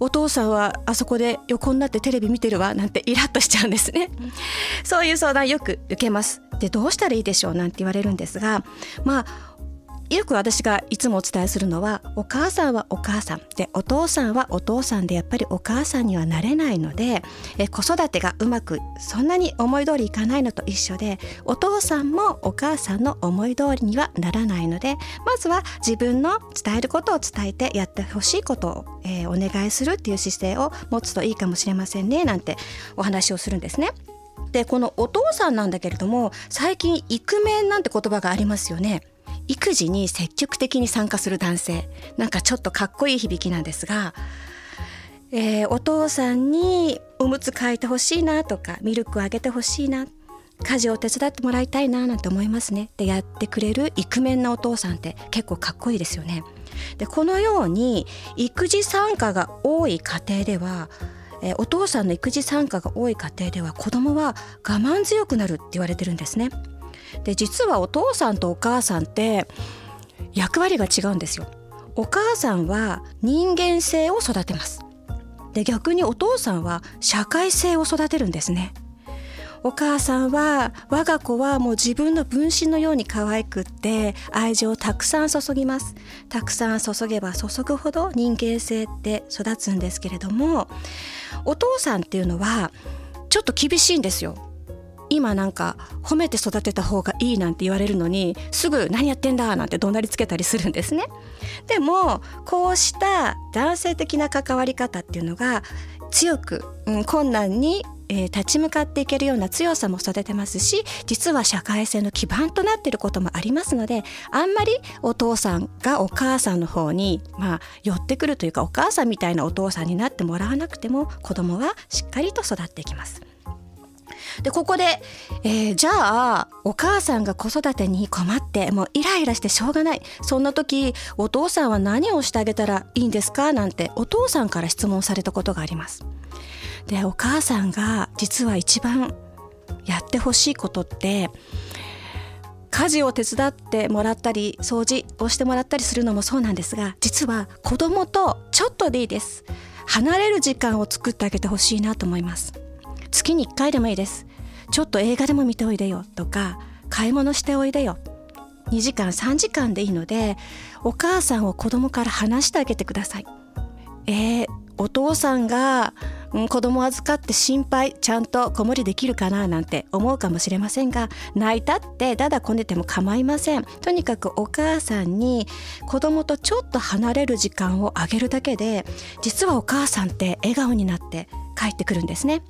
お父さんはあそこで横になってテレビ見てるわなんてイラッとしちゃうんですね。そういう相談よく受けます。でどうしたらいいでしょうなんて言われるんですがまあよく私がいつもお伝えするのはお母さんはお母さんでお父さんはお父さんでやっぱりお母さんにはなれないのでえ子育てがうまくそんなに思い通りいかないのと一緒でお父さんもお母さんの思い通りにはならないのでまずは自分の伝えることを伝えてやってほしいことを、えー、お願いするっていう姿勢を持つといいかもしれませんねなんてお話をするんですね。でこのお父さんなんだけれども最近イクメンなんて言葉がありますよね。育児に積極的に参加する男性。なんかちょっとかっこいい響きなんですが、えー、お父さんにおむつ替えてほしいなとかミルクをあげてほしいな家事を手伝ってもらいたいななんて思いますね。でやってくれるイクメンなお父さんって結構かっこいいですよね。でこのように育児参加が多い家庭ではえお父さんの育児参加が多い家庭では子供は我慢強くなるって言われてるんですね。で実はお父さんとお母さんって役割が違うんですよ。お母さんは人間性を育てます。で逆にお父さんは社会性を育てるんですね。お母さんは我が子はもう自分の分身のように可愛くって愛情をたくさん注ぎます。たくさん注げば注ぐほど人間性って育つんですけれどもお父さんっていうのはちょっと厳しいんですよ。今なんか褒めて育てた方がいいなんて言われるのにすぐ何やってんだなんて怒鳴りつけたりするんですね。でもこうした男性的な関わり方っていうのが強く、うん、困難にえー、立ち向かっていけるような強さも育てますし実は社会性の基盤となっていることもありますのであんまりお父さんがお母さんの方に、まあ、寄ってくるというかお母さんみたいなお父さんになってもらわなくても子供はしっかりと育っていきます。でここで、えー、じゃあお母さんが子育てに困ってもうイライラしてしょうがないそんな時お父さんは何をしてあげたらいいんですか？なんてお父さんから質問されたことがあります。でお母さんが実は一番やってほしいことって家事を手伝ってもらったり掃除をしてもらったりするのもそうなんですが実は子供とちょっとでいいです。離れる時間を作ってあげてほしいなと思います。月に1回でもいいです。ちょっと映画でも見ておいでよとか買い物しておいでよ。2時間3時間でいいのでお母さんを子供から離してあげてください。えー、お父さんがうん子供預かって心配ちゃんと子守りできるかななんて思うかもしれませんが泣いたってだだこねても構いません。とにかくお母さんに子供とちょっと離れる時間をあげるだけで実はお母さんって笑顔になって帰ってくるんですね。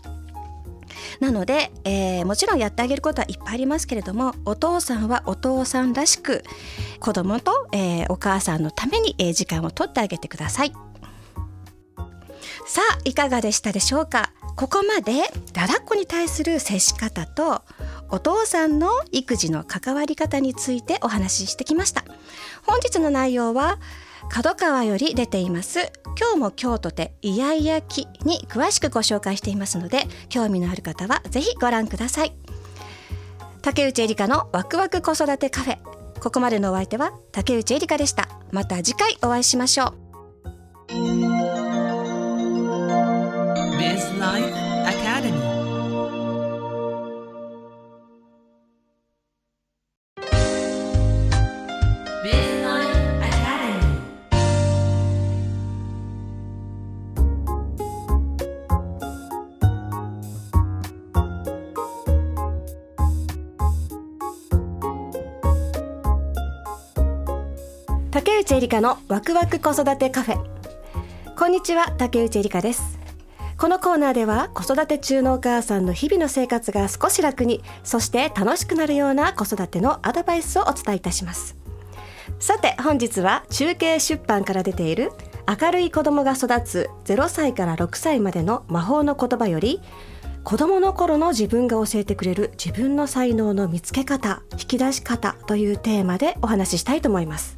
なので、えー、もちろんやってあげることはいっぱいありますけれどもお父さんはお父さんらしく子供と、えー、お母さんのために、えー、時間をとってあげてください。さあいかがでしたでしょうか？ここまでだだっこに対する接し方とお父さんの育児の関わり方についてお話ししてきました。本日の内容は角川より出ています今日も京都でイヤイヤ期に詳しくご紹介していますので興味のある方はぜひご覧ください。竹内エリカのワクワク子育てカフェ。ここまでのお相手は竹内エリカでした。また次回お会いしましょう。Biz Life Academy. 竹内エリカのワクワク子育てカフェこんにちは竹内エリカですこのコーナーでは子育て中のお母さんの日々の生活が少し楽にそして楽しくなるような子育てのアドバイスをお伝えいたします。さて本日は中継出版から出ている明るい子供が育つ0歳から6歳までの魔法の言葉より子供の頃の自分が教えてくれる自分の才能の見つけ方引き出し方というテーマでお話ししたいと思います。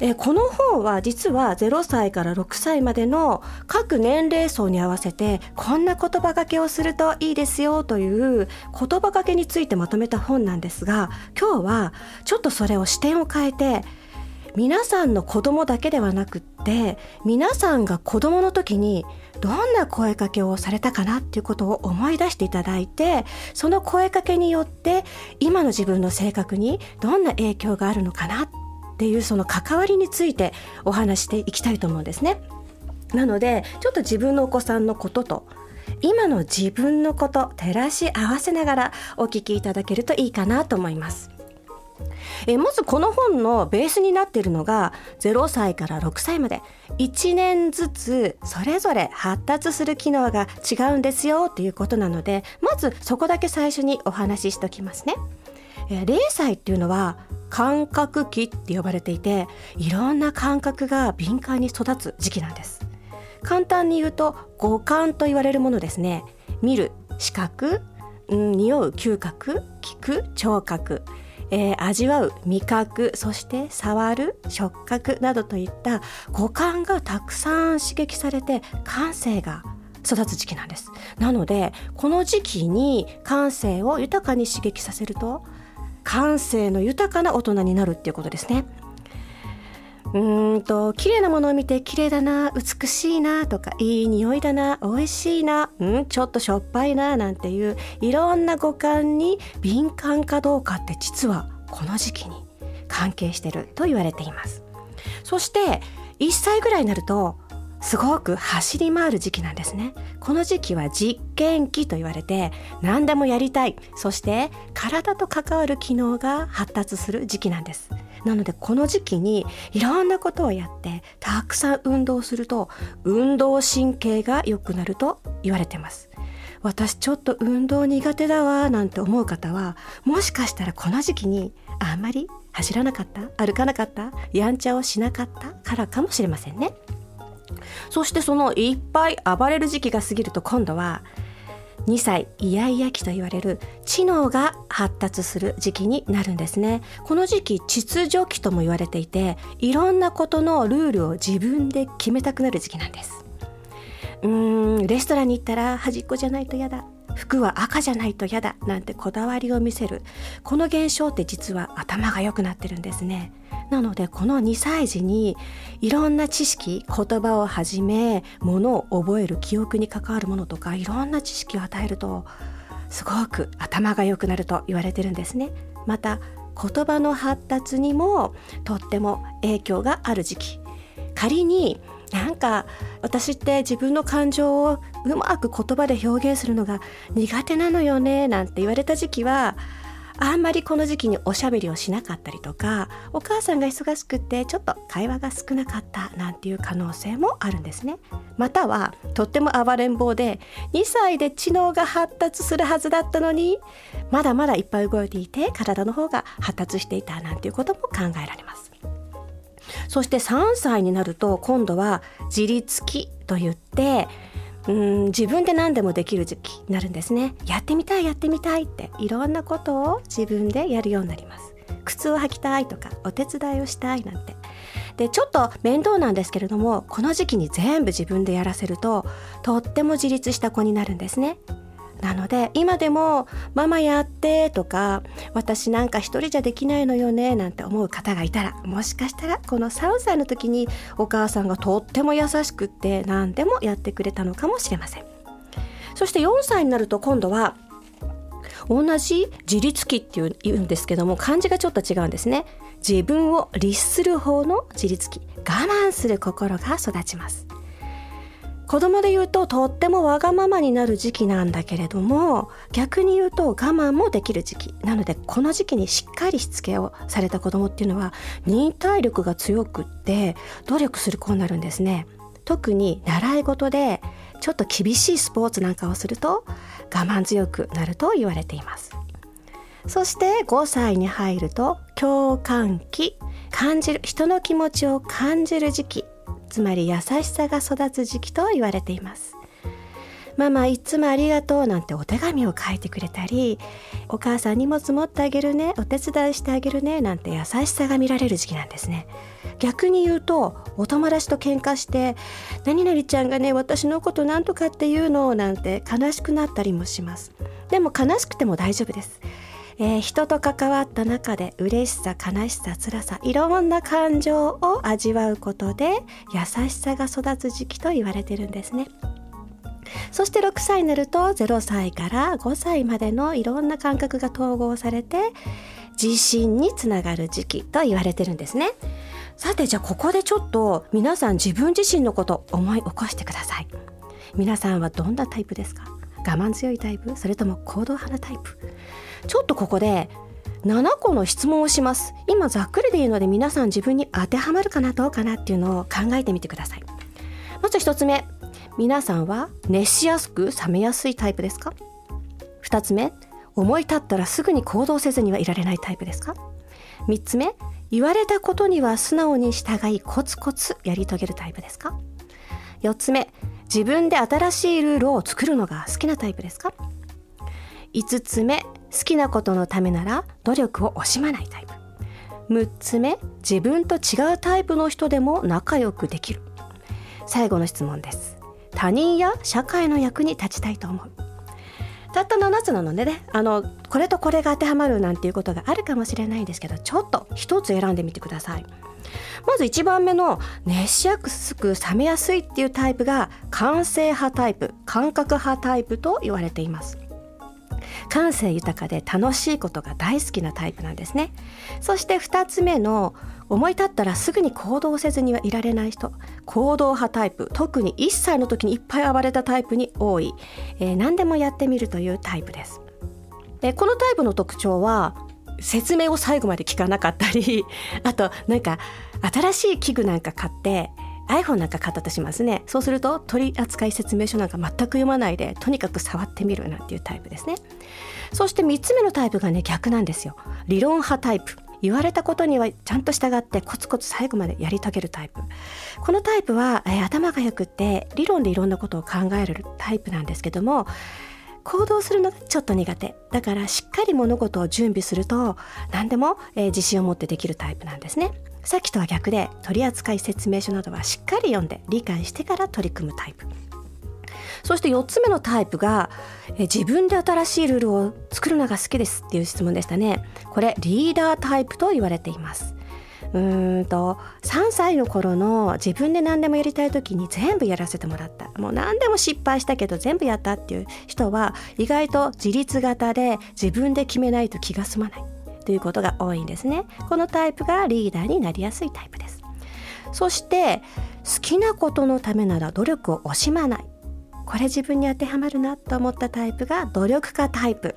えこの本は実は0歳から6歳までの各年齢層に合わせてこんな言葉がけをするといいですよという言葉がけについてまとめた本なんですが今日はちょっとそれを視点を変えて皆さんの子供だけではなくって皆さんが子供の時にどんな声かけをされたかなっていうことを思い出していただいてその声かけによって今の自分の性格にどんな影響があるのかなってていうその関わりについてお話していきたいと思うんですね。なのでちょっと自分のお子さんのことと今の自分のこと照らし合わせながらお聞きいただけるといいかなと思います。えまずこの本のベースになっているのが0歳から6歳まで1年ずつそれぞれ発達する機能が違うんですよということなのでまずそこだけ最初にお話ししておきますね。え0歳っていうのは感覚期って呼ばれていていろんな感覚が敏感に育つ時期なんです。簡単に言うと五感と言われるものですね。見る視覚、うん、匂う嗅覚聞く聴覚。えー、味わう味覚そして触る触覚などといった五感がたくさん刺激されて感性が育つ時期なんです。なのでこの時期に感性を豊かに刺激させると感性の豊かな大人になるっていうことですね。うんと綺麗なものを見て綺麗だな美しいなとかいい匂いだな美味しいなうんちょっとしょっぱいななんていういろんな五感に敏感かどうかって実はこの時期に関係してると言われていますそして1歳ぐらいになるとすごく走り回る時期なんですね。この時期は実験期と言われて何でもやりたい。そして体と関わる機能が発達する時期なんです。なのでこの時期にいろんなことをやってたくさん運動すると運動神経が良くなると言われてます。私ちょっと運動苦手だわなんて思う方はもしかしたらこの時期にあんまり走らなかった歩かなかったやんちゃをしなかったからかもしれませんね。そしてそのいっぱい暴れる時期が過ぎると今度は2歳イヤイヤ期と言われる知能が発達する時期になるんですね。この時期秩序期とも言われていていろんなことのルールを自分で決めたくなる時期なんです。うーんレストランに行ったら端っこじゃないと嫌だ。服は赤じゃないと嫌だなんてこだわりを見せる。この現象って実は頭が良くなってるんですね。なのでこの2歳児にいろんな知識言葉をはじめものを覚える記憶に関わるものとかいろんな知識を与えるとすごく頭が良くなると言われてるんですね。また言葉の発達にもとっても影響がある時期。仮になんか私って自分の感情をうまく言葉で表現するのが苦手なのよねなんて言われた時期はあんまりこの時期におしゃべりをしなかったりとかお母さんが忙しくてちょっと会話が少なかったなんていう可能性もあるんですね。またはとっても暴れん坊で2歳で知能が発達するはずだったのにまだまだいっぱい動いていて体の方が発達していたなんていうことも考えられます。そして3歳になると今度は自立期といってうん自分で何でもできる時期になるんですね。やってみたいやってみたいっていろんなことを自分でやるようになります。靴を履きたいとかお手伝いをしたいなんて。でちょっと面倒なんですけれどもこの時期に全部自分でやらせるととっても自立した子になるんですね。なので今でも「ママやって」とか「私なんか一人じゃできないのよね」なんて思う方がいたらもしかしたらこの3歳の時にお母さんがとっても優しくって何でもやってくれたのかもしれません。そして4歳になると今度は同じ自立期っていうんですけども漢字がちょっと違うんですね。自分を律する方の自立期我慢する心が育ちます。子供で言うととってもわがままになる時期なんだけれども逆に言うと我慢もできる時期。なのでこの時期にしっかりしつけをされた子供っていうのは忍耐力が強くって努力する子になるんですね。特に習い事でちょっと厳しいスポーツなんかをすると我慢強くなると言われています。そして5歳に入ると共感期。感じる人の気持ちを感じる時期。つまり優しさが育つ時期と言われています。ママいつもありがとうなんてお手紙を書いてくれたりお母さん荷物持ってあげるねお手伝いしてあげるねなんて優しさが見られる時期なんですね。逆に言うとお友達と喧嘩して「何々ちゃんがね私のこと何とかって言うの」なんて悲しくなったりもします。でも悲しくても大丈夫です。えー、人と関わった中で嬉しさ悲しさ辛さいろんな感情を味わうことで優しさが育つ時期と言われてるんですね。そして6歳になると0歳から5歳までのいろんな感覚が統合されて自信につながる時期と言われてるんですね。さてじゃあここでちょっと皆さん自分自身のこと思い起こしてください。皆さんはどんなタイプですか？我慢強いタイプ？それとも行動派なタイプ？ちょっとここで7個の質問をします。今ざっくりでいいので皆さん自分に当てはまるかなどうかなっていうのを考えてみてください。まず1つ目。皆さんは熱しやすく冷めやすいタイプですか？2つ目。思い立ったらすぐに行動せずにはいられないタイプですか？3つ目。言われたことには素直に従いコツコツやり遂げるタイプですか？4つ目。自分で新しいルールを作るのが好きなタイプですか？5つ目。好きなことのためなら努力を惜しまないタイプ。6つ目自分と違うタイプの人でも仲良くできる。最後の質問です。他人や社会の役に立ちたいと思う。たった7つなのでねあのこれとこれが当てはまるなんていうことがあるかもしれないんですけどちょっと一つ選んでみてください。まず1番目の熱しやすく冷めやすいっていうタイプが感性派タイプ感覚派タイプと言われています。感性豊かで楽しいことが大好きなタイプなんですね。そして2つ目の思い立ったらすぐに行動せずにはいられない人。行動派タイプ。特に1歳の時にいっぱい暴れたタイプに多い、えー、何でもやってみるというタイプです。でこのタイプの特徴は説明を最後まで聞かなかったりあとなんか新しい器具なんか買って iPhone なんか買ったとしますね。そうすると取扱説明書なんか全く読まないでとにかく触ってみるなんていうタイプですね。そして3つ目のタイプがね逆なんですよ。理論派タイプ。言われたことにはちゃんと従ってコツコツ最後までやり遂げるタイプ。このタイプは、えー、頭がよくって理論でいろんなことを考えるタイプなんですけども行動するのがちょっと苦手。だからしっかり物事を準備すると何でも、えー、自信を持ってできるタイプなんですね。さっきとは逆で取扱説明書などはしっかり読んで理解してから取り組むタイプ。そして4つ目のタイプがえ自分で新しいルールを作るのが好きですっていう質問でしたね。これリーダータイプと言われています。うんと3歳の頃の自分で何でもやりたい時に全部やらせてもらった。もう何でも失敗したけど全部やったっていう人は意外と自立型で自分で決めないと気が済まない。ということが多いんですね。このタイプがリーダーになりやすいタイプです。そして好きなことのためなら努力を惜しまない。これ自分に当てはまるなと思ったタイプが努力家タイプ。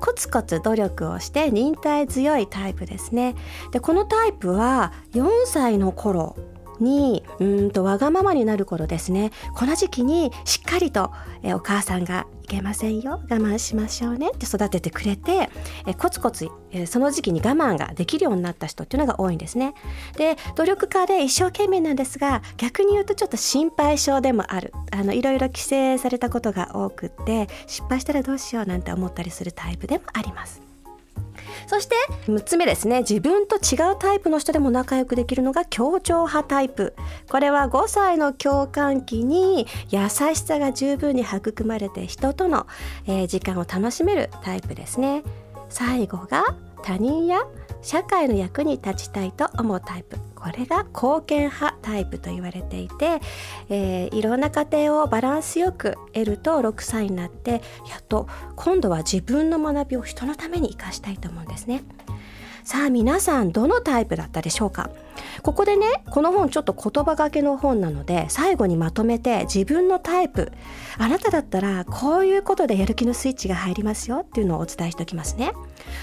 コツコツ努力をして忍耐強いタイプですね。でこのタイプは4歳の頃にうんとわがままになる頃ですね。この時期にしっかりとえお母さんがけませんよ。我慢しましょうね。って育ててくれてえコツコツえその時期に我慢ができるようになった人っていうのが多いんですね。で努力家で一生懸命なんですが逆に言うとちょっと心配性でもある。あのいろいろ規制されたことが多くって失敗したらどうしようなんて思ったりするタイプでもあります。そして6つ目ですね。自分と違うタイプの人でも仲良くできるのが協調派タイプ。これは5歳の共感期に優しさが十分に育まれて人との、えー、時間を楽しめるタイプですね。最後が他人や社会の役に立ちたいと思うタイプこれが貢献派タイプと言われていて、えー、いろんな家庭をバランスよく得ると6歳になってやっと今度は自分の学びを人のために生かしたいと思うんですね。さあ皆さんどのタイプだったでしょうか？ここでねこの本ちょっと言葉がけの本なので最後にまとめて自分のタイプ。あなただったらこういうことでやる気のスイッチが入りますよっていうのをお伝えしておきますね。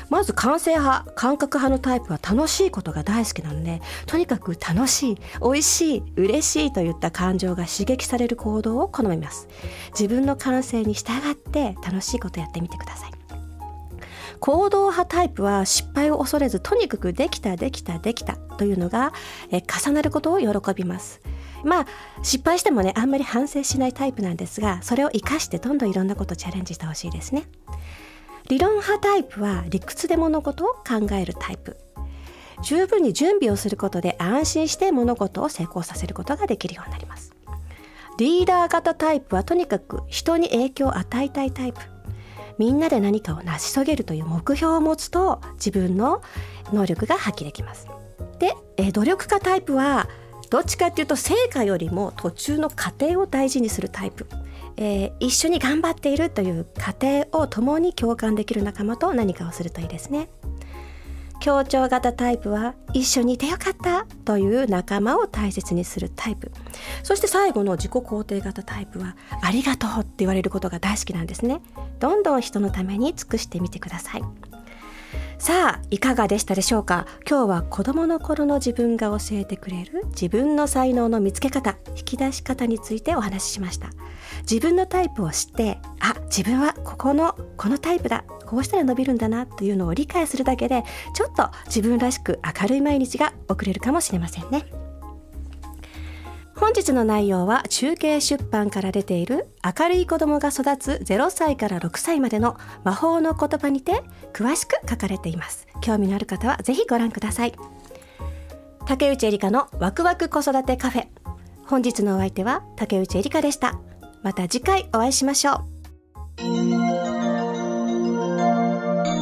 まず感性派感覚派のタイプは楽しいことが大好きなのでとにかく楽しい美味しい嬉しいといった感情が刺激される行動を好みます。自分の感性に従って楽しいことやってみてください。行動派タイプは失敗を恐れずとにかくできたできたできたというのがえ重なることを喜びます。まあ失敗してもねあんまり反省しないタイプなんですがそれを生かしてどんどんいろんなことチャレンジしてほしいですね。理論派タイプは理屈で物事を考えるタイプ。十分に準備をすることで安心して物事を成功させることができるようになります。リーダー型タイプはとにかく人に影響を与えたいタイプ。みんなで何かを成し遂げるという目標を持つと自分の能力が発揮できます。で、え努力家タイプはどっちかっていうと成果よりも途中の過程を大事にするタイプ、えー、一緒に頑張っているという過程を共に共感できる仲間と何かをするといいですね。協調型タイプは一緒にいてよかったという仲間を大切にするタイプ。そして最後の自己肯定型タイプはありがとうって言われることが大好きなんですね。どんどん人のために尽くしてみてください。さあいかがでしたでしょうか？今日は子供の頃の自分が教えてくれる自分の才能の見つけ方引き出し方についてお話ししました。自分のタイプを知ってあ自分はここのこのタイプだこうしたら伸びるんだなというのを理解するだけでちょっと自分らしく明るい毎日が送れるかもしれませんね。本日の内容は中継出版から出ている明るい子供が育つ0歳から6歳までの魔法の言葉にて詳しく書かれています。興味のある方はぜひご覧ください。竹内エリカのワクワク子育てカフェ。本日のお相手は竹内エリカでした。また次回お会いしましょう。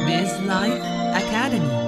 Biz Life Academy